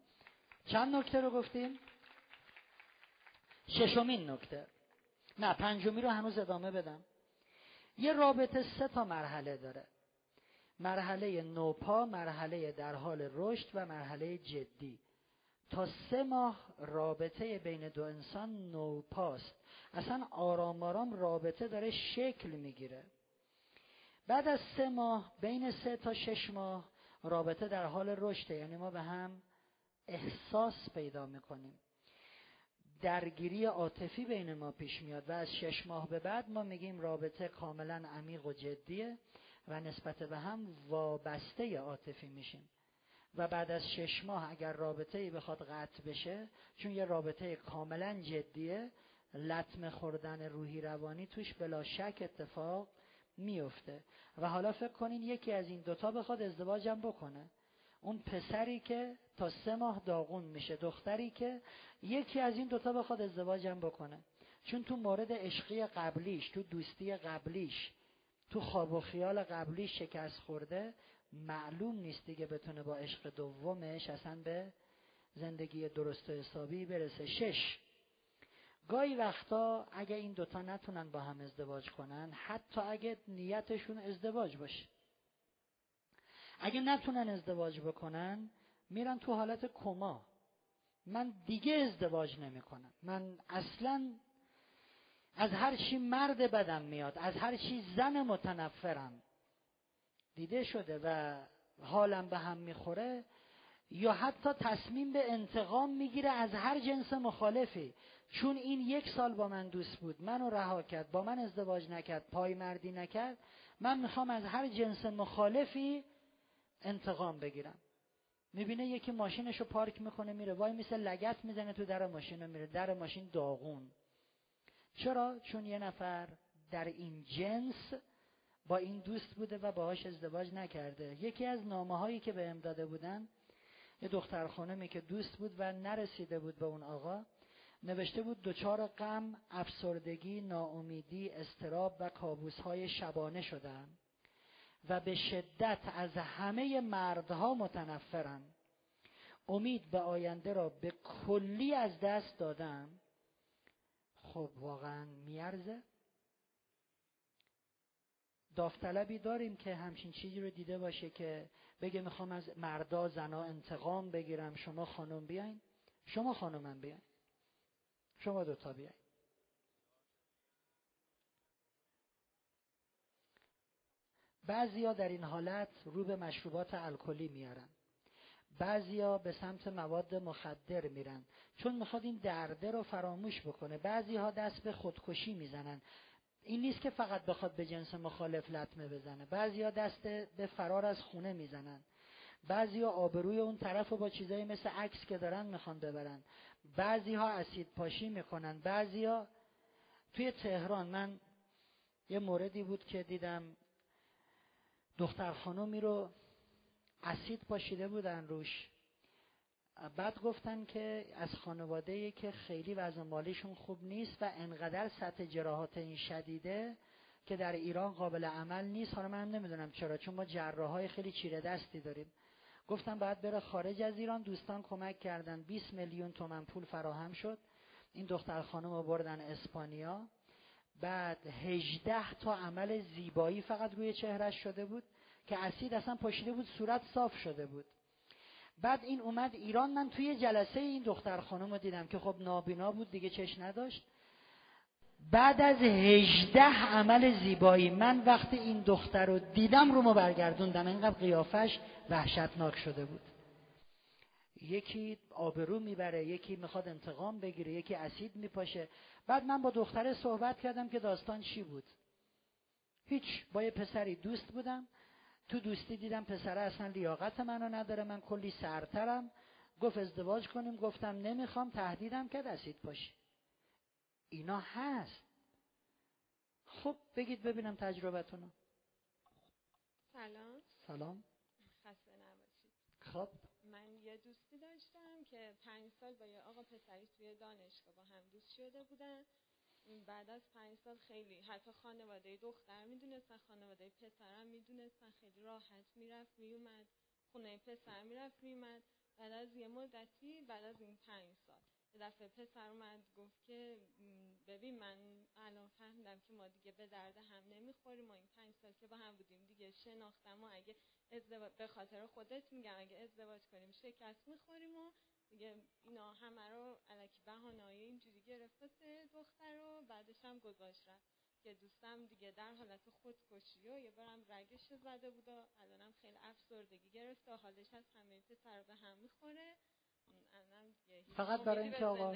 چند نکته رو گفتیم؟ ششمین نکته. نه پنجمی رو هنوز ادامه بدم. یه رابطه سه تا مرحله داره. مرحله نوپا مرحله در حال رشد و مرحله جدی. تا سه ماه رابطه بین دو انسان نوپاست. اصلا آرام آرام رابطه داره شکل می‌گیره. بعد از سه ماه بین سه تا شش ماه رابطه در حال رشده. یعنی ما به هم احساس پیدا می‌کنیم. درگیری عاطفی بین ما پیش میاد و از شش ماه به بعد ما میگیم رابطه کاملا عمیق و جدیه. و نسبت به هم وابسته عاطفی میشیم. و بعد از شش ماه اگر رابطه ای بخواد قطع بشه چون یه رابطه کاملا جدیه لطمه خوردن روحی روانی توش بلا شک اتفاق میفته و حالا فکر کنین یکی از این دوتا بخواد ازدواجم بکنه. اون پسری که تا سه ماه داغون میشه دختری که یکی از این دوتا بخواد ازدواجم بکنه. چون تو مورد عشقی قبلیش تو دوستی قبلیش تو خواب و خیال قبلی شکست خورده معلوم نیست دیگه بتونه با عشق دومش اصلا به زندگی درست و حسابی برسه. شش. گاهی وقتا اگه این دوتا نتونن با هم ازدواج کنن حتی اگه نیتشون ازدواج باشه. اگه نتونن ازدواج بکنن میرن تو حالت کما. من دیگه ازدواج نمی‌کنم. من اصلا از هر چی مرد بدم میاد از هر چی زن متنفرم دیده شده و حالم به هم می‌خوره یا حتی تصمیم به انتقام می‌گیره از هر جنس مخالفی. چون این یک سال با من دوست بود منو رها کرد با من ازدواج نکرد پای مردی نکرد من می‌خوام از هر جنس مخالفی انتقام بگیرم. می‌بینه یکی ماشینش رو پارک می‌کنه میره وای مثل لگت می‌زنه تو در ماشین میره در ماشین داغون. چرا؟ چون یه نفر در این جنس با این دوست بوده و باهاش ازدواج نکرده. یکی از نامه هایی که به داده بودن یه دختر خانمی که دوست بود و نرسیده بود به اون آقا نوشته بود دچار غم، افسردگی، ناامیدی، استراب و کابوس های شبانه شدم و به شدت از همه مردها متنفرم. امید به آینده را به کلی از دست دادم. خب واقعا میارزه. داوطلبی داریم که همچین چیزی رو دیده باشه که بگه می‌خوام از مردا زنا انتقام بگیرم شما خانم بیاین. شما خانومم بیاین. شما دوتا بیاین. بعضیا در این حالت رو به مشروبات الکلی میارن. بعضیا به سمت مواد مخدر میرن. چون می‌خواد این درده رو فراموش بکنه بعضی ها دست به خودکشی می‌زنن. این نیست که فقط بخواد به جنس مخالف لطمه بزنه. بعضی ها دست به فرار از خونه می‌زنن. بعضی ها آبروی اون طرف رو با چیزایی مثل عکس که دارن می‌خوان ببرن. بعضی ها اسید پاشی می‌کنن. بعضی ها توی تهران من یه موردی بود که دیدم دختر خانومی رو اسید پاشیده بودن روش. بعد گفتن که از خانواده که خیلی وضع مالیشون خوب نیست و انقدر سطح جراحات این شدیده که در ایران قابل عمل نیست. حالا من نمی‌دونم چرا چون ما جراحای خیلی چیره دستی داریم. گفتم باید بره خارج از ایران. دوستان کمک کردن. 20 میلیون تومن پول فراهم شد. این دختر خانم بردن اسپانیا. بعد 18 تا عمل زیبایی فقط روی چهرش شده بود. که اسید اصلا پاشیده بود صورت صاف شده بود. بعد این اومد ایران. من توی جلسه این دختر خانم رو دیدم که خب نابینا بود دیگه چش نداشت. بعد از هجده عمل زیبایی من وقتی این دختر رو دیدم رو برگردوندم. اینقدر قیافش وحشتناک شده بود. یکی آبرو می‌بره یکی می‌خواد انتقام بگیره یکی اسید میپاشه. بعد من با دختره صحبت کردم که داستان چی بود. هیچ با یه پسری دوست بودم. تو دوستی دیدم پسره اصلا لیاقت منو نداره من کلی سرترم گفت ازدواج کنیم. گفتم نمی‌خوام تهدیدم کرد اسید پاشی اینا هست. خب بگید ببینم تجربتونو. سلام. سلام. خسته نباشید. خب. من یه دوستی داشتم که پنج سال با یه آقا پسری توی دانشگاه با هم دوست شده بودن. بعد از پنج سال خیلی حتی خانواده دختر می‌دونستن خانواده پسرم می‌دونستن خیلی راحت می‌رفت میومد خونه پسر می‌رفت میومد بعد از یه مدتی بعد از این پنج سال یه دفعه پسر اومد گفت که ببین من الان فهمیدم که ما دیگه به درد هم نمی‌خوریم ما این پنج سال که با هم بودیم دیگه شناختم و اگه ازدواج به خاطر خودت میگم اگه ازدواج کنیم شکست می‌خوریم و دیگه اینا همه رو علکی بهانه‌ای اینجوری گرفت واسه دختر رو بعدش هم گذاشت که دوستم دیگه در حالت خودکشی و یه بارم رگش زده بود و الانم خیلی افسردگی گرفت و حالش از همه پسر به هم می‌خوره. فقط برای اینکه آقا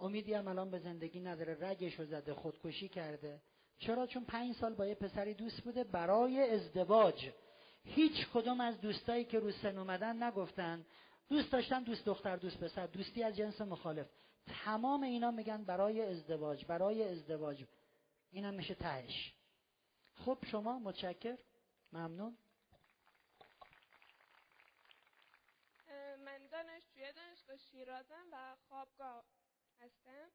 امیدی هم الان به زندگی نداره. رگش رو زده خودکشی کرده. چرا؟ چون پنج سال با یه پسری دوست بوده برای ازدواج. هیچ کدوم از دوستایی که رو سن اومدن نگفتن دوست داشتن دوست دختر دوست پسر دوستی از جنس مخالف. تمام اینا میگن برای ازدواج برای ازدواج. اینم میشه تهش. خب شما متشکر. ممنون. من دانشجوی دانشگاه شیرازم و خوابگاه هستم.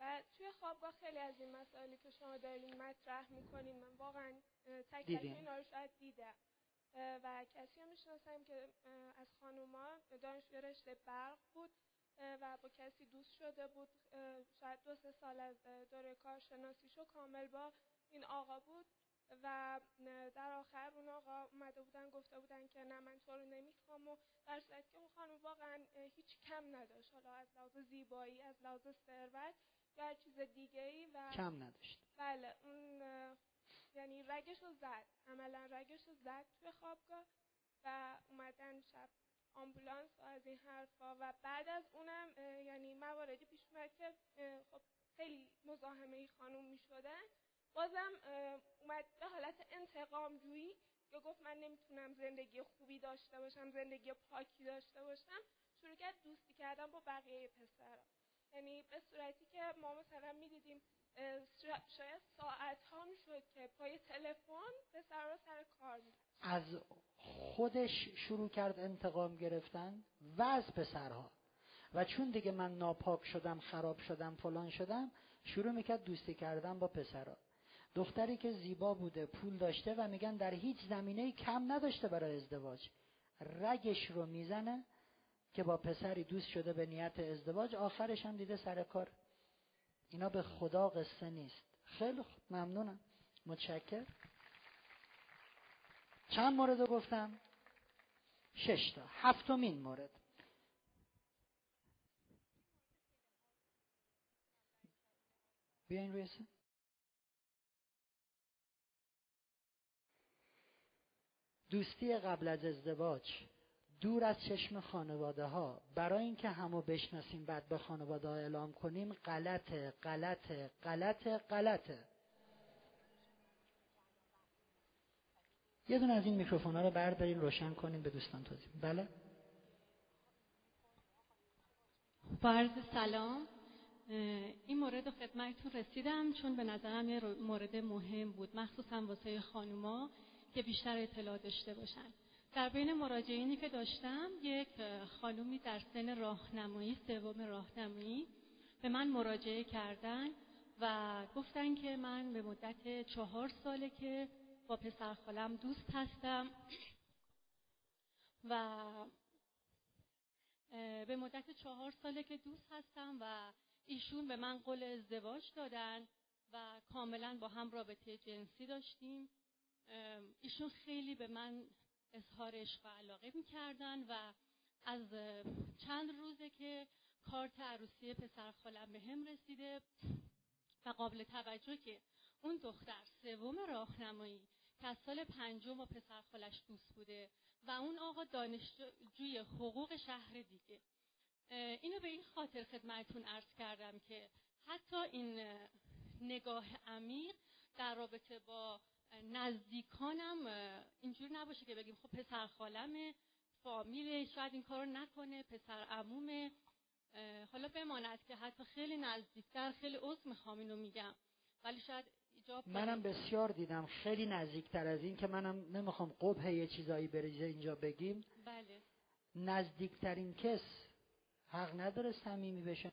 و توی خوابگاه خیلی از این مسائلی که شما دارین مطرح می‌کنین من واقعا تک تک اینا رو شاید دیدم. و کسی هم می‌شناسم که از خانوما دانشجوی رشته برق بود و با کسی دوست شده بود شاید دو سه سال از دوره کارشناسیشو کامل با این آقا بود و در آخر اون آقا اومده بودن گفته بودن که نه من تو رو نمی‌خوام و در صورت که اون خانم واقعا هیچ کم نداشت. حالا از لحاظ زیبایی از لحاظ ثروت یا هر چیز دیگه ای و کم نداشت. بله اون یعنی رگش رو زد. عملا رگش رو زد توی خوابگاه و اومدن شب آمبولانس و از این حرفا و بعد از اونم یعنی مواردی پیش اومد که خب خیلی مزاحمه ای خانوم می شدن بازم اومد به حالت انتقام جویی که گفت من نمی‌تونم زندگی خوبی داشته باشم زندگی پاکی داشته باشم. شروع کرد دوستی کردن با بقیه پسرا. یعنی به صورتی که ما مثلا می‌دیدیم شاید ساعت ها می‌شد که پای تلفن پسرا سر کار می از خودش شروع کرد انتقام گرفتن و از پسرها. و چون دیگه من ناپاک شدم خراب شدم فلان شدم شروع می‌کرد دوستی کردن با پسرها. دختری که زیبا بوده پول داشته و میگن در هیچ زمینه کم نداشته برای ازدواج. رگش رو می‌زنه که با پسری دوست شده به نیت ازدواج آخرش هم دیده سر کار. اینا به خدا قصه نیست. خیلی خوب ممنونم. متشکر چند مورد رو گفتم؟ شش تا. هفتمین مورد. بیاین روی دوستی قبل از ازدواج. دور از چشم خانواده ها برای اینکه همو بشناسیم بعد به خانواده ها اعلام کنیم غلطه غلطه غلطه غلطه یه دونه از این میکروفون ها رو برداریم روشن کنیم به دوستان توضیح بله. با سلام این مورد خدمتتون رسیدم چون به نظرم یه مورد مهم بود مخصوصا واسه خانوما که بیشتر اطلاع داشته باشن. در بین مراجعینی که داشتم یک خانومی در سن راهنمایی سوم راهنمایی به من مراجعه کردن و گفتن که من به مدت چهار ساله که با پسر خالم دوست هستم و به مدت چهار ساله که دوست هستم و ایشون به من قول ازدواج دادن و کاملا با هم رابطه جنسی داشتیم. ایشون خیلی به من اظهار عشق و علاقه می‌کردن و از چند روزه که کارت عروسی پسر خالم به هم رسیده و قابل توجه که اون دختر سوم راهنمایی که از سال پنجم با پسر خالش دوست بوده و اون آقا دانشجوی حقوق شهر دیگه. اینو به این خاطر خدمتتون عرض کردم که حتی این نگاه عمیق در رابطه با نزدیکانم اینجور نباشه که بگیم خب پسر خالمه فامیل شاید این کارو نکنه پسر عمومه. حالا بماند که حتی خیلی نزدیکتر خیلی عضو می‌خوام اینو میگم. ولی شاید ایجاب منم بسیار دیدم خیلی نزدیکتر از این که منم نمی‌خوام قبه یه چیزایی بریزه اینجا بگیم. بله. نزدیکترین کس حق نداره صمیمی بشه.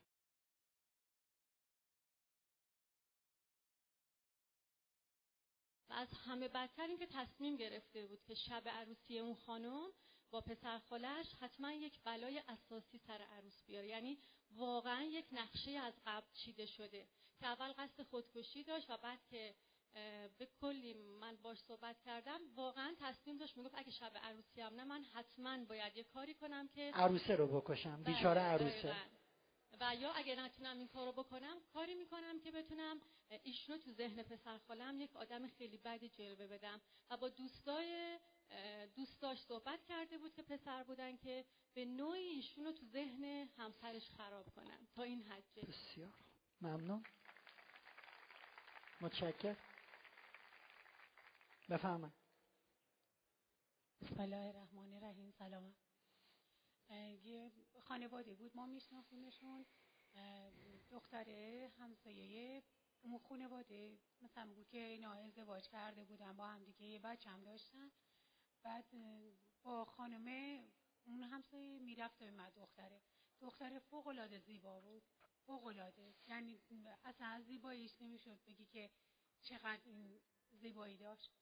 همه بدتر این که تصمیم گرفته بود که شب عروسی اون خانم با پسر خالش حتما یک بلای اساسی سر عروس بیاره. یعنی واقعا یک نقشه از قبل چیده شده که اول قصد خودکشی داشت و بعد که به کلی من باش صحبت کردم واقعا تصمیم داشت. می‌گفت اگه شب عروسی هم نه من حتما باید یه کاری کنم که عروسه رو بکشم. بله، بیچاره عروسه. و یا اگه نتونم این کارو بکنم کاری می‌کنم که بتونم ایشونو تو ذهن پسر خالم یک آدم خیلی بدی جلوه بدم. و با دوستای دوستاش صحبت کرده بود که پسر بودن که به نوعی ایشونو تو ذهن همسرش خراب کنن تا این حد بسیار ممنون. متشکر بفهمن بسم الله الرحمن الرحیم. سلام. یه خانواده بود. ما میشناختیمشون دختره همسایه اون خانواده. مثلا بود که اینا ازدواج کرده بودن با هم دیگه یه بچه هم داشتن. بعد با خانمه اون همسایه می‌رفت به دختره دختره. فوق العاده زیبا بود. فوق العاده یعنی اصلا از زیباییش نمی‌شد بگی که چقدر این زیبایی داشت.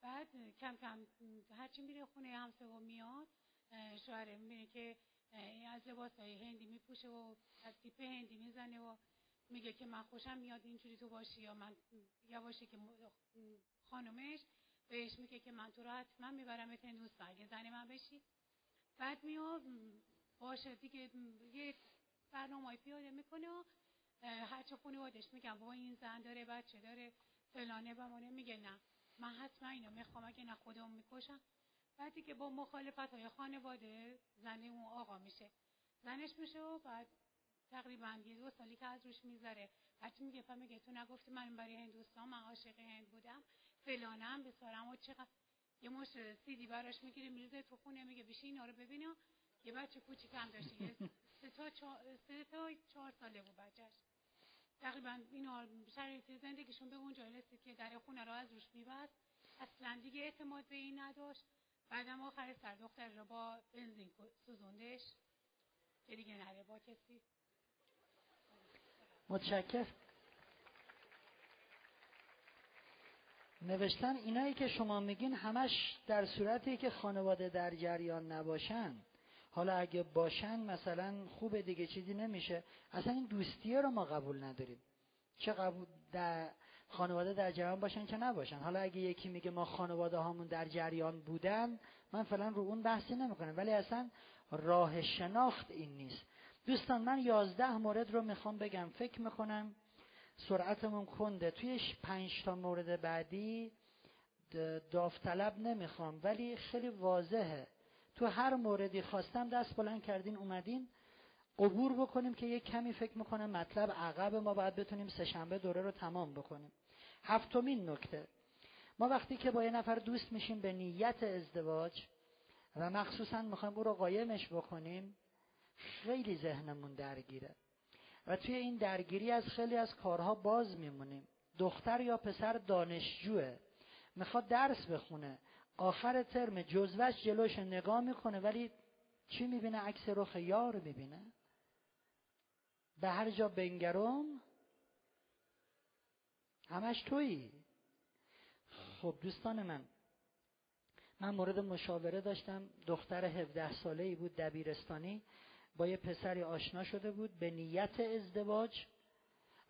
بعد کم کم هرچی میره خونه همسه و میاد شوهره می‌بینه که از لباس های هندی میپوشه و از تیپ هندی می‌زنه و میگه که من خوشم میاد اینجوری تو باشی یا من یا باشه که خانومش بهش میگه که من تو رو حتما می‌برم ات دوست اگه زن من بشی. بعد میاد باشه دیگه یه برنامه پیاده می‌کنه و هرچه خانوادش میگم بابا این زن داره بچه داره فلانه بمانه میگه نه. من حتما اینو می‌خوام اگه نه خودم می‌کشم. بعدی که با مخالفت های خانواده زن اون آقا میشه. زنش میشه و بعد تقریبا یه دو سالی که از روش می‌ذاره بچه میگه پا میگه تو نگفتی من برای هندوستان من عاشق هند بودم. فلانم بسارم و چقدر. یه مش سیدی براش می‌گیره میریزه تو خونه میگه بشی اینا رو ببینم یه بچه کوچیکم داشته. سه تا چهار, سه تا چهار ساله بود بچهش. تقریبا اینا شرایط زندگیشون به اونجا رسید که در خونه رو از روش میبست. اصلا دیگه اعتماد به این نداشت. بعدم آخر سر دختر رو با بنزین سوزوندش. که دیگه نره با کسی. متشکر نوشتن اینایی که شما میگین همش در صورتی که خانواده در جریان نباشن. حالا اگه باشن مثلا خوبه دیگه چیزی نمیشه. اصلا این دوستیه رو ما قبول نداریم. چه قبول در خانواده در جریان باشن که نباشن. حالا اگه یکی میگه ما خانواده هامون در جریان بودن من فعلا رو اون بحثی نمی‌کنم. ولی اصلا راه شناخت این نیست. دوستان من یازده مورد رو می‌خوام بگم. فکر می‌کنم سرعتمون کنده توی پنج تا مورد بعدی داوطلب نمی‌خوام. ولی خیلی واضحه. تو هر موردی خواستم دست بلند کردین اومدین. عبور بکنیم که یک کمی فکر می‌کنم مطلب عقب ما باید بتونیم سهشنبه دوره رو تمام بکنیم. هفتمین نکته. ما وقتی که با یه نفر دوست میشیم به نیت ازدواج و مخصوصا می‌خوایم او رو قایمش بکنیم خیلی ذهنمون درگیره. و توی این درگیری از خیلی از کارها باز میمونیم. دختر یا پسر دانشجوه. می‌خواد درس بخونه. آخر ترم جزوش جلوش نگاه می‌کنه ولی چی می‌بینه؟ عکس رخ یار می‌بینه. به هر جا بنگرم همش تویی. خب دوستان من من مورد مشاوره داشتم. دختر 17 ساله ای بود دبیرستانی. با یه پسری آشنا شده بود به نیت ازدواج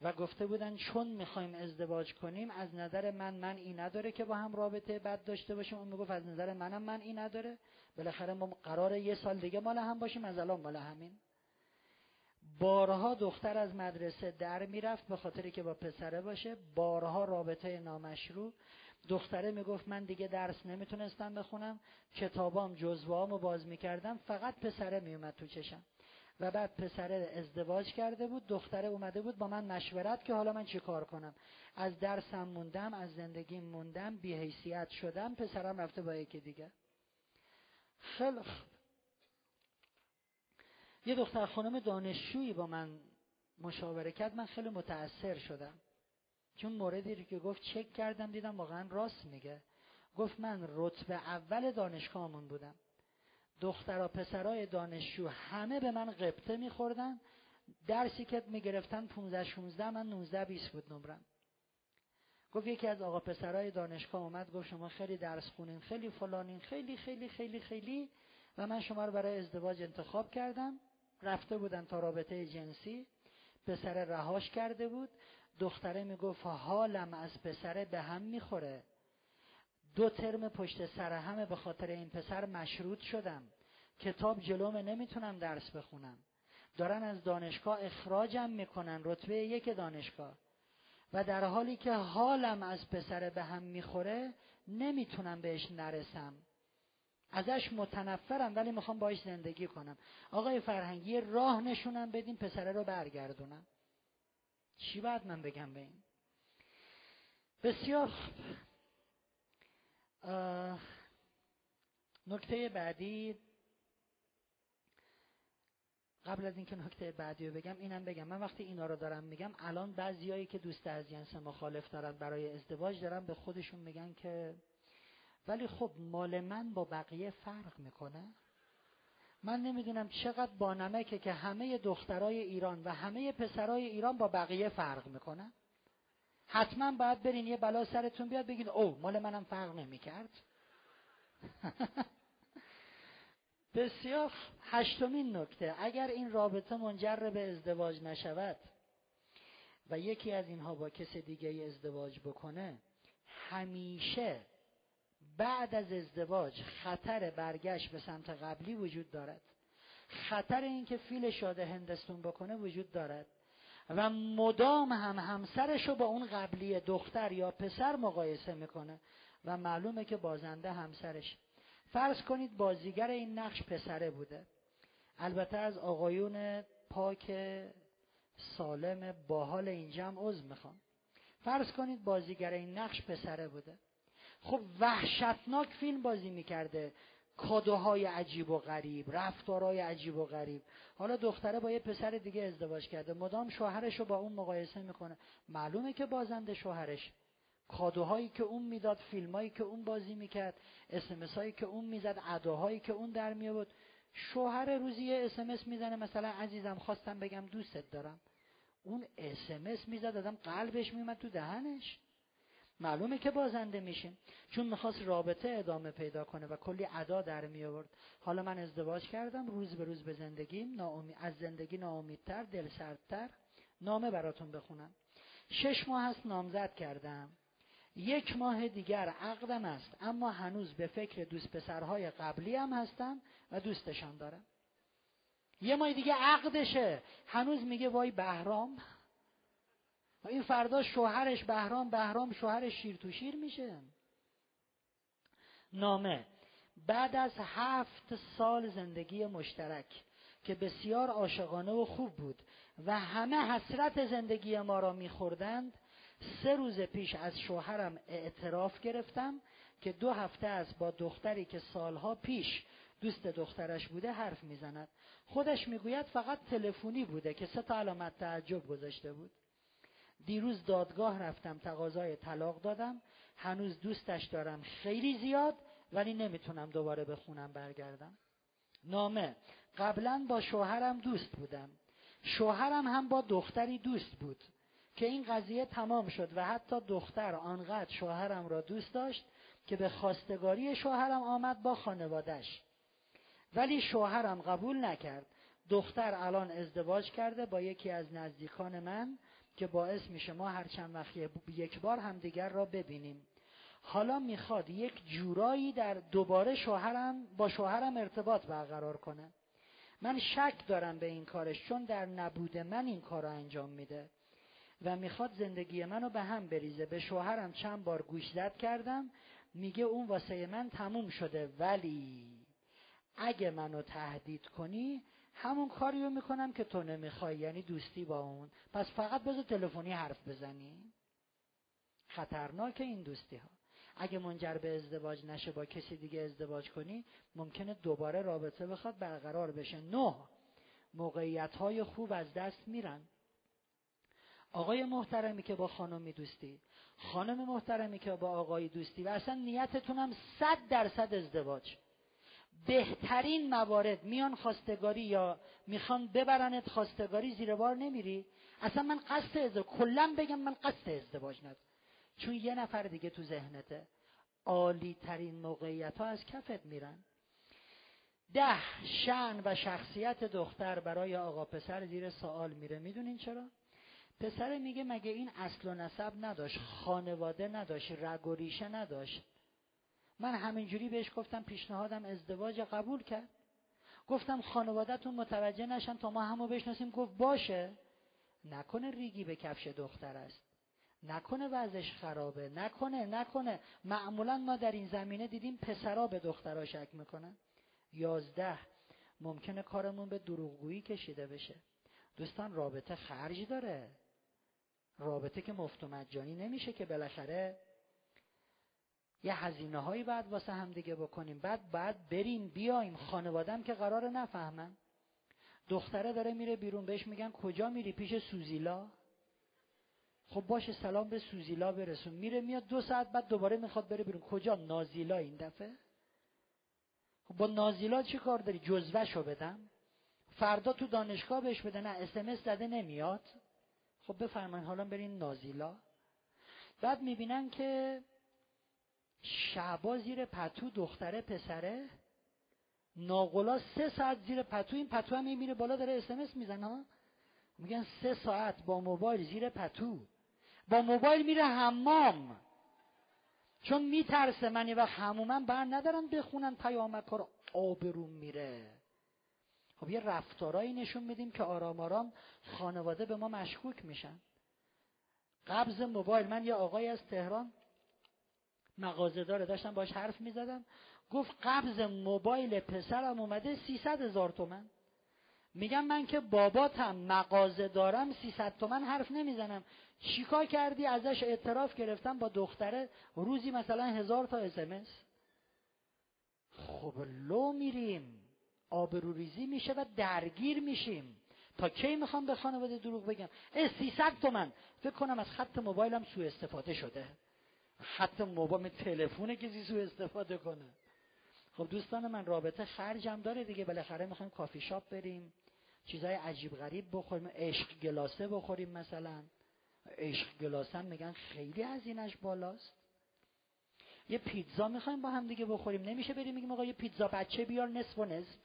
و گفته بودن چون می‌خوایم ازدواج کنیم از نظر من من این نداره که با هم رابطه بد داشته باشیم. اون می‌گفت از نظر منم من این نداره. بالاخره ما قرار یه سال دیگه مال هم باشیم از الان مال همین بارها دختر از مدرسه در می‌رفت به خاطری که با پسره باشه. بارها رابطه نامشروع. دختره می‌گفت من دیگه درس نمی‌تونستم بخونم. کتابام جزوامو باز می‌کردم. فقط پسره میومد تو چشم. و بعد پسره ازدواج کرده بود. دختره اومده بود با من مشورت که حالا من چی کار کنم. از درسم موندم از زندگیم موندم بیحیثیت شدم. پسرم رفته با یکی دیگه. خیلی یه دختر خانم دانشجویی با من مشاوره کرد. من خیلی متاثر شدم. چون موردی رو که گفت چک کردم دیدم واقعا راست میگه. گفت من رتبه اول دانشگاهمون بودم. دخترها پسرای دانشجو همه به من قبطه میخوردن. درسی که می‌گرفتن 15 16 من 19 20 بود نمرم. گفت یکی از آقا پسرای دانشگاه اومد گفت شما خیلی درس خونین خیلی فلانین خیلی خیلی خیلی خیلی. و من شما رو برای ازدواج انتخاب کردم. رفته بودن تا رابطه جنسی پسر رهاش کرده بود. دختره می‌گفت حالم از پسره به هم می‌خوره. دو ترم پشت سر همه به خاطر این پسر مشروط شدم. کتاب جلومه نمی‌تونم درس بخونم. دارن از دانشگاه اخراجم می‌کنن رتبه یک دانشگاه. و در حالی که حالم از پسر به هم می‌خوره نمی‌تونم بهش نرسم. ازش متنفرم ولی می‌خوام باش زندگی کنم. آقای فرهنگی راه نشونم بدین پسره رو برگردونم. چی باید من بگم به این؟ بسیار نکته بعدی قبل از اینکه نکته بعدی رو بگم اینم بگم. من وقتی اینا رو دارم میگم الان بعضیایی که دوست از جنس مخالف دارن برای ازدواج دارن به خودشون میگن که ولی خب مال من با بقیه فرق می‌کنه؟ من نمی‌دونم چقدر با نمکه که همه دخترای ایران و همه پسرای ایران با بقیه فرق می‌کنن حتما باید برین یه بلا سرتون بیاد بگین او مال منم فرق نمی‌کرد. بسیار هشتمین نکته. اگر این رابطه منجر به ازدواج نشود و یکی از اینها با کس دیگه ازدواج بکنه همیشه بعد از ازدواج خطر برگشت به سمت قبلی وجود دارد. خطر اینکه فیل شاده هندستون بکنه وجود دارد. و مدام هم همسرش رو با اون قبلی دختر یا پسر مقایسه می‌کنه و معلومه که بازنده همسرش فرض کنید بازیگر این نقش پسره بوده. البته از آقایون پاک سالم باحال این جمع عضو می‌خوام. فرض کنید بازیگر این نقش پسره بوده. خب وحشتناک فیلم بازی می‌کرده. کادوهای عجیب و غریب رفتارهای عجیب و غریب. حالا دختره با یه پسر دیگه ازدواج کرده. مدام شوهرش رو با اون مقایسه می‌کنه. معلومه که بازنده شوهرش. کادوهایی که اون می‌داد فیلمایی که اون بازی می‌کرد اسمس هایی که اون می‌زد اداهایی که اون در میابود شوهر روزی یه اسمس می‌زنه مثلا عزیزم خواستم بگم دوستت دارم. اون اسمس می‌زد آدم قلبش میومد تو دهنش. معلومه که بازنده میشیم. چون می‌خواست رابطه ادامه پیدا کنه و کلی ادا در می آورد حالا من ازدواج کردم روز به روز به زندگیم ناامی... از زندگی ناامیدتر دل سردتر نامه براتون بخونم. شش ماه هست نامزد کردم. یک ماه دیگر عقدم است اما هنوز به فکر دوست پسرهای قبلی هم هستم و دوستشان دارم. یه ماه دیگه عقدشه. هنوز میگه وای بهرام. این فردا شوهرش بهرام بهرام شوهرش شیر تو شیر میشه. نامه. بعد از هفت سال زندگی مشترک که بسیار عاشقانه و خوب بود و همه حسرت زندگی ما را میخوردند سه روز پیش از شوهرم اعتراف گرفتم که دو هفته است با دختری که سالها پیش دوست دخترش بوده حرف می‌زند. خودش می‌گوید فقط تلفنی بوده که سه تا علامت تعجب گذاشته بود. دیروز دادگاه رفتم تقاضای طلاق دادم. هنوز دوستش دارم خیلی زیاد ولی نمی‌تونم دوباره به خونم برگردم. نامه. قبلا با شوهرم دوست بودم. شوهرم هم با دختری دوست بود. که این قضیه تمام شد و حتی دختر آنقدر شوهرم را دوست داشت که به خواستگاری شوهرم آمد با خانوادش ولی شوهرم قبول نکرد. دختر الان ازدواج کرده با یکی از نزدیکان من. که باعث میشه ما هر چند وقت یک بار همدیگر را ببینیم. حالا می‌خواد یک جورایی در دوباره شوهرم با شوهرم ارتباط برقرار کنه. من شک دارم به این کارش چون در نبود من این کار را انجام میده. و می‌خواد زندگی منو به هم بریزه. به شوهرم چند بار گوش زد کردم. میگه اون واسه من تموم شده. ولی اگه منو تهدید کنی همون کاری رو می‌کنم که تو نمی‌خوای یعنی دوستی با اون. پس فقط بذار تلفنی حرف بزنی. خطرناک این دوستی ها اگه منجر به ازدواج نشه با کسی دیگه ازدواج کنی ممکنه دوباره رابطه بخواد برقرار بشه. نه. موقعیت های خوب از دست میرن. آقای محترمی که با خانمی دوستی. خانم محترمی که با آقای دوستی. و اصلا نیتتونم صد درصد ازدواج. بهترین موارد میان خواستگاری یا می‌خوان ببرنت خواستگاری زیر بار نمیری. اصلا من قصد ازدواج کلا بگم من قصد ازدواج ندارم. چون یه نفر دیگه تو ذهنته. عالی ترین موقعیت ها از کفت میرن. ده شن و شخصیت دختر برای آقا پسر زیر سوال میره. می‌دونین چرا؟ پسر میگه مگه این اصل و نسب نداشت؟ خانواده نداشت رگ و ریشه نداشت. من همینجوری بهش گفتم پیشنهادم ازدواج قبول کرد. گفتم خانوادهتون متوجه نشن تا ما همو بشناسیم. گفت باشه. نکنه ریگی به کفش دختر است. نکنه وضعش خرابه. نکنه نکنه. معمولا ما در این زمینه دیدیم پسرا به دخترها شک می‌کنن. یازده. ممکنه کارمون به دروغگویی کشیده بشه. دوستان رابطه خرج داره. رابطه که مفت و مجانی نمیشه که بالاخره یه هزینه هایی بعد واسه هم دیگه بکنیم. بعد بعد بریم بیایم. خانوادم که قرار نفهمن. دختره داره میره بیرون بهش میگن کجا میری؟ پیش سوزیلا. خب باشه سلام به سوزیلا برسون. میره میاد دو ساعت بعد دوباره می‌خواد بره بیرون. کجا؟ نازیلا این دفعه. خب با نازیلا چی کار داری؟ جزوه بدم. فردا تو دانشگاه بهش بده. نه اسمس زده نمیاد. خب بفرمایید حالا برین نازیلا. بعد می‌بینن که شعبا زیر پتو دختره پسره. ناقلا سه ساعت زیر پتو این پتو هم میره بالا داره اسمس می‌زنه میگن سه ساعت با موبایل زیر پتو. با موبایل میره حمام. چون میترسه من یه وقت همومن بر ندارن بخونن پیامک رو آبروم میره خب یه رفتارایی نشون میدیم که آرام آرام خانواده به ما مشکوک میشن. قبض موبایل. من یه آقای از تهران مغازه داره. داشتم باش حرف می‌زدم. گفت قبض موبایل پسرم اومده 300 هزار تومن. میگم من که باباتم مغازه دارم 300 تومن حرف نمی‌زنم. چیکار کردی؟ ازش اعتراف گرفتم با دختره روزی مثلا هزار تا اسمس خب لو میریم. آبروریزی میشه و درگیر میشیم. تا کی می‌خوام به خانواده دروغ بگم؟ اه 300 تومن. فکر کنم از خط موبایلم سوء استفاده شده. خط موبایل تلفن کسی سوء استفاده کنه. خب دوستان من رابطه خرجم داره دیگه. بالاخره می‌خوایم کافی شاپ بریم. چیزای عجیب غریب بخوریم. عشق گلاسه بخوریم مثلا. عشق گلاسه میگن خیلی هزینش بالاست. یه پیتزا می‌خوایم با هم دیگه بخوریم. نمیشه بریم میگیم آقا یه پیتزا بچه بیار نصف و نصف.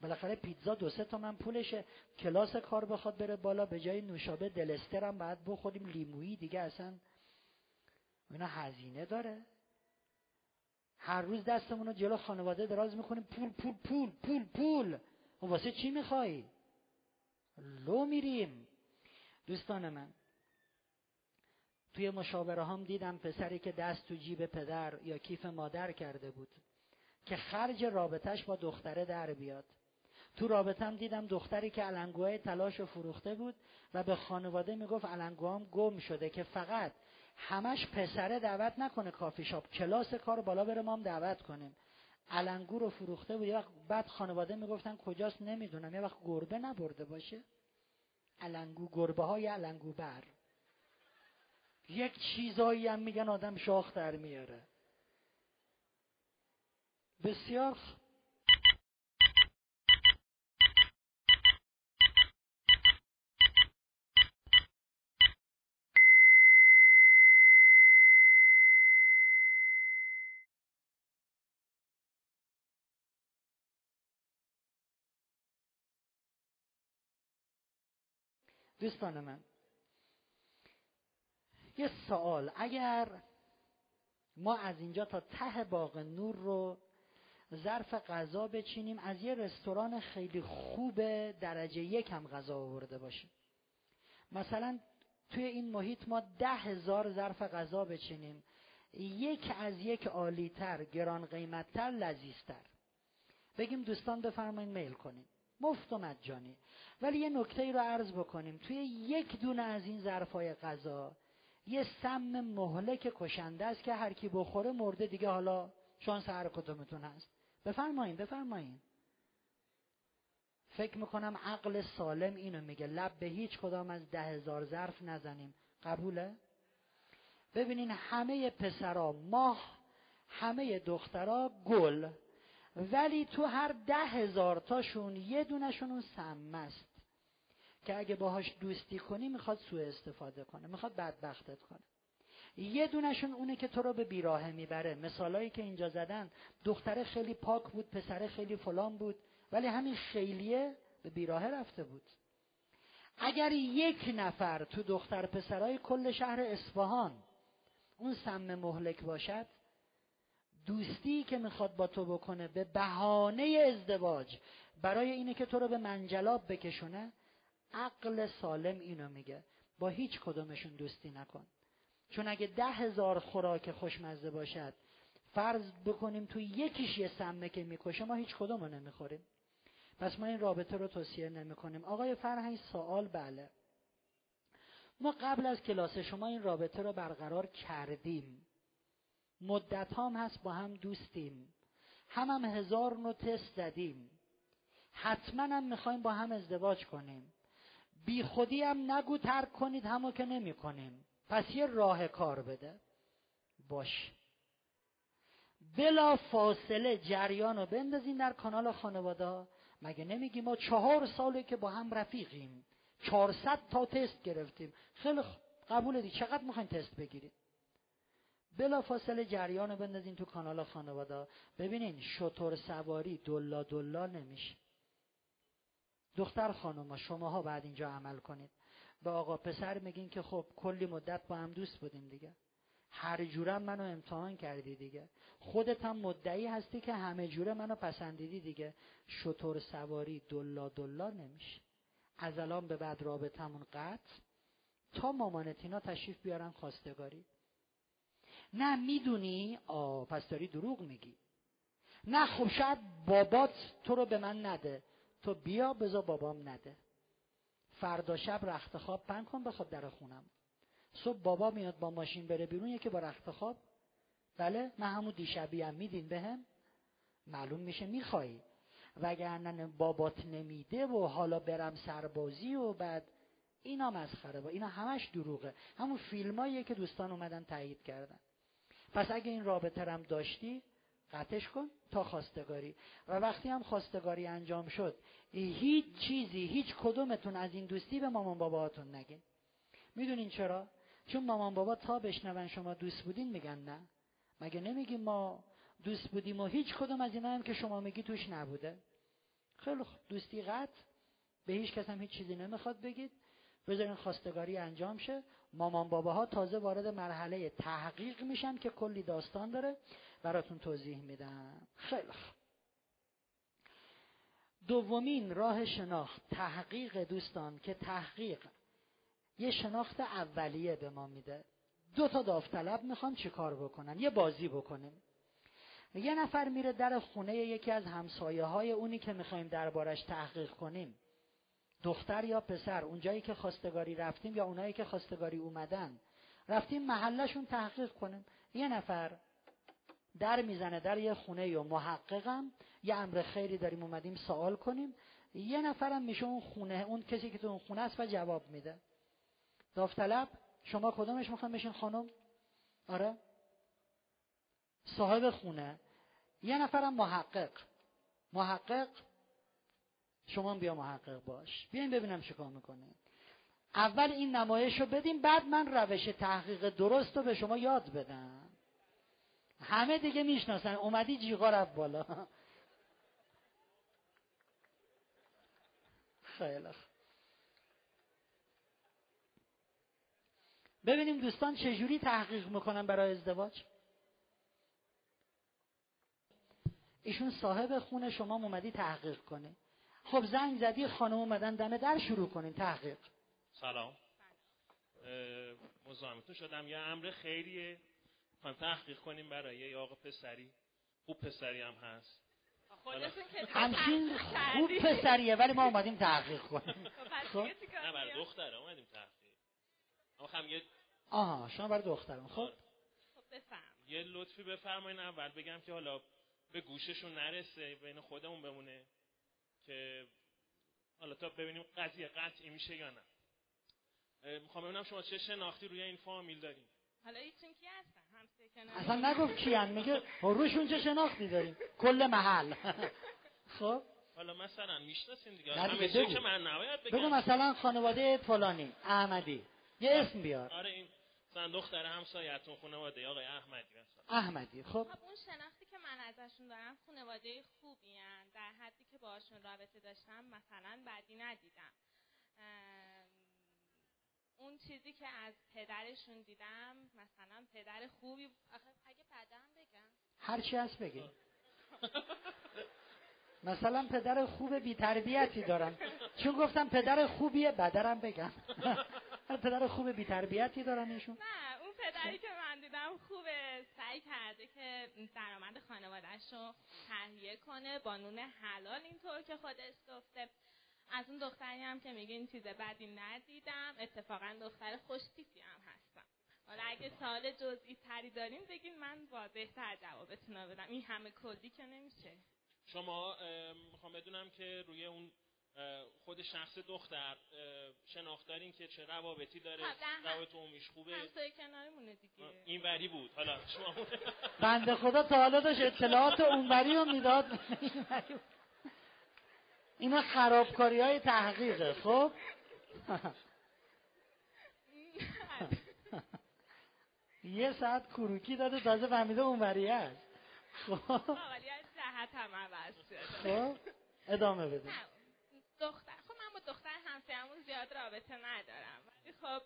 بالاخره پیتزا دو سه من پولشه. کلاس کار بخواد بره بالا. به جای نوشابه دلستر هم باید بخوریم. لیمویی دیگه اصلا اینا هزینه داره. هر روز دستمون رو جلو خانواده دراز می‌کنیم. پول پول پول پول پول. و خب واسه چی می‌خوای؟ لو میریم. دوستان من توی مشاوره هم دیدم پسری که دست تو جیب پدر یا کیف مادر کرده بود که خرج رابطهش با دختره در بیاد. تو رابطم دیدم دختری که علنگوهای تلاش فروخته بود و به خانواده می‌گفت علنگوهام گم شده که فقط همش پسره دعوت نکنه کافی شاپ. کلاس کار بالا بره ما هم دعوت کنیم. علنگو رو فروخته بود. یه بعد خانواده می‌گفتن کجاست؟ نمی‌دونم. یه وقت گربه نبرده باشه. علنگو گربه های علنگو بر. یک چیزایی هم میگن آدم شاخ در میاره. بسیار دوستان من یه سوال. اگر ما از اینجا تا ته باغ نور رو ظرف غذا بچینیم از یه رستوران خیلی خوب درجه یک هم غذا آورده باشیم. مثلا توی این محیط ما ده هزار ظرف غذا بچینیم. یک از یک عالیتر گران قیمتتر لذیذتر. بگیم دوستان بفرمایید میل کنیم. مفت و مجانی. ولی یه نکته ای رو عرض بکنیم. توی یک دونه از این ظرفای غذا یه سم مهلک کشنده است که هر کی بخوره مرده دیگه. حالا شانس هر کدومتون هست. بفرمایین بفرمایین. فکر می‌کنم عقل سالم اینو میگه. لب به هیچ کدام از ده هزار ظرف نزنیم. قبوله؟ ببینین همه پسرا ماه همه دخترا گل. ولی تو هر ده هزار تاشون یه دونشون اون سمه است. که اگه باهاش دوستی کنی می‌خواد سوء استفاده کنه می‌خواد بدبختت کنه. یه دونشون اونه که تو رو به بیراهه می‌بره. مثالایی که اینجا زدن دختره خیلی پاک بود پسره خیلی فلان بود ولی همین خیلیه به بیراهه رفته بود. اگر یک نفر تو دختر پسرای کل شهر اصفهان اون سم مهلک باشد دوستی که می‌خواد با تو بکنه به بهانه ازدواج برای اینه که تو رو به منجلاب بکشونه عقل سالم اینو میگه. با هیچ کدومشون دوستی نکن. چون اگه ده هزار خوراک خوشمزه باشد فرض بکنیم تو یکیش یه سمه که می‌کشه ما هیچ کدوم رو نمی‌خوریم. پس ما این رابطه رو توصیه نمی‌کنیم. آقای فرهنگ سوال بله. ما قبل از کلاس شما این رابطه رو برقرار کردیم. مدت هم هست با هم دوستیم. هم هم هزار نو تست زدیم حتما هم می‌خوایم با هم ازدواج کنیم. بی خودی هم نگو ترک کنید همو که نمی کنیم پس یه راه کار بده. باش. بلا فاصله جریان رو بندازیم در کانال خانواده. مگه نمیگی ما چهار ساله که با هم رفیقیم؟ چهارصد تا تست گرفتیم. خیلی قبول دی چقدر می‌خواین تست بگیرید؟ بلا فاصله جریان رو بندازین تو کانال خانواده. ببینین شطور سواری دلا دلا نمیشه. دختر خانوما شماها بعد اینجا عمل کنید. به آقا پسر میگین که خب کلی مدت با هم دوست بودیم دیگه. هر جورم منو امتحان کردی دیگه. خودت هم مدعی هستی که همه جوره منو پسندیدی دیگه. شطور سواری دلا دلا نمیشه. از الان به بعد رابطمون قطع. تا مامانتینا تشریف بیارن خواستگاری. نه می‌دونی؟ آ پس داری دروغ میگی. نه خب شاید بابات تو رو به من نده. تو بیا بزا بابام نده. فردا شب رخت خواب پن کن بخواب در خونم. صبح بابا میاد با ماشین بره بیرون یکی با رخت خواب. بله من همون دیشبی هم میدین بهم؟ معلوم میشه میخوایی. وگرنه بابات نمیده و حالا برم سربازی و بعد اینا مسخره با اینا همش دروغه. همون فیلماییه که دوستان اومدن تایید کردن. پس اگه این رابطه رم داشتی قطعش کن تا خواستگاری. و وقتی هم خواستگاری انجام شد هیچ چیزی هیچ کدومتون از این دوستی به مامان باباتون نگین می‌دونین چرا؟ چون مامان بابا تا بشنون شما دوست بودین میگن نه. مگه نمیگیم ما دوست بودیم و هیچ کدوم از اینا هم که شما میگی توش نبوده؟ خیلی دوستی قطع. به هیچ کس هم هیچ چیزی نمی‌خواد بگید. بذارین خواستگاری انجام شه. مامان باباها تازه وارد مرحله تحقیق میشن که کلی داستان داره. براتون توضیح میدم. خیلی خوب. دومین راه شناخت تحقیق دوستان که تحقیق. یه شناخت اولیه به ما میده. دو تا داوطلب می‌خوان چیکار بکنن؟ یه بازی بکنیم. یه نفر میره در خونه یکی از همسایه های اونی که می‌خوایم دربارش تحقیق کنیم. دختر یا پسر اونجایی که خواستگاری رفتیم یا اونایی که خواستگاری اومدن. رفتیم محلشون تحقیق کنیم. یه نفر در می‌زنه در یه خونه یا محققم یه امر خیری داریم اومدیم سوال کنیم. یه نفرم میشه اون خونه اون کسی که تو اون خونه است و جواب میده. داوطلب شما کدومش می‌خوایم بشین خانم؟ آره. صاحب خونه. یه نفرم محقق. محقق شما بیا محقق باش. بیاین ببینم چیکار می‌کنه اول این نمایش رو بدیم بعد من روش تحقیق درست رو به شما یاد بدم. همه دیگه می‌شناسن. اومدی جیغا رفت بالا. خیلی ببینیم دوستان چجوری تحقیق می‌کنن برای ازدواج. ایشون صاحب خونه شما اومدی تحقیق کنه خب زنگ زدی خانم اومدن دمه در شروع کنین تحقیق. سلام. مزاحمتون شدم. یه امر خیریه. خواهیم تحقیق کنیم برای یه آقا پسری. خوب پسری هم هست. همچین خوب پسریه ولی ما اومدیم تحقیق کنیم. خب نه برای دختر اومدیم تحقیق. اما یه آها شما برای دخترم. خب؟ خب یه لطفی بفرمایین. اول بگم که حالا به گوششون نرسه بین خودمون بمونه. که حالا تا ببینیم قضیه قطعی میشه یا نه. می‌خوام ببینم شما چه شناختی روی این فامیل داریم حالا ایشون کی هستن؟ اصلا نگفت کیان میگه روشون چه شناختی داریم؟ کل محل. خب. حالا مثلا می‌شناسین دیگه. همه که من نباید بگم. بگو مثلا خانواده فلانی احمدی. یه اسم بیار. آره این مثلا دختر همسایه‌تون خانواده آقای احمدی مثلا. احمدی خب. خب اون شناختی که من ازشون دارم خانواده خوبی هن. در حدی که باشون رابطه داشتم مثلا بدی ندیدم. اون چیزی که از پدرشون دیدم مثلا پدر خوبی آخه اگه پدرم بگم هر چی هست بگی مثلا پدر خوب بی تربیتی دارم. چون گفتم پدر خوبیه بدرم بگم. پدر خوب بی تربیتی دارن ایشون. نه پدری که من دیدم خوبه سعی کرده که درآمد خانوادهش رو تهیه کنه. با نون حلال اینطور که خودش گفته. از اون دختری هم که میگه این چیز بدی ندیدم. اتفاقا دختر خوشتیپی هم هستم. حالا اگه سال جزئی تری داریم بگین من واضح تر جوابتون بدم. این همه کلی که نمیشه. شما می‌خوام بدونم که روی اون خود شخص دختر شناخت دارین که چه روابطی داره روابط عمومیش خوبه. همسایه کنارمونه دیگه. این وری بود. حالا شما بنده خدا تا حالا داشت اطلاعات اونوری رو می‌داد. اینا خرابکاری های تحقیقه خب؟ یه ساعت کروکی داده تازه فهمیده اونوری است. خب؟ جهت هم خب؟ ادامه بده. دختر. خب من با دختر همسایه‌مون زیاد رابطه ندارم. ولی خب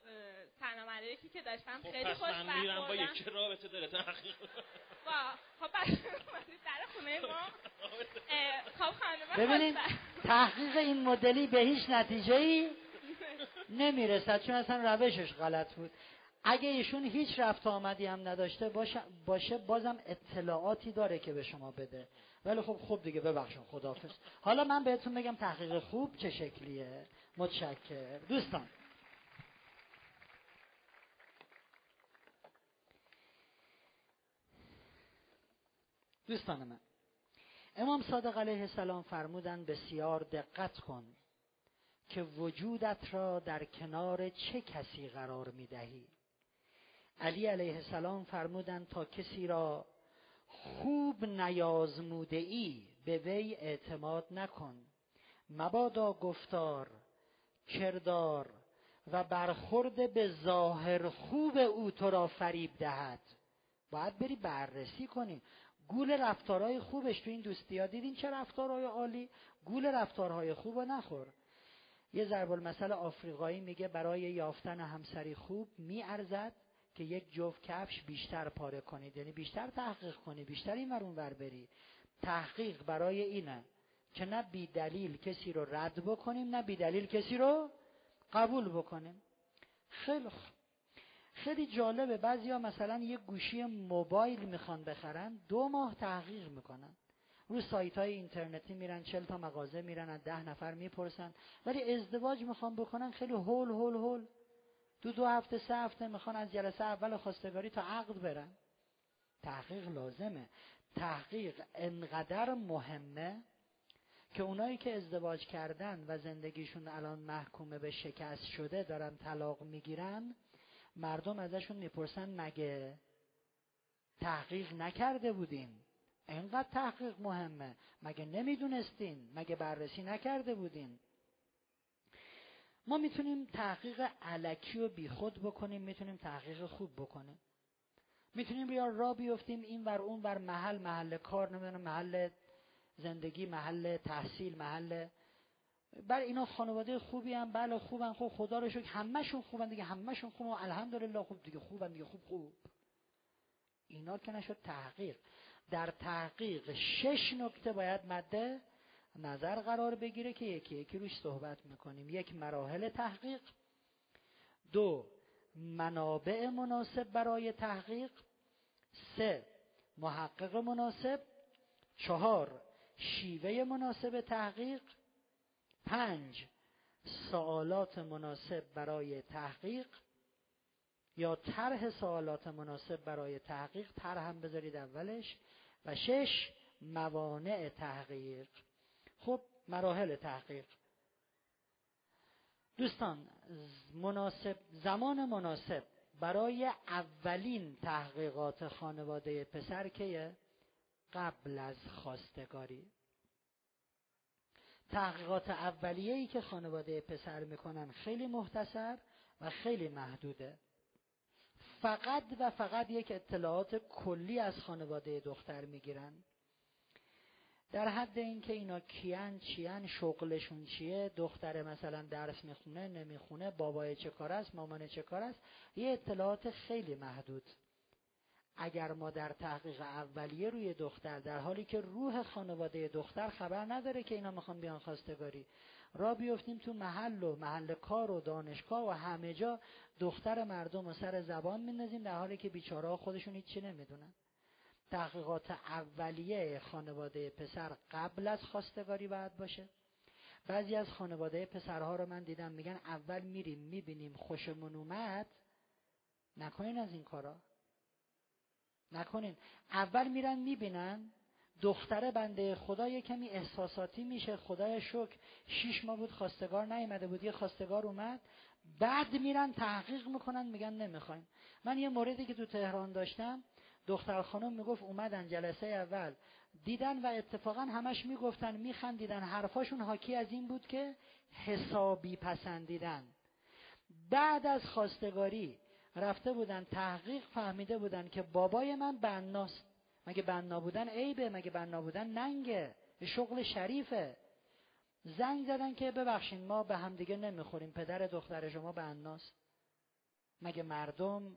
تنها مدرکی که داشتم خب خیلی خوش برخوردم با یکی رابطه داره تحقیق با خب در خونه ما. خب خانم ببینید تحقیق این مدلی به هیچ نتیجه ای نمی‌رسد چون اصلا روشش غلط بود. اگه ایشون هیچ رفت آمدی هم نداشته باشه, باشه بازم اطلاعاتی داره که به شما بده. ولی خب خوب دیگه ببخشون خدافظ حالا من بهتون بگم تحقیق خوب چه شکلیه. متشکر دوستان. دوستان من امام صادق علیه السلام فرمودن بسیار دقت کن که وجودت را در کنار چه کسی قرار می دهی علی علیه السلام فرمودن تا کسی را خوب نیازموده ای به وی اعتماد نکن. مبادا گفتار کردار و برخورد به ظاهر خوب او تو را فریب دهد. باید بری بررسی کنی. گول رفتارهای خوبش تو این دوستی ها. دیدین چه رفتارهای عالی؟ گول رفتارهای خوب رو نخور. یه ضرب المثل آفریقایی میگه برای یافتن همسری خوب میارزد. که یک جفت کفش بیشتر پاره کنید. یعنی بیشتر تحقیق کنید بیشتر این ور ور بری تحقیق برای اینه که نه بی دلیل کسی رو رد بکنیم نه بی دلیل کسی رو قبول بکنیم. خیلی خیلی جالبه. بعضیا مثلا یه گوشی موبایل می‌خوان بخرن دو ماه تحقیق می‌کنن. رو سایت های اینترنتی میرن چل تا مغازه میرن از ده نفر می‌پرسن. ولی ازدواج می‌خوان بکنن خیلی هول هول هول. دو دو هفته سه هفته می‌خوان از جلسه اول خواستگاری تا عقد برن. تحقیق لازمه. تحقیق انقدر مهمه که اونایی که ازدواج کردن و زندگیشون الان محکومه به شکست شده دارن طلاق می‌گیرن مردم ازشون می‌پرسن مگه تحقیق نکرده بودین؟ اینقدر تحقیق مهمه. مگه نمی‌دونستین؟ مگه بررسی نکرده بودین؟ ما می‌تونیم تحقیق علکی و بیخود بکنیم می‌تونیم تحقیق خوب بکنیم. می‌تونیم بیا را بیفتیم این ور اون ور محل محل کار نمی‌دونم محل زندگی محل تحصیل محل بر اینا خانواده خوبی هم بله خوبن خوب خدا رو شکر همشون خوبن دیگه همشون خوب الحمدلله خوب دیگه خوبن دیگه خوب خوب. اینا که نشد تحقیق. در تحقیق شش نکته باید مده نظر قرار بگیره که یکی یکی روش صحبت می‌کنیم. یک مراحل تحقیق. دو منابع مناسب برای تحقیق. سه محقق مناسب. چهار شیوه مناسب تحقیق. پنج سوالات مناسب برای تحقیق. یا طرح سوالات مناسب برای تحقیق. طرح هم بذارید اولش. و شش موانع تحقیق. خب مراحل تحقیق. دوستان مناسب زمان مناسب برای اولین تحقیقات خانواده پسر که قبل از خواستگاری. تحقیقات اولیه‌ای که خانواده پسر می‌کنن خیلی مختصر و خیلی محدوده. فقط و فقط یک اطلاعات کلی از خانواده دختر می‌گیرن. در حد اینکه اینا کیان چیان شغلشون چیه؟ دختر مثلا درس می‌خونه نمی‌خونه بابای چه کار است مامان چه کار است؟ یه اطلاعات خیلی محدود. اگر ما در تحقیق اولیه روی دختر در حالی که روح خانواده دختر خبر نداره که اینا می‌خوان بیان خواستگاری را بیفتیم تو محل و محل کار و دانشگاه و همه جا دختر مردم و سر زبان میندازیم در حالی که بیچاره خودشون هیچی نمی‌دونن. تحقیقات اولیه خانواده پسر قبل از خواستگاری باید باشه. بعضی از خانواده پسرها رو من دیدم میگن اول میریم می‌بینیم خوشمون اومد. نکنین از این کارا. نکنین. اول میرن می‌بینن. دختره بنده خدا یه کمی احساساتی میشه. خدای شکر. شیش ماه بود خواستگار نیومده بود. یه خواستگار اومد. بعد میرن تحقیق می‌کنن. میگن نمی‌خوایم. من یه موردی که تو تهران داشتم دختر خانم می‌گفت اومدن جلسه اول. دیدن و اتفاقا همش می‌گفتن میخندیدن. حرفاشون حاکی از این بود که حسابی پسندیدن. بعد از خواستگاری رفته بودن تحقیق فهمیده بودن که بابای من بناست. مگه بنا بودن عیبه؟ مگه بنا بودن ننگه؟ شغل شریفه. زنگ زدن که ببخشین ما به همدیگه نمی‌خوریم. پدر دختر شما بناست. مگه مردم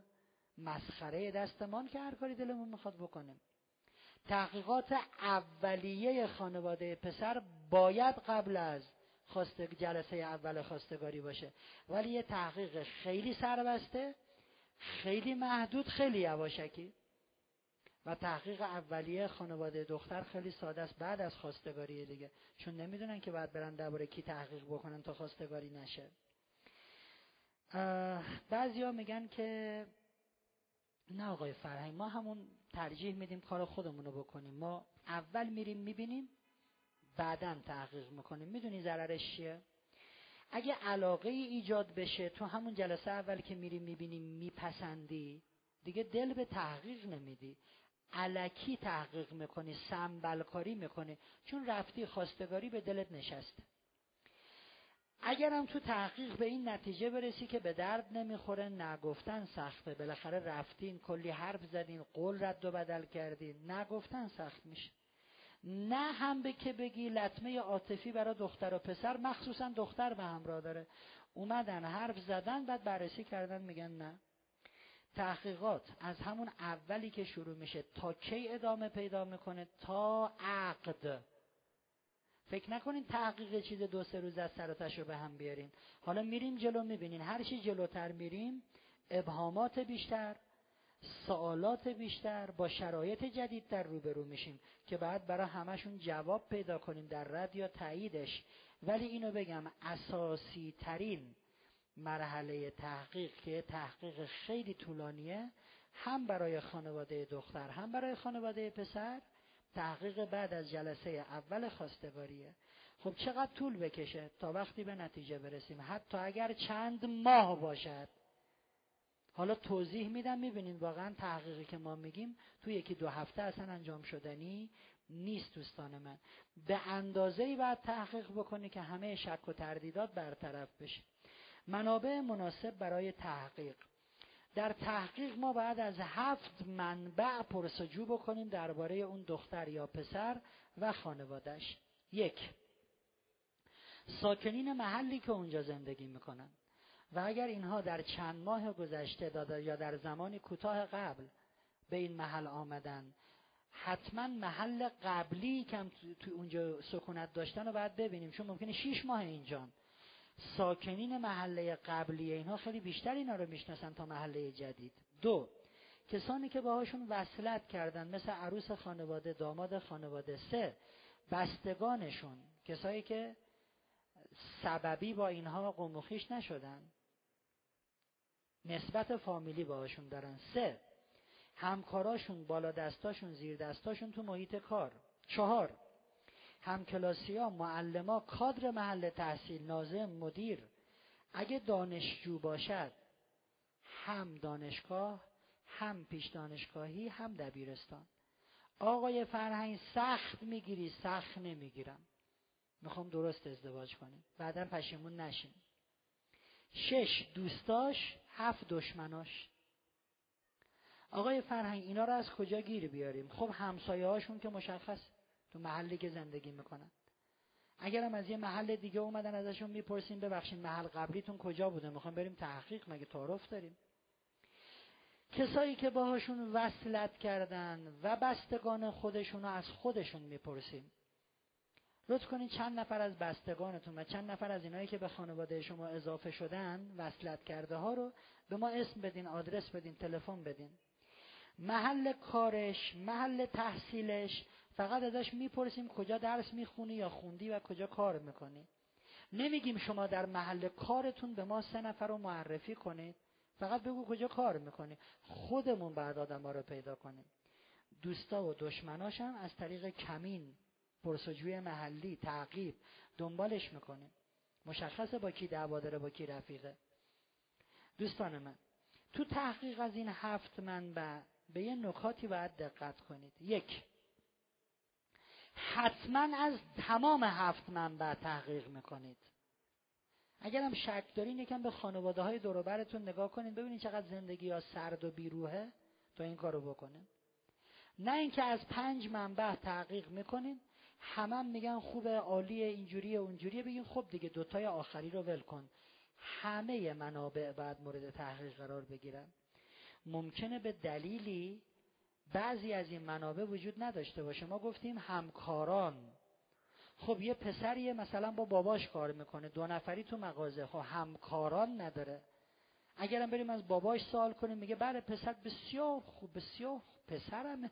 مسخره دستمان که هر کاری دلمون می‌خواد بکنیم تحقیقات اولیه خانواده پسر باید قبل از خواست جلسه اول خواستگاری باشه. ولی یه تحقیق خیلی سربسته خیلی محدود خیلی یواشکی. و تحقیق اولیه خانواده دختر خیلی ساده است بعد از خواستگاری دیگه. چون نمی‌دونن که بعد برن درباره کی تحقیق بکنن تا خواستگاری نشه. بعضیا میگن که نه آقای فرهنگ ما همون ترجیح میدیم کار خودمون رو بکنیم. ما اول میریم می‌بینیم بعدا تحقیق می‌کنیم. می‌دونی ضررش چیه؟ اگه علاقه ای ایجاد بشه تو همون جلسه اول که میریم می‌بینیم میپسندی دیگه دل به تحقیق نمیدی. علکی تحقیق می‌کنی سنبلکاری می‌کنی. چون رفتی خواستگاری به دلت نشسته. اگرم تو تحقیق به این نتیجه برسی که به درد نمی‌خوره نگفتن سخته. بالاخره رفتین کلی حرف زدین قول رد و بدل کردین. نگفتن سخت میشه. نه هم به که بگی لطمه عاطفی برای دختر و پسر مخصوصا دختر به همراه داره. اومدن حرف زدن بعد بررسی کردن میگن نه. تحقیقات از همون اولی که شروع میشه تا کی ادامه پیدا می‌کنه؟ تا عقد. فکر نکنین تحقیق چیز دو سه روز از سر رو به هم بیارین. حالا میریم جلو می‌بینین. هر چی جلوتر میریم ابهامات بیشتر سوالات بیشتر با شرایط جدید در روبرو میشیم که بعد برای همشون جواب پیدا کنیم در رد یا تاییدش. ولی اینو بگم اساسی ترین مرحله تحقیق که تحقیق خیلی طولانیه هم برای خانواده دختر هم برای خانواده پسر تحقیق بعد از جلسه اول خواستگاریه. خب چقدر طول بکشه تا وقتی به نتیجه برسیم؟ حتی اگر چند ماه باشد. حالا توضیح میدم می‌بینید واقعا تحقیقی که ما میگیم تو یکی دو هفته اصلا انجام شدنی نیست دوستان من. به اندازه باید تحقیق بکنی که همه شک و تردیدات برطرف بشه. منابع مناسب برای تحقیق. در تحقیق ما بعد از هفت منبع پرسجو بکنیم درباره اون دختر یا پسر و خانوادش یک ساکنین محلی که اونجا زندگی می‌کنن. و اگر اینها در چند ماه گذشته داده یا در زمانی کوتاه قبل به این محل آمدن حتما محل قبلی که تو اونجا سکونت داشتن رو باید ببینیم چون ممکنه شیش ماه اینجان ساکنین محله قبلی اینها خیلی بیشتر اینا رو می‌شناسن تا محله جدید. دو کسانی که باهاشون وصلت کردن مثل عروس خانواده داماد خانواده. سه بستگانشون کسایی که سببی با اینها قموخیش نشدن نسبت فامیلی باهاشون دارن. سه همکاراشون بالا دستاشون زیر دستاشون تو محیط کار. چهار همکلاسی ها معلما کادر محل تحصیل نازم مدیر. اگه دانشجو باشد هم دانشگاه هم پیش دانشگاهی هم دبیرستان. آقای فرهنگ سخت می‌گیری سخت نمی‌گیرم. می‌خوام درست ازدواج کنیم. بعدا پشیمون نشین. شش دوستاش هفت دشمناش. آقای فرهنگ اینا رو از کجا گیر بیاریم؟ خب همسایه هاشون که مشخص. تو محلی که زندگی می‌کنن. اگرم از یه محل دیگه اومدن ازشون می‌پرسیم ببخشید محل قبلیتون کجا بوده؟ می‌خوام بریم تحقیق مگه تعارف داریم؟ کسایی که باهاشون وصلت کردن و بستگان خودشون رو از خودشون می‌پرسیم. لطف کنید چند نفر از بستگانتون و چند نفر از اینایی که به خانواده شما اضافه شدن وصلت کرده ها رو به ما اسم بدین آدرس بدین تلفن بدین. محل کارش محل تحصیلش فقط ازش می‌پرسیم کجا درس می‌خونی یا خوندی و کجا کار می‌کنی. نمیگیم شما در محل کارتون به ما سه نفر رو معرفی کنید. فقط بگو کجا کار می‌کنی. خودمون بعد آدم ها رو پیدا کنیم. دوستا و دشمناش هم از طریق کمین پرسجوی محلی تعقیب دنبالش می‌کنیم. مشخصه با کی دعوا داره با کی رفیقه. دوستان من تو تحقیق از این هفت منبع به یه نکاتی باید دقت کنید. یک حتما از تمام هفت منبع تحقیق می‌کنید. اگر هم شک دارین یکم به خانواده های دوروبرتون نگاه کنید ببینید چقدر زندگی ها سرد و بیروهه تا این کارو بکنه. نه اینکه از پنج منبع تحقیق می‌کنید همه هم میگن خوبه عالیه اینجوریه اونجوریه. بگین خب دیگه دوتای آخری رو ول کن. همه منابع بعد مورد تحقیق قرار بگیرن. ممکنه به دلیلی بعضی از این منابع وجود نداشته باشه. ما گفتیم همکاران. خب یه پسریه مثلا با باباش کار می‌کنه. دو نفری تو مغازه. خب همکاران نداره. اگرم بریم از باباش سوال کنیم میگه بله پسر بسیار خوب بسیار پسرمه.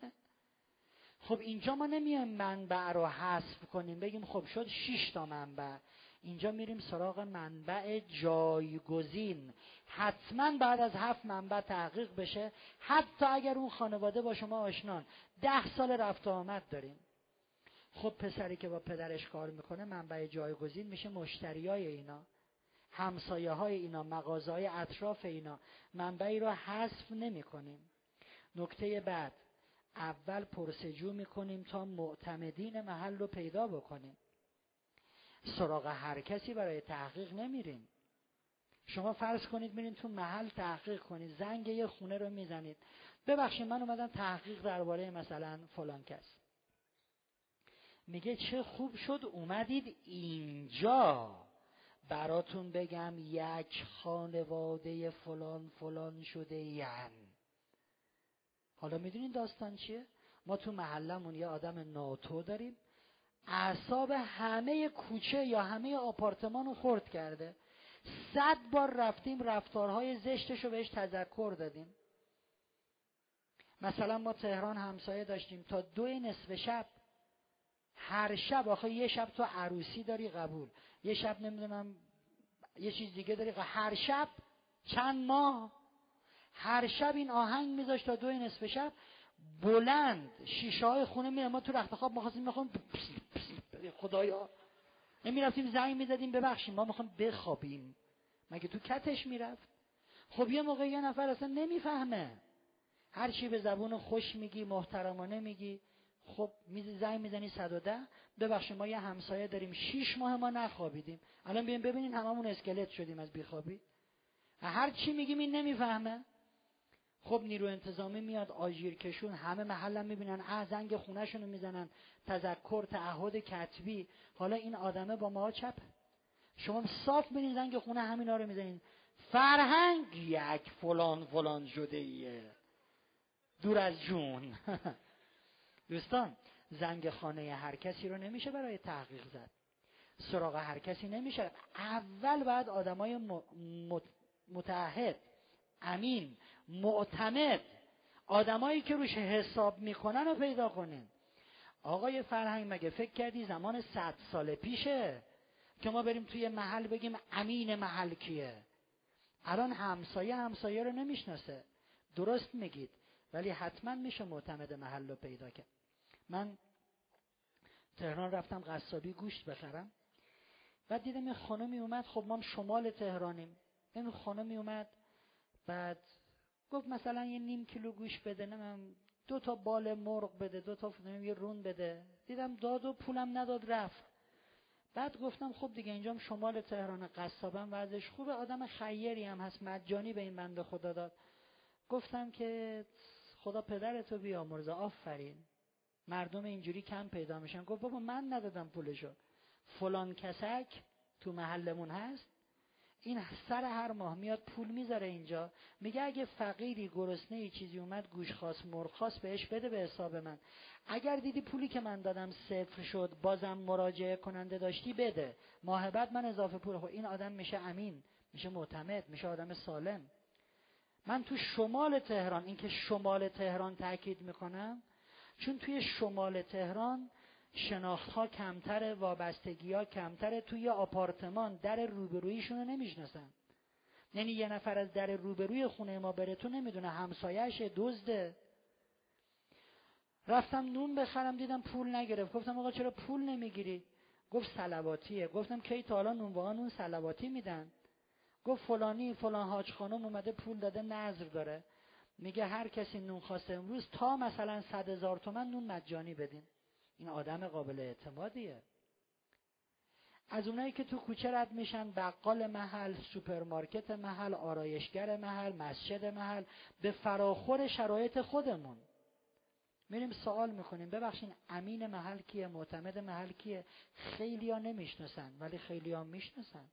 خب اینجا ما نمیایم منبع رو حذف کنیم بگیم خب شد شش تا منبع. اینجا میریم سراغ منبع جایگزین. حتما بعد از هفت منبع تحقیق بشه. حتی اگر اون خانواده با شما آشنان. ده سال رفت آمد داریم. خب پسری که با پدرش کار می‌کنه منبع جایگزین میشه مشتریای اینا. همسایه های اینا مغازه های اطراف اینا. منبعی رو حذف نمی کنیم نکته بعد اول پرسجو می‌کنیم تا معتمدین محل رو پیدا بکنیم. سراغ هر کسی برای تحقیق نمیریم شما فرض کنید میرین تو محل تحقیق کنید. زنگ یه خونه رو می‌زنید. ببخشید من اومدم تحقیق درباره مثلا فلان کس. میگه چه خوب شد اومدید اینجا. براتون بگم یک خانواده فلان فلان شده یعنی حالا می‌دونین داستان چیه؟ ما تو محلمون یه آدم ناتو داریم. اعصاب همه کوچه یا همه آپارتمان رو خورد کرده. صد بار رفتیم رفتارهای زشتش رو بهش تذکر دادیم. مثلا ما تهران همسایه داشتیم. تا دو نصف شب. هر شب آخه یه شب تو عروسی داری قبول. یه شب نمی‌دونم یه چیز دیگه داری هر شب چند ماه. هر شب این آهنگ میذاشت تا دو نصف شب. بلند شیشه های خونه میره ما تو رخت خواب می‌خواستیم می‌خوام خدایا. نمی‌رفتیم زنگ می‌زدیم ببخشیم ما می‌خوام بخوابیم. مگه تو کتش می‌رفت؟ خب یه موقع یه نفر اصلا نمی‌فهمه. هر چی به زبون خوش میگی محترمانه میگی. خب میز زنگ می‌زنی 110 ببخشید ما یه همسایه داریم. شیش ماه ما نخوابیدیم. الان بیاین ببینین هممون اسکلت شدیم از بیخوابی. هر چی میگیم این نمی‌فهمه. خب نیرو انتظامی میاد آژیر کشون همه محلم می‌بینن. اه زنگ خونهشونو می‌زنن. تذکر تعهد کتبی. حالا این آدمه با ما چپ؟ شما صاف بینین زنگ خونه همینا رو می‌زنین. فرهنگ یک فلان فلان شده ایه دور از جون. دوستان زنگ خانه هر کسی رو نمیشه برای تحقیق زد. سراغ هر کسی نمیشه. اول باید آدمای متعهد امین معتمد. آدمایی که روش حساب می‌کنن رو پیدا کنین. آقای فرهنگ مگه فکر کردی زمان صد سال پیشه که ما بریم توی محل بگیم امین محل کیه؟ الان همسایه همسایه رو نمی‌شناسه. درست میگید ولی حتما میشه معتمد محل رو پیدا کرد. من تهران رفتم قصابی گوشت بخرم. بعد دیدم یه خانمی اومد خب ما شمال تهرانیم. این خانمی اومد بعد گفت مثلا یه نیم کیلو گوش بده نمیم دو تا بال مرغ بده دو تا یه رون بده. دیدم داد و پولم نداد رفت. بعد گفتم خب دیگه اینجام شمال تهران قصابم وضعش خوبه. آدم خیری هم هست مجانی به این بنده خدا داد. گفتم که خدا پدرتو بیامرزه آفرین. مردم اینجوری کم پیدا میشن. گفت بابا من ندادم پولشو. فلان کسک تو محلمون هست. این سر هر ماه میاد پول می‌ذاره اینجا. میگه اگه فقیری گرسنه ای چیزی اومد گوش خواست مرغ بهش بده به حساب من. اگر دیدی پولی که من دادم صفر شد بازم مراجعه کننده داشتی بده. ماه بعد من اضافه پول. خود این آدم میشه امین میشه معتمد میشه آدم سالم. من تو شمال تهران اینکه شمال تهران تاکید می‌کنم چون توی شمال تهران شناخت ها کمتره وابستگی ها کمتره توی آپارتمان در روبرویشون رو نمی‌شناسن. یعنی یه نفر از در روبروی خونه ما بره تو نمی‌دونه همسایهش دزده. رفتم نون بخرم دیدم پول نگرفت. گفتم آقا چرا پول نمی‌گیری؟ گفت سلواتیه. گفتم کی تا حالا نون نون سلواتی میدن؟ گفت فلانی فلان حاج خانم اومده پول داده نظر داره. میگه هر کسی نون خواسته امروز تا مثلا صد هزار تومن نون مجانی بدین. این آدم قابل اعتمادیه. از اونایی که تو کوچه رد میشن بقال محل سوپرمارکت محل آرایشگر محل مسجد محل به فراخور شرایط خودمون. میریم سوال می‌کنیم ببخشین امین محل کیه؟ معتمد محل کیه؟ خیلی ها نمی‌شناسن ولی خیلی ها می‌شناسن.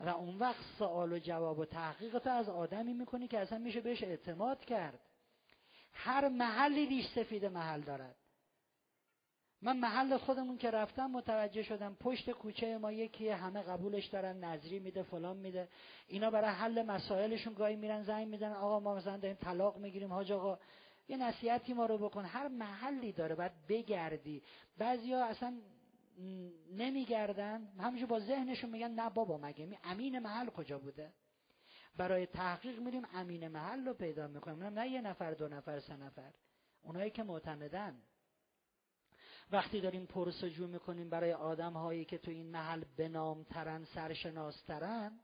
و اون وقت سوال و جواب و تحقیق تو از آدمی می‌کنی که اصلا میشه بهش اعتماد کرد. هر محلی ریش سفید محل دارد. من محل خودمون که رفتم متوجه شدم پشت کوچه ما یکی همه قبولش دارن نظری میده فلان میده. اینا برای حل مسائلشون گاهی میرن زنگ میدن آقا ما مثلا داریم طلاق می‌گیریم حاج آقا یه نصیحتی ما رو بکن. هر محلی داره باید بگردی. بعضیا اصلا نمیگردن. همینجور با ذهنشون میگن نه بابا مگه می؟ امین محل کجا بوده؟ برای تحقیق میریم امین محل رو پیدا می‌کنیم. نه یه نفر دو نفر سه نفر. اونایی که معتمدن. وقتی داریم پرسجو می‌کنیم برای آدم هایی که تو این محل بنام ترن سرشناس ترن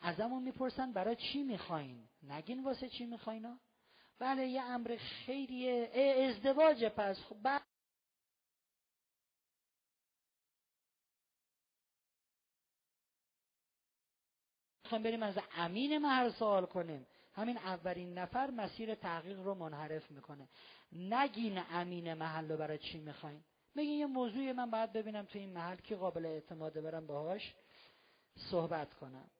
ازمون می‌پرسن برای چی می‌خواین؟ نگین واسه چی می‌خواین بله یه امر خیلی ازدواج پس. خب بریم از امین محل سوال کنیم. همین اولین نفر مسیر تحقیق رو منحرف می‌کنه. نگین امین محل رو برای چی می‌خواین؟ بگین یه موضوعی من باید ببینم تو این محل که قابل اعتماده برم باهاش صحبت کنم.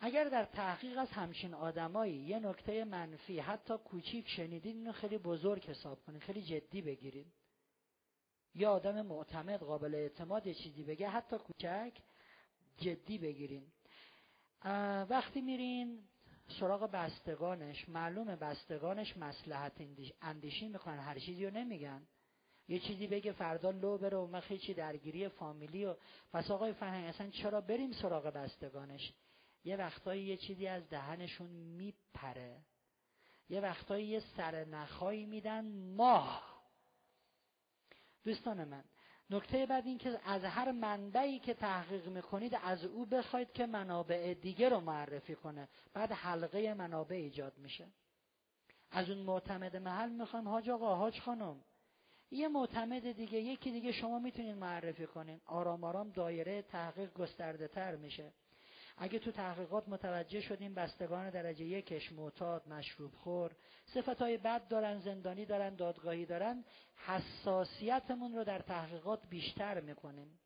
اگر در تحقیق از همچین آدمایی یه نکته منفی حتی کوچیک شنیدین اینو خیلی بزرگ حساب کنید خیلی جدی بگیرید یا آدم معتمد قابل اعتماد یه چیزی بگه حتی کوچک جدی بگیرین. وقتی میرین سراغ بستگانش معلومه بستگانش مسلحت اندیشی می‌کنن هر چیزی رو نمیگن. یه چیزی بگه فردا لو بره و مخی چی درگیری فامیلی و پس آقای فرهنگ اصلا چرا بریم سراغ بستگانش؟ یه وقتایی یه چیزی از دهنشون میپره. یه وقتایی یه سر نخایی میدن ماه. دوستان من نکته بعد این که از هر منبعی که تحقیق می‌کنید از او بخواید که منابع دیگه رو معرفی کنه. بعد حلقه منابع ایجاد میشه. از اون معتمد محل می‌خوایم حاج آقا حاج خانم. یه معتمد دیگه یکی دیگه شما می‌تونید معرفی کنین. آرام آرام دایره تحقیق گسترده تر میشه. اگه تو تحقیقات متوجه شدیم بستگان درجه یکش معتاد مشروب خور صفت های بد دارن زندانی دارن دادگاهی دارن حساسیتمون رو در تحقیقات بیشتر می‌کنیم.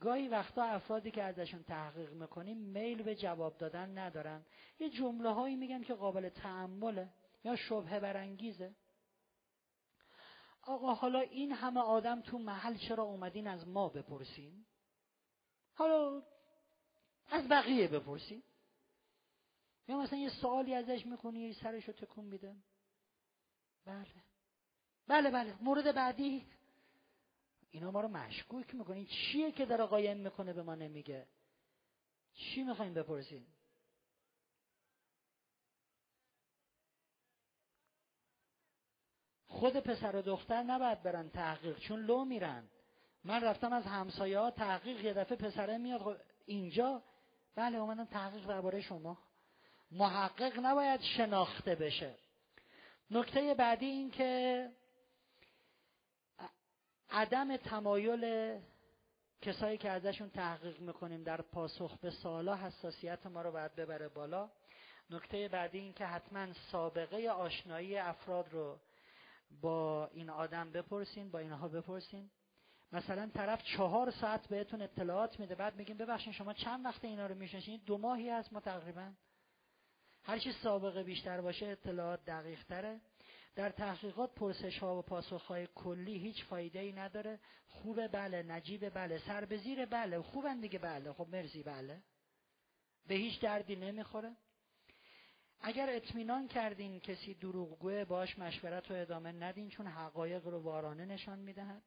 گاهی وقتا افرادی که ازشون تحقیق می‌کنیم میل به جواب دادن ندارن. یه جمله هایی میگن که قابل تعمله یا شبه برانگیزه. آقا حالا این همه آدم تو محل چرا اومدین از ما بپرسین؟ حالا از بقیه بپرسین یا مثلا یه سوالی ازش می‌کنی یه سرش رو تکون میده. بله. بله بله. مورد بعدی. اینا ما رو مشکوک می‌کنین چیه که داره قایم می‌کنه به ما نمیگه؟ چی می‌خواین بپرسین خود پسر و دختر نباید برن تحقیق چون لو میرن. من رفتم از همسایه ها تحقیق یه دفعه پسره میاد خب اینجا بله اومدم تحقیق درباره شما. محقق نباید شناخته بشه. نکته بعدی این که عدم تمایل کسایی که ازشون تحقیق می‌کنیم در پاسخ به سوالا حساسیت ما رو باید ببره بالا. نکته بعدی این که حتما سابقه آشنایی افراد رو با این آدم بپرسین با اینها بپرسین. مثلا طرف چهار ساعت بهتون اطلاعات میده بعد میگیم ببخشید شما چند وقت اینا رو می‌شناسید دو ماهی هست ما تقریبا. هر چی سابقه بیشتر باشه اطلاعات دقیق تره. در تحقیقات پرسش ها و پاسخ های کلی هیچ فایده ای نداره. خوبه بله نجیبه بله سر به زیر بله خوبن دیگه بله. خب مرزی بله. به هیچ دردی نمی‌خوره. اگر اطمینان کردین کسی دروغگوه باش مشورت و ادامه ندین چون حقایق رو وارانه نشان می‌دهد.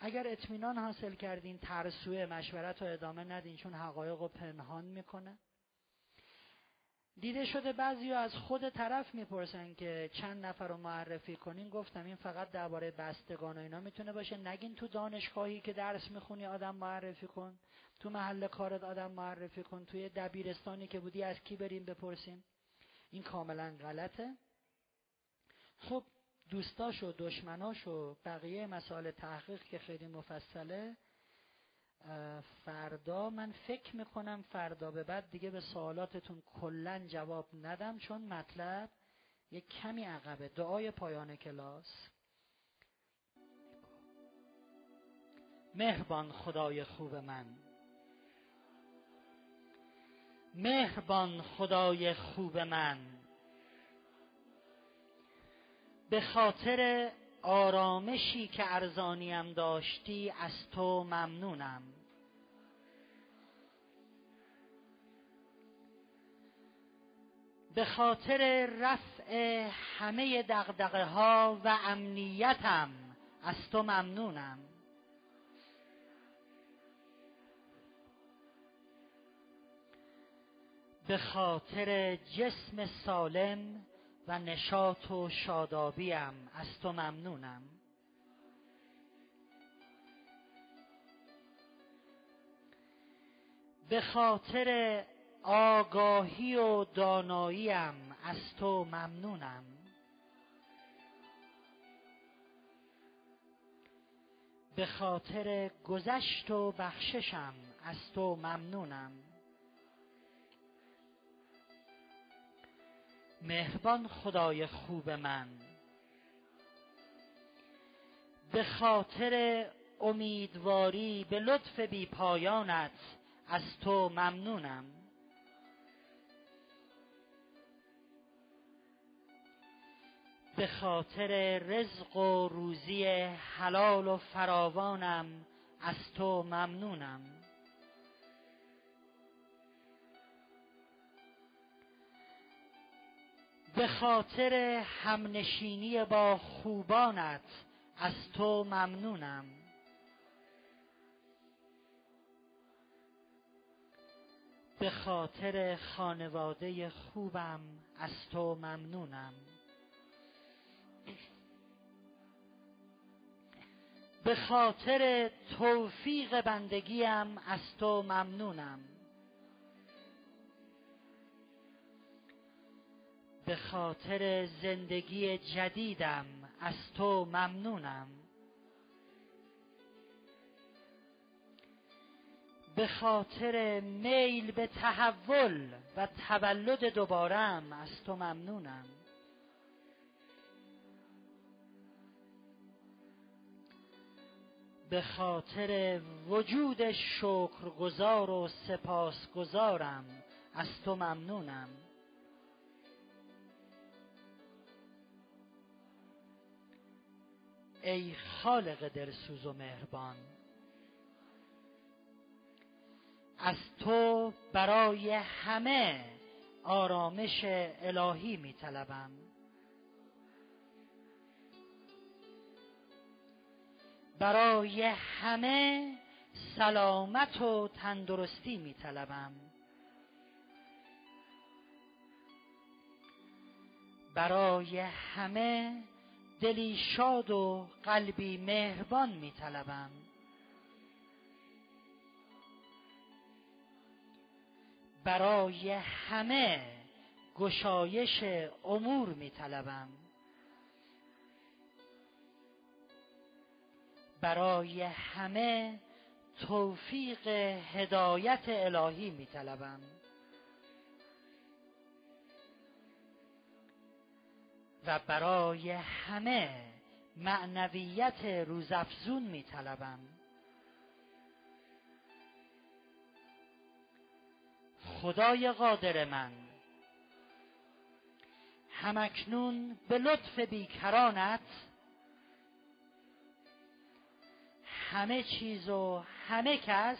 اگر اطمینان حاصل کردین ترسوه مشورت و ادامه ندین چون حقایق رو پنهان می‌کنه. دیده شده بعضی از خود طرف می‌پرسن که چند نفر رو معرفی کنین. گفتم این فقط درباره بستگان و اینا می‌تونه باشه. نگین تو دانشگاهی که درس می‌خونی آدم معرفی کن. تو محل کارت آدم معرفی کن. توی دبیرستانی که بودی از کی بریم بپرسیم این کاملا غلطه. خب دوستاش و دشمناش و بقیه مسائل تحقیق که خیلی مفصله فردا من فکر می‌کنم فردا به بعد دیگه به سوالاتتون کلا جواب ندم چون مطلب یک کمی عقبه. دعای پایان کلاس. مهربان خدای خوب من. مهربان خدای خوب من. به خاطر آرامشی که ارزانیم داشتی از تو ممنونم. به خاطر رفع همه دغدغه ها و امنیتم از تو ممنونم. به خاطر جسم سالم و نشاط و شادابیم از تو ممنونم. به خاطر آگاهی و داناییم از تو ممنونم. به خاطر گذشت و بخششم از تو ممنونم. مهربان خدای خوب من. به خاطر امیدواری به لطف بی پایانت از تو ممنونم. به خاطر رزق و روزی حلال و فراوانم از تو ممنونم. به خاطر همنشینی با خوبانت از تو ممنونم. به خاطر خانواده خوبم از تو ممنونم. به خاطر توفیق بندگیم از تو ممنونم. به خاطر زندگی جدیدم از تو ممنونم. به خاطر میل به تحول و تولد دوبارم از تو ممنونم. به خاطر وجود شکرگزار و سپاسگزارم از تو ممنونم. ای خالق دلسوز و مهربان. از تو برای همه آرامش الهی می طلبم برای همه سلامت و تندرستی می طلبم برای همه دلی شاد و قلبی مهربان می طلبم برای همه گشایش امور می طلبم برای همه توفیق هدایت الهی می طلبم و برای همه معنویت روزافزون می طلبم. خدای قادر من همکنون به لطف بیکرانت همه چیز و همه کس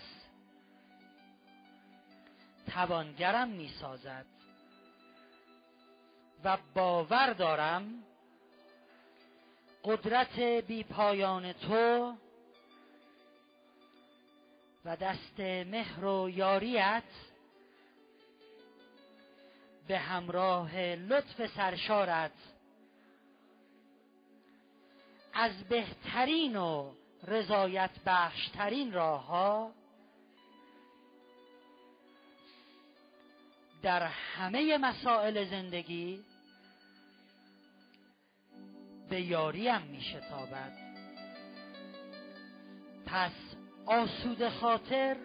توانگرم می سازد. و باور دارم قدرت بی پایان تو و دست مهر و یاریت به همراه لطف سرشارت از بهترین و رضایت بخشترین راه ها در همه مسائل زندگی به یاریم می شتابد پس آسود خاطر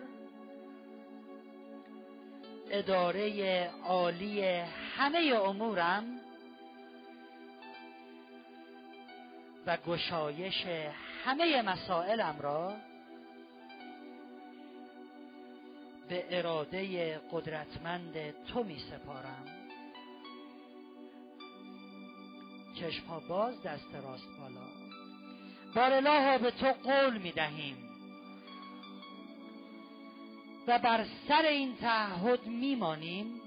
اداره عالی همه امورم و گشایش همه مسائلم را به اراده قدرتمند تو می سپارم چشم باز دست راست بالا. بار الله به تو قول می دهیم و بر سر این تعهد میمانیم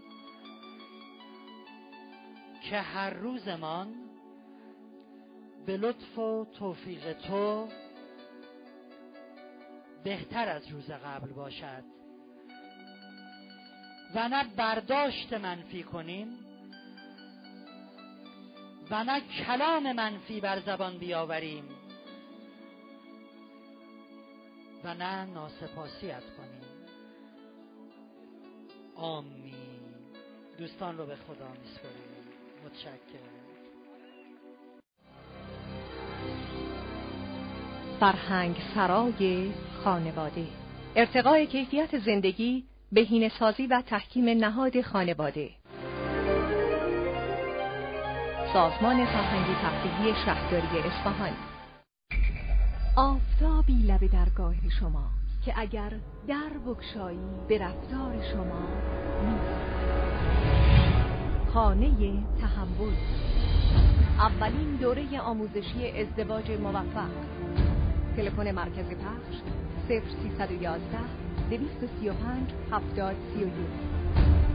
که هر روزمان به لطف و توفیق تو بهتر از روز قبل باشد. و نه برداشت منفی کنیم و نه کلام منفی بر زبان بیاوریم و نه ناسپاسیت کنیم. آمین. دوستان رو به خدا میسپاریم. متشکرم. فرهنگ سرای خانواده. ارتقای کیفیت زندگی بهینه سازی و تحکیم نهاد خانواده. سازمان فرهنگی تفریحی شهرداری اصفهان. آفتابی لب درگاه شما که اگر در بکشایی به رفتار شما نیست خانه تحول اولین دوره آموزشی ازدواج موفق. تلفن مرکز پخش 0311 235 70 31